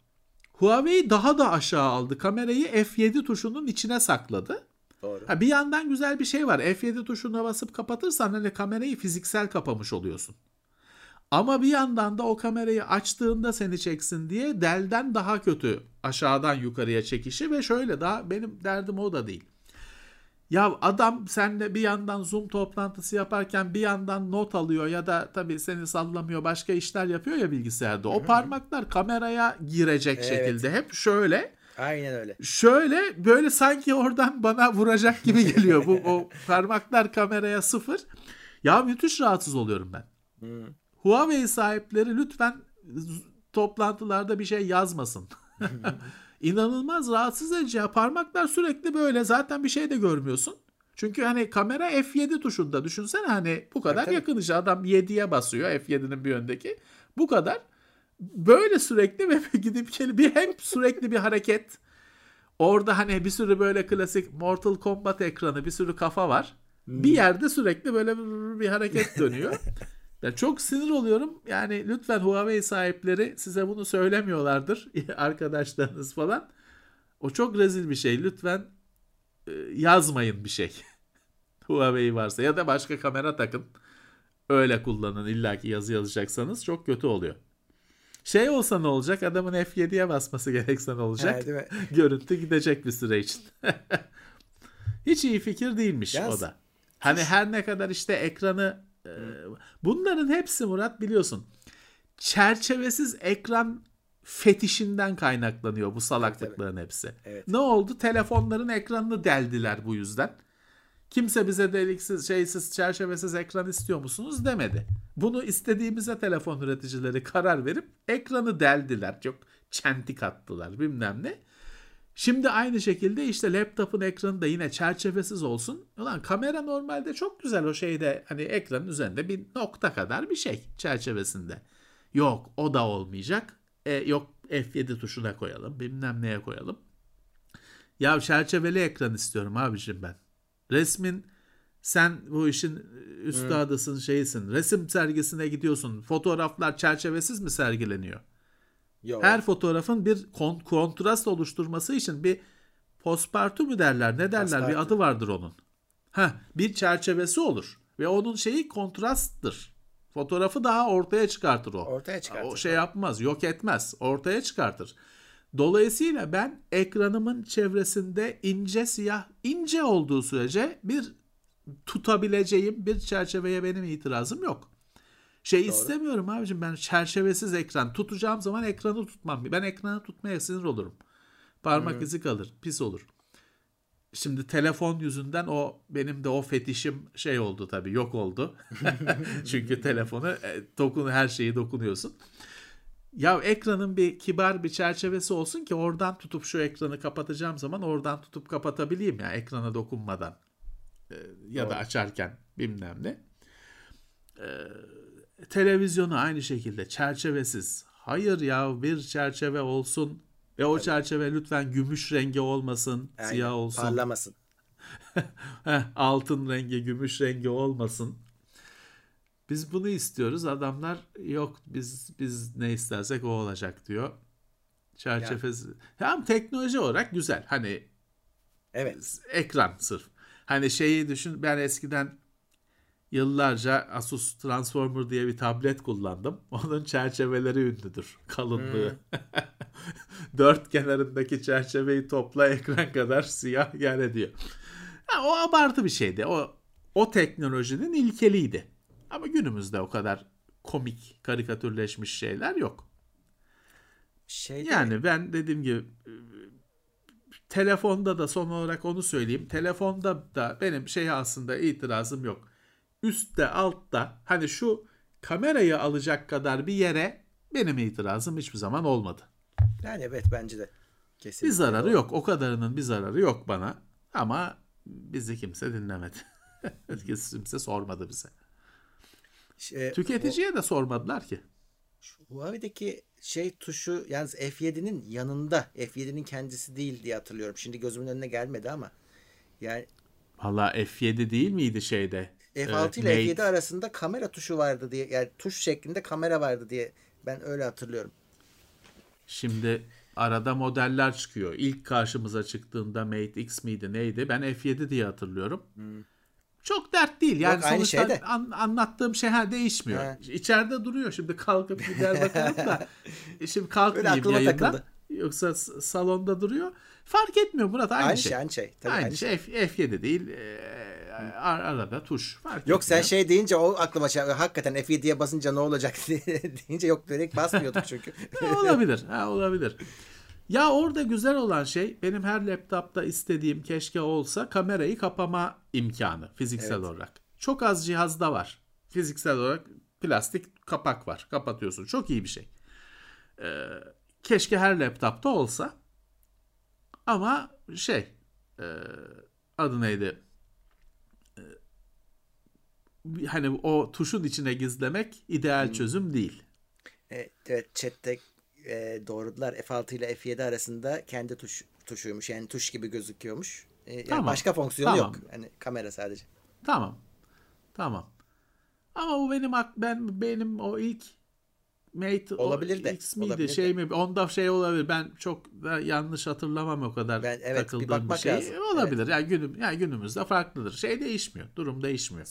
Huawei daha da aşağı aldı. Kamerayı F7 tuşunun içine sakladı. Doğru. Ha bir yandan güzel bir şey var. F7 tuşuna basıp kapatırsan hani kamerayı fiziksel kapamış oluyorsun. Ama bir yandan da o kamerayı açtığında seni çeksin diye Dell'den daha kötü aşağıdan yukarıya çekişi ve şöyle daha benim derdim o da değil. Ya adam senle bir yandan Zoom toplantısı yaparken bir yandan not alıyor ya da tabii seni sallamıyor başka işler yapıyor ya bilgisayarda. O parmaklar kameraya girecek Evet. şekilde hep şöyle Aynen öyle. şöyle böyle sanki oradan bana vuracak gibi geliyor. Bu o <laughs> parmaklar kameraya sıfır. Ya müthiş rahatsız oluyorum ben. Hmm. Huawei sahipleri lütfen toplantılarda bir şey yazmasın. <laughs> İnanılmaz rahatsız edici. ya. Parmaklar sürekli böyle zaten bir şey de görmüyorsun. Çünkü hani kamera F7 tuşunda düşünsene hani bu kadar tabii. yakın işte adam 7'ye basıyor F7'nin bir öndeki. Bu kadar. Böyle sürekli ve <laughs> gidip gelip bir hem sürekli bir hareket. Orada hani bir sürü böyle klasik Mortal Kombat ekranı bir sürü kafa var. Bir yerde sürekli böyle bir hareket dönüyor. <laughs> Ben çok sinir oluyorum. Yani lütfen Huawei sahipleri size bunu söylemiyorlardır <laughs> arkadaşlarınız falan. O çok rezil bir şey. Lütfen e, yazmayın bir şey. <laughs> Huawei varsa ya da başka kamera takın. Öyle kullanın illaki yazı yazacaksanız çok kötü oluyor. Şey olsa ne olacak? Adamın F7'ye basması <laughs> gerekse ne olacak? Mi? Görüntü gidecek bir süre için. Hiç iyi fikir değilmiş Yaz. o da. Hani her ne kadar işte ekranı e, bunların hepsi Murat biliyorsun. Çerçevesiz ekran fetişinden kaynaklanıyor bu salaklıkların hepsi. Evet. Ne oldu? Telefonların ekranını deldiler bu yüzden. Kimse bize deliksiz, şeysiz, çerçevesiz ekran istiyor musunuz demedi. Bunu istediğimize telefon üreticileri karar verip ekranı deldiler. Çok çentik attılar bilmem ne. Şimdi aynı şekilde işte laptopun ekranı da yine çerçevesiz olsun. Ulan kamera normalde çok güzel o şeyde hani ekranın üzerinde bir nokta kadar bir şey çerçevesinde. Yok o da olmayacak. E, yok F7 tuşuna koyalım bilmem neye koyalım. Ya çerçeveli ekran istiyorum abicim ben. Resmin sen bu işin üstadısın şeysin. Resim sergisine gidiyorsun. Fotoğraflar çerçevesiz mi sergileniyor? Yok. Her fotoğrafın bir kon- kontrast oluşturması için bir postpartu mu derler ne derler Paspartu. bir adı vardır onun. Ha bir çerçevesi olur ve onun şeyi kontrasttır. Fotoğrafı daha ortaya çıkartır o. Ortaya çıkartır. O şey yapmaz, yok etmez, ortaya çıkartır. Dolayısıyla ben ekranımın çevresinde ince siyah, ince olduğu sürece bir tutabileceğim bir çerçeveye benim itirazım yok. Şey istemiyorum abicim ben çerçevesiz ekran tutacağım zaman ekranı tutmam. Ben ekranı tutmaya sinir olurum. Parmak izi kalır, pis olur. Şimdi telefon yüzünden o benim de o fetişim şey oldu tabii yok oldu. <laughs> Çünkü telefonu e, dokun her şeyi dokunuyorsun. Ya ekranın bir kibar bir çerçevesi olsun ki oradan tutup şu ekranı kapatacağım zaman oradan tutup kapatabileyim ya ekrana dokunmadan Ee, ya da Doğru. açarken bilmem ne. Ee, televizyonu aynı şekilde çerçevesiz. Hayır ya bir çerçeve olsun ve o çerçeve lütfen gümüş rengi olmasın, Aynen, siyah olsun. Parlamasın. <laughs> Altın rengi, gümüş rengi olmasın. Biz bunu istiyoruz. Adamlar yok biz biz ne istersek o olacak diyor. Çerçevesi. Hem teknoloji olarak güzel. Hani Evet. ekran sırf. Hani şeyi düşün ben eskiden yıllarca Asus Transformer diye bir tablet kullandım. <laughs> Onun çerçeveleri ünlüdür. Kalınlığı. <laughs> Dört kenarındaki çerçeveyi topla ekran kadar siyah yer ediyor. Ha, o abartı bir şeydi. O o teknolojinin ilkeliydi. Ama günümüzde o kadar komik, karikatürleşmiş şeyler yok. Şeyde, Yani ben dediğim gibi telefonda da son olarak onu söyleyeyim. Telefonda da benim şey aslında itirazım yok. Üstte altta hani şu kamerayı alacak kadar bir yere benim itirazım hiçbir zaman olmadı. yani evet bence de. Kesinlikle. Bir zararı yok. O kadarının bir zararı yok bana. Ama bizi kimse dinlemedi. <laughs> kimse sormadı bize. Şey, Tüketiciye de sormadılar ki. Huawei'deki şey tuşu yalnız F7'nin yanında. F7'nin kendisi değil diye hatırlıyorum. Şimdi gözümün önüne gelmedi ama. Yani Valla F7 değil miydi şeyde? F6 Ee, ile Mate. F7 arasında kamera tuşu vardı diye. Yani tuş şeklinde kamera vardı diye. Ben öyle hatırlıyorum. Şimdi arada modeller çıkıyor. İlk karşımıza çıktığında Mate X miydi neydi? Ben F7 diye hatırlıyorum. Çok dert değil. Yani Hmm. Yok, aynı sonuçta şeyde. an- anlattığım şey ha, değişmiyor. He. İçeride duruyor. Şimdi kalkıp gider bakalım da. <laughs> Şimdi kalkmayayım yayından. takıldı. Yoksa salonda duruyor. Fark etmiyor Murat aynı, Aynı şey. şey, aynı şey. Tabii aynı, aynı şey. F- F7 değil. Ee, ar- arada tuş. Fark Yok sen etmiyor. şey deyince o aklıma şey, hakikaten F7'ye basınca ne olacak <laughs> deyince yok direkt basmıyorduk çünkü. <laughs> Ha, olabilir. Ha, olabilir. Ya orada güzel olan şey benim her laptopta istediğim keşke olsa kamerayı kapama imkanı fiziksel Evet. olarak. Çok az cihazda var. Fiziksel olarak plastik kapak var. Kapatıyorsun. Çok iyi bir şey. Ee, keşke her laptopta olsa. Ama şey e, adı neydi? Hani o tuşun içine gizlemek ideal Hmm. çözüm değil. Evet, evet chatte e, doğrudular. F6 ile F7 arasında kendi tuş tuşuymuş. Yani tuş gibi gözüküyormuş. E, yani Tamam. başka fonksiyonu Tamam. yok. Hani kamera sadece. Tamam. Tamam. Ama bu benim ben benim o ilk Mate o Olabilir de, X miydi olabilir şey de. mi onda şey olabilir. Ben çok yanlış hatırlamam o kadar Ben- evet, bir takıldığım bir, bakmak şey. lazım. Olabilir. Yani günüm yani günümüzde farklıdır. Şey değişmiyor. Durum değişmiyor.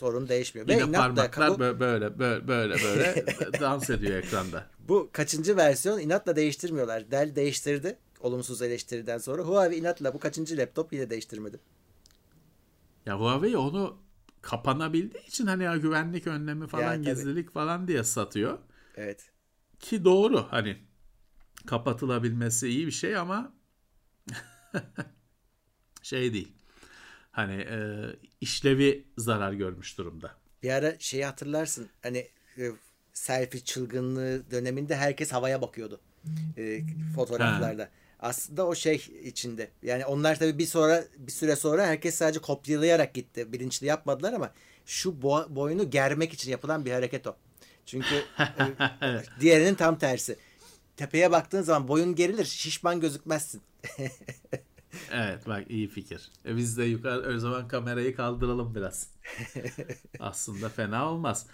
Sorun değişmiyor. Yine Ve parmaklar bu, bö- böyle böyle böyle <laughs> böyle dans ediyor ekranda. bu kaçıncı versiyon inatla değiştirmiyorlar. Dell değiştirdi. Olumsuz eleştiriden sonra. Huawei inatla bu kaçıncı laptop yine değiştirmedi. Ya Huawei onu kapanabildiği için hani ya güvenlik önlemi falan Ya, tabii. gizlilik falan diye satıyor. Evet. Ki doğru hani kapatılabilmesi iyi bir şey ama <laughs> şey değil. Hani e, işlevi zarar görmüş durumda. Bir ara şeyi hatırlarsın hani e, selfie çılgınlığı döneminde herkes havaya bakıyordu e, fotoğraflarda. Aslında o şey içinde. Yani onlar tabii bir sonra bir süre sonra herkes sadece kopyalayarak gitti. Bilinçli yapmadılar ama şu bo- boynu germek için yapılan bir hareket o. Çünkü e, <laughs> diğerinin tam tersi. Tepeye baktığın zaman boyun gerilir, şişman gözükmezsin. <laughs> Evet bak iyi fikir. E biz de yukarı o zaman kamerayı kaldıralım biraz. <laughs> Aslında fena olmaz.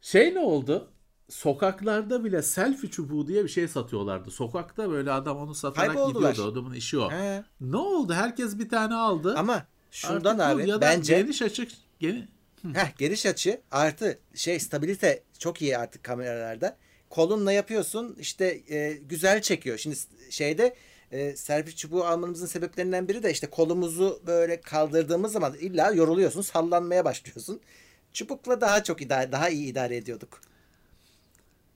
Şey ne oldu? Sokaklarda bile selfie çubuğu diye bir şey satıyorlardı. Sokakta böyle adam onu satarak Kayboldular. gidiyordu. Adamın işi o. He. Ne oldu? Herkes bir tane aldı. Ama şundan Artık abi bence geniş açık geni Heh, geniş açı artı şey stabilite çok iyi artık kameralarda. Kolunla yapıyorsun işte e, güzel çekiyor. Şimdi şeyde e, selfie çubuğu almamızın sebeplerinden biri de işte kolumuzu böyle kaldırdığımız zaman illa yoruluyorsun, sallanmaya başlıyorsun. Çubukla daha çok idare, daha iyi idare ediyorduk.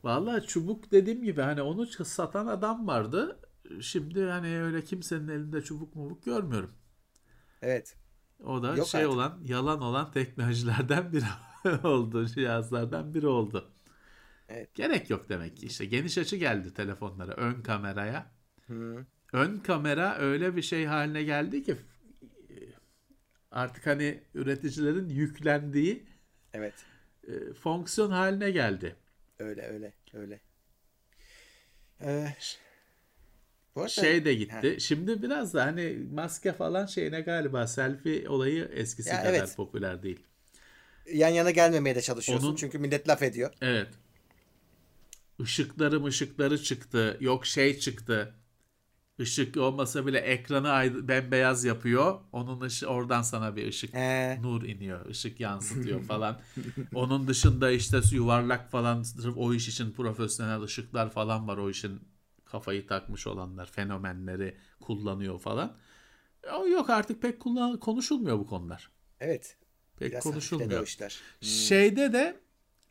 Vallahi çubuk dediğim gibi hani onu satan adam vardı. Şimdi hani öyle kimsenin elinde çubuk mubuk görmüyorum. Evet. O da Yok şey artık. olan yalan olan teknolojilerden biri <laughs> oldu. Cihazlardan biri oldu. Evet. Gerek yok demek ki. İşte geniş açı geldi telefonlara, ön kameraya. Hı. Ön kamera öyle bir şey haline geldi ki artık hani üreticilerin yüklendiği Evet. e, fonksiyon haline geldi. Öyle öyle öyle. Ee, bu arada Şey de gitti. Şimdi biraz da hani maske falan şeyine galiba selfie olayı eskisi Ya kadar evet. popüler değil. yan yana gelmemeye de çalışıyorsun Onun- çünkü millet laf ediyor. Evet. Işıkları ışıkları çıktı. Yok şey çıktı. Işık olmasa bile ekranı bembeyaz yapıyor. Onun ışı oradan sana bir ışık He. nur iniyor. ışık yansıtıyor <laughs> falan. Onun dışında işte yuvarlak falan o iş için profesyonel ışıklar falan var. O işin kafayı takmış olanlar, fenomenleri kullanıyor falan. Yok artık pek kullan konuşulmuyor bu konular. Evet. Pek Biraz konuşulmuyor. işler. Şeyde de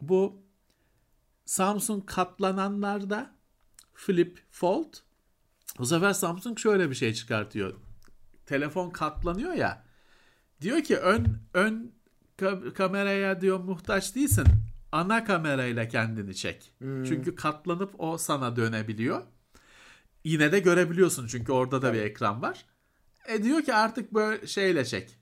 bu Samsung katlananlarda Flip Fold bu sefer Samsung şöyle bir şey çıkartıyor. Telefon katlanıyor ya. Diyor ki ön ön ka- kameraya diyor muhtaç değilsin. Ana kamerayla kendini çek. Çünkü katlanıp o sana dönebiliyor. Yine de görebiliyorsun çünkü orada da bir ekran var. E diyor ki artık böyle şeyle çek.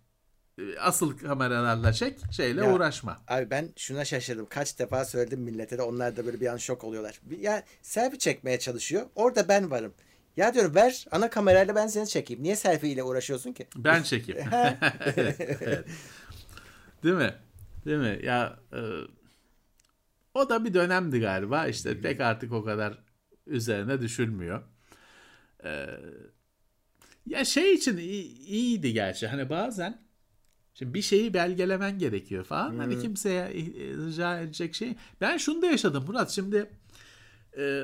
E, Asıl kameralarla çek. Şeyle Ya, uğraşma. Abi ben şuna şaşırdım. Kaç defa söyledim millete de onlar da böyle bir an şok oluyorlar. Ya selfie çekmeye çalışıyor. Orada ben varım. Ya diyorum ver ana kamerayla ben seni çekeyim. Niye selfie ile uğraşıyorsun ki? Ben çekeyim. <laughs> Evet, evet. Değil mi? Değil mi? Ya e, o da bir dönemdi galiba. İşte pek artık o kadar üzerine düşülmüyor. E, ya şey için iyi- iyiydi gerçi. Hani bazen şimdi bir şeyi belgelemen gerekiyor falan. Hani kimseye e, rica edecek şey. Ben şunu da yaşadım Murat. Şimdi e,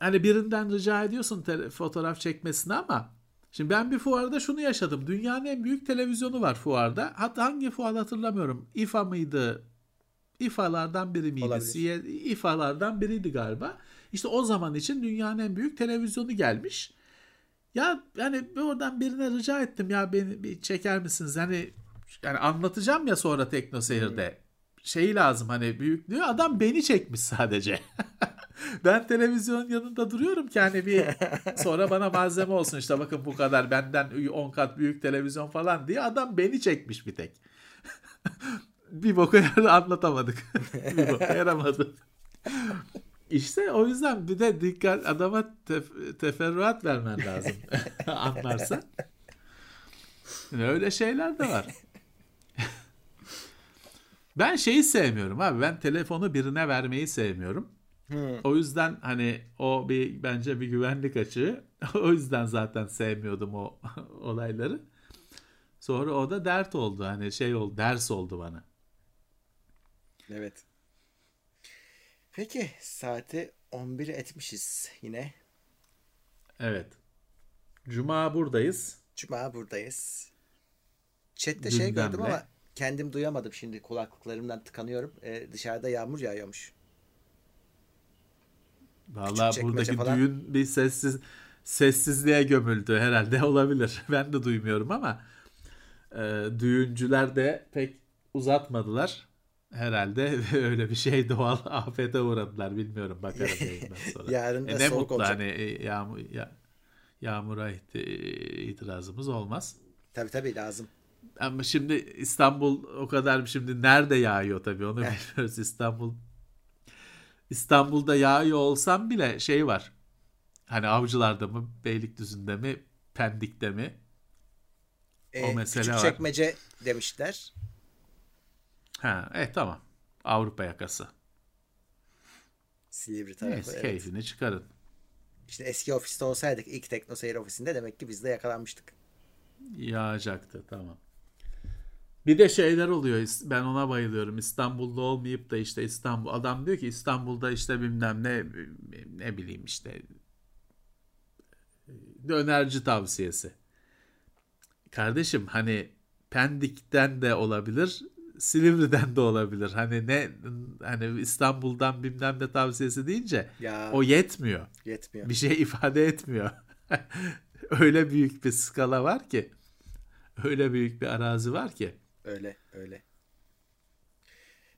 hani birinden rica ediyorsun tele- fotoğraf çekmesini ama şimdi ben bir fuarda şunu yaşadım. Dünyanın en büyük televizyonu var fuarda. Hatta hangi fuar hatırlamıyorum. İFA mıydı? İFA'lardan biri miydi? Olabilir. İFA'lardan biriydi galiba. İşte o zaman için dünyanın en büyük televizyonu gelmiş. Ya yani oradan birine rica ettim ya beni bir çeker misiniz? Hani yani anlatacağım ya sonra Tekno Seyir'de. Şeyi lazım hani büyüklüğü adam beni çekmiş sadece. <laughs> <laughs> ben televizyonun yanında duruyorum ki hani bir <laughs> sonra bana malzeme olsun işte bakın bu kadar benden 10 kat büyük televizyon falan diye adam beni çekmiş bir tek. <laughs> bir yarar- anlatamadık. bir boka yaramadı. İşte o yüzden bir de dikkat adama tef- teferruat vermen lazım. Anlarsan. Yani öyle şeyler de var. ben şeyi sevmiyorum abi. Ben telefonu birine vermeyi sevmiyorum. O yüzden hani o bir bence bir güvenlik açığı. <laughs> o yüzden zaten sevmiyordum o <laughs> olayları. Sonra o da dert oldu. Hani şey oldu, ders oldu bana. Evet. Peki saati 11'i etmişiz yine. Evet. Cuma buradayız. Cuma buradayız. Chat'te şey Gündemle. gördüm ama kendim duyamadım şimdi kulaklıklarımdan tıkanıyorum. Ee, dışarıda yağmur yağıyormuş. Vallahi çekmece buradaki falan. düğün bir sessiz sessizliğe gömüldü herhalde <laughs> olabilir. Ben de duymuyorum ama Ee, düğüncüler de pek uzatmadılar. Herhalde <laughs> öyle bir şey doğal <laughs> afete uğradılar. Bilmiyorum bakarım yayından sonra. Yarın da E ne soğuk mutlu olacak. hani e, yağmur, ya, yağmura it- itirazımız olmaz. Tabii tabii lazım. Ama şimdi İstanbul o kadar şimdi nerede yağıyor tabii onu Eh. bilmiyoruz. İstanbul İstanbul'da yağıyor olsam bile şey var. Hani Avcılar'da mı, Beylikdüzü'nde mi, Pendik'te mi? Ee, O mesele küçük var. çekmece demişler. Ha, e tamam. Avrupa yakası. Silivri tarafı. Neyse evet. keyfini çıkarın. İşte eski ofiste olsaydık ilk Tekno Seyir ofisinde demek ki biz de yakalanmıştık. Yağacaktı tamam. Bir de şeyler oluyor. Ben ona bayılıyorum. İstanbul'da olmayıp da işte İstanbul. Adam diyor ki İstanbul'da işte bilmem ne ne bileyim işte dönerci tavsiyesi. Kardeşim hani Pendik'ten de olabilir, Silivri'den de olabilir. Hani ne hani İstanbul'dan bilmem ne tavsiyesi deyince Ya o yetmiyor. yetmiyor. Bir şey ifade etmiyor. <laughs> Öyle büyük bir skala var ki. Öyle büyük bir arazi var ki. Öyle öyle.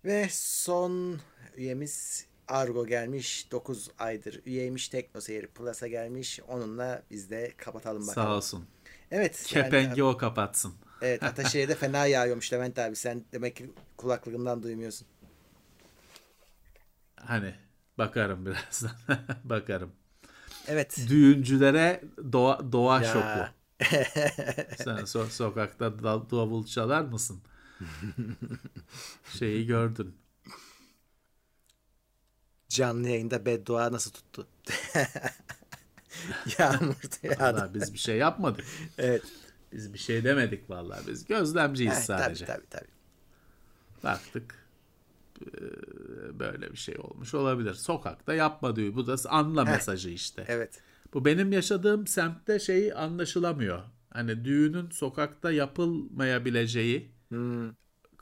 Ve son üyemiz Argo gelmiş. 9 aydır üyeymiş. Tekno Seyir Plus'a gelmiş. Onunla biz de kapatalım bakalım. Sağ olsun. Evet. yani- Kepengi o kapatsın. evet <laughs> Ataşehir'de fena yağıyormuş Levent abi. Sen demek ki kulaklığından duymuyorsun. Hani bakarım birazdan. <laughs> bakarım. Evet. Düğüncülere doğa, doğa Ya. şoku. Sen so- sokakta da- davul çalar mısın? Şeyi gördün. Canlı yayında beddua nasıl tuttu? <laughs> Yağmur. Vallahi biz bir şey yapmadık. Evet. Biz bir şey demedik vallahi. Biz gözlemciyiz Evet, tabii sadece. tabii tabii. Baktık eee, böyle bir şey olmuş olabilir. Sokakta yapma diyor. Bu da anla mesajı işte. Evet. Bu benim yaşadığım semtte şey anlaşılamıyor. Hani düğünün sokakta yapılmayabileceği Hmm.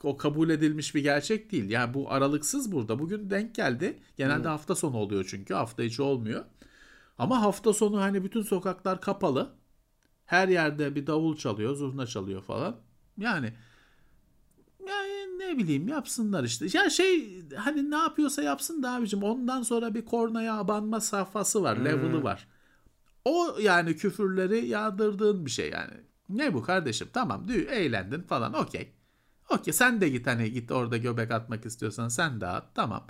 o kabul edilmiş bir gerçek değil. Yani bu aralıksız burada. Bugün denk geldi. Genelde hafta sonu oluyor çünkü. Hafta içi olmuyor. Ama hafta sonu hani bütün sokaklar kapalı. Her yerde bir davul çalıyor, zurna çalıyor falan. Yani yani ne bileyim yapsınlar işte. Ya şey hani ne yapıyorsa yapsın da abicim ondan sonra bir kornaya abanma safhası var, level'ı var. O yani küfürleri yağdırdığın bir şey yani. Ne bu kardeşim? Tamam dü eğlendin falan okey. Okey sen de git hani git orada göbek atmak istiyorsan sen de at tamam.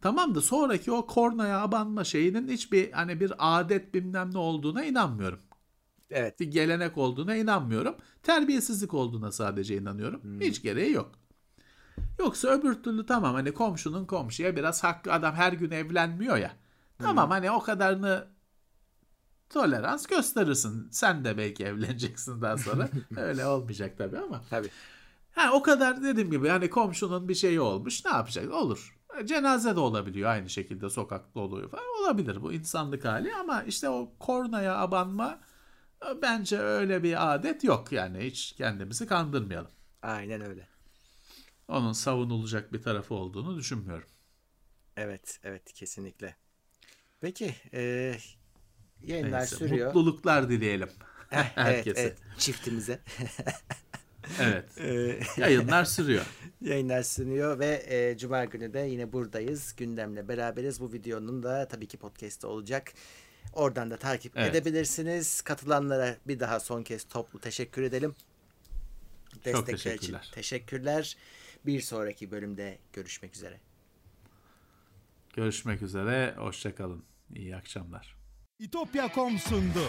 Tamam da sonraki o kornaya abanma şeyinin hiçbir hani bir adet bilmem ne olduğuna inanmıyorum. Evet. Bir gelenek olduğuna inanmıyorum. Terbiyesizlik olduğuna sadece inanıyorum. Hiç gereği yok. Yoksa öbür türlü tamam hani komşunun komşuya biraz hakkı adam her gün evlenmiyor ya. Tamam hani o kadarını tolerans gösterirsin. Sen de belki evleneceksin daha sonra. <laughs> Öyle olmayacak tabii ama. Tabii. Ha o kadar dediğim gibi hani komşunun bir şeyi olmuş ne yapacak? Olur. Cenaze de olabiliyor aynı şekilde sokakta oluyor falan. Olabilir bu insanlık hali ama işte o kornaya abanma e, bence öyle bir adet yok yani hiç kendimizi kandırmayalım. Aynen öyle. Onun savunulacak bir tarafı olduğunu düşünmüyorum. Evet, evet kesinlikle. Peki, e, yayınlar Neyse, sürüyor. mutluluklar dileyelim <laughs> evet, herkese. <laughs> evet, çiftimize. Evet. E, Yayınlar sürüyor. <laughs> yayınlar sürüyor ve e, Cuma günü de yine buradayız. Gündemle beraberiz. Bu videonun da tabii ki podcast'ı olacak. Oradan da takip Evet. edebilirsiniz. Katılanlara bir daha son kez toplu teşekkür edelim. Destekler için teşekkürler. teşekkürler. Bir sonraki bölümde görüşmek üzere. Görüşmek üzere. Hoşçakalın. İyi akşamlar. İtopya.com sundu.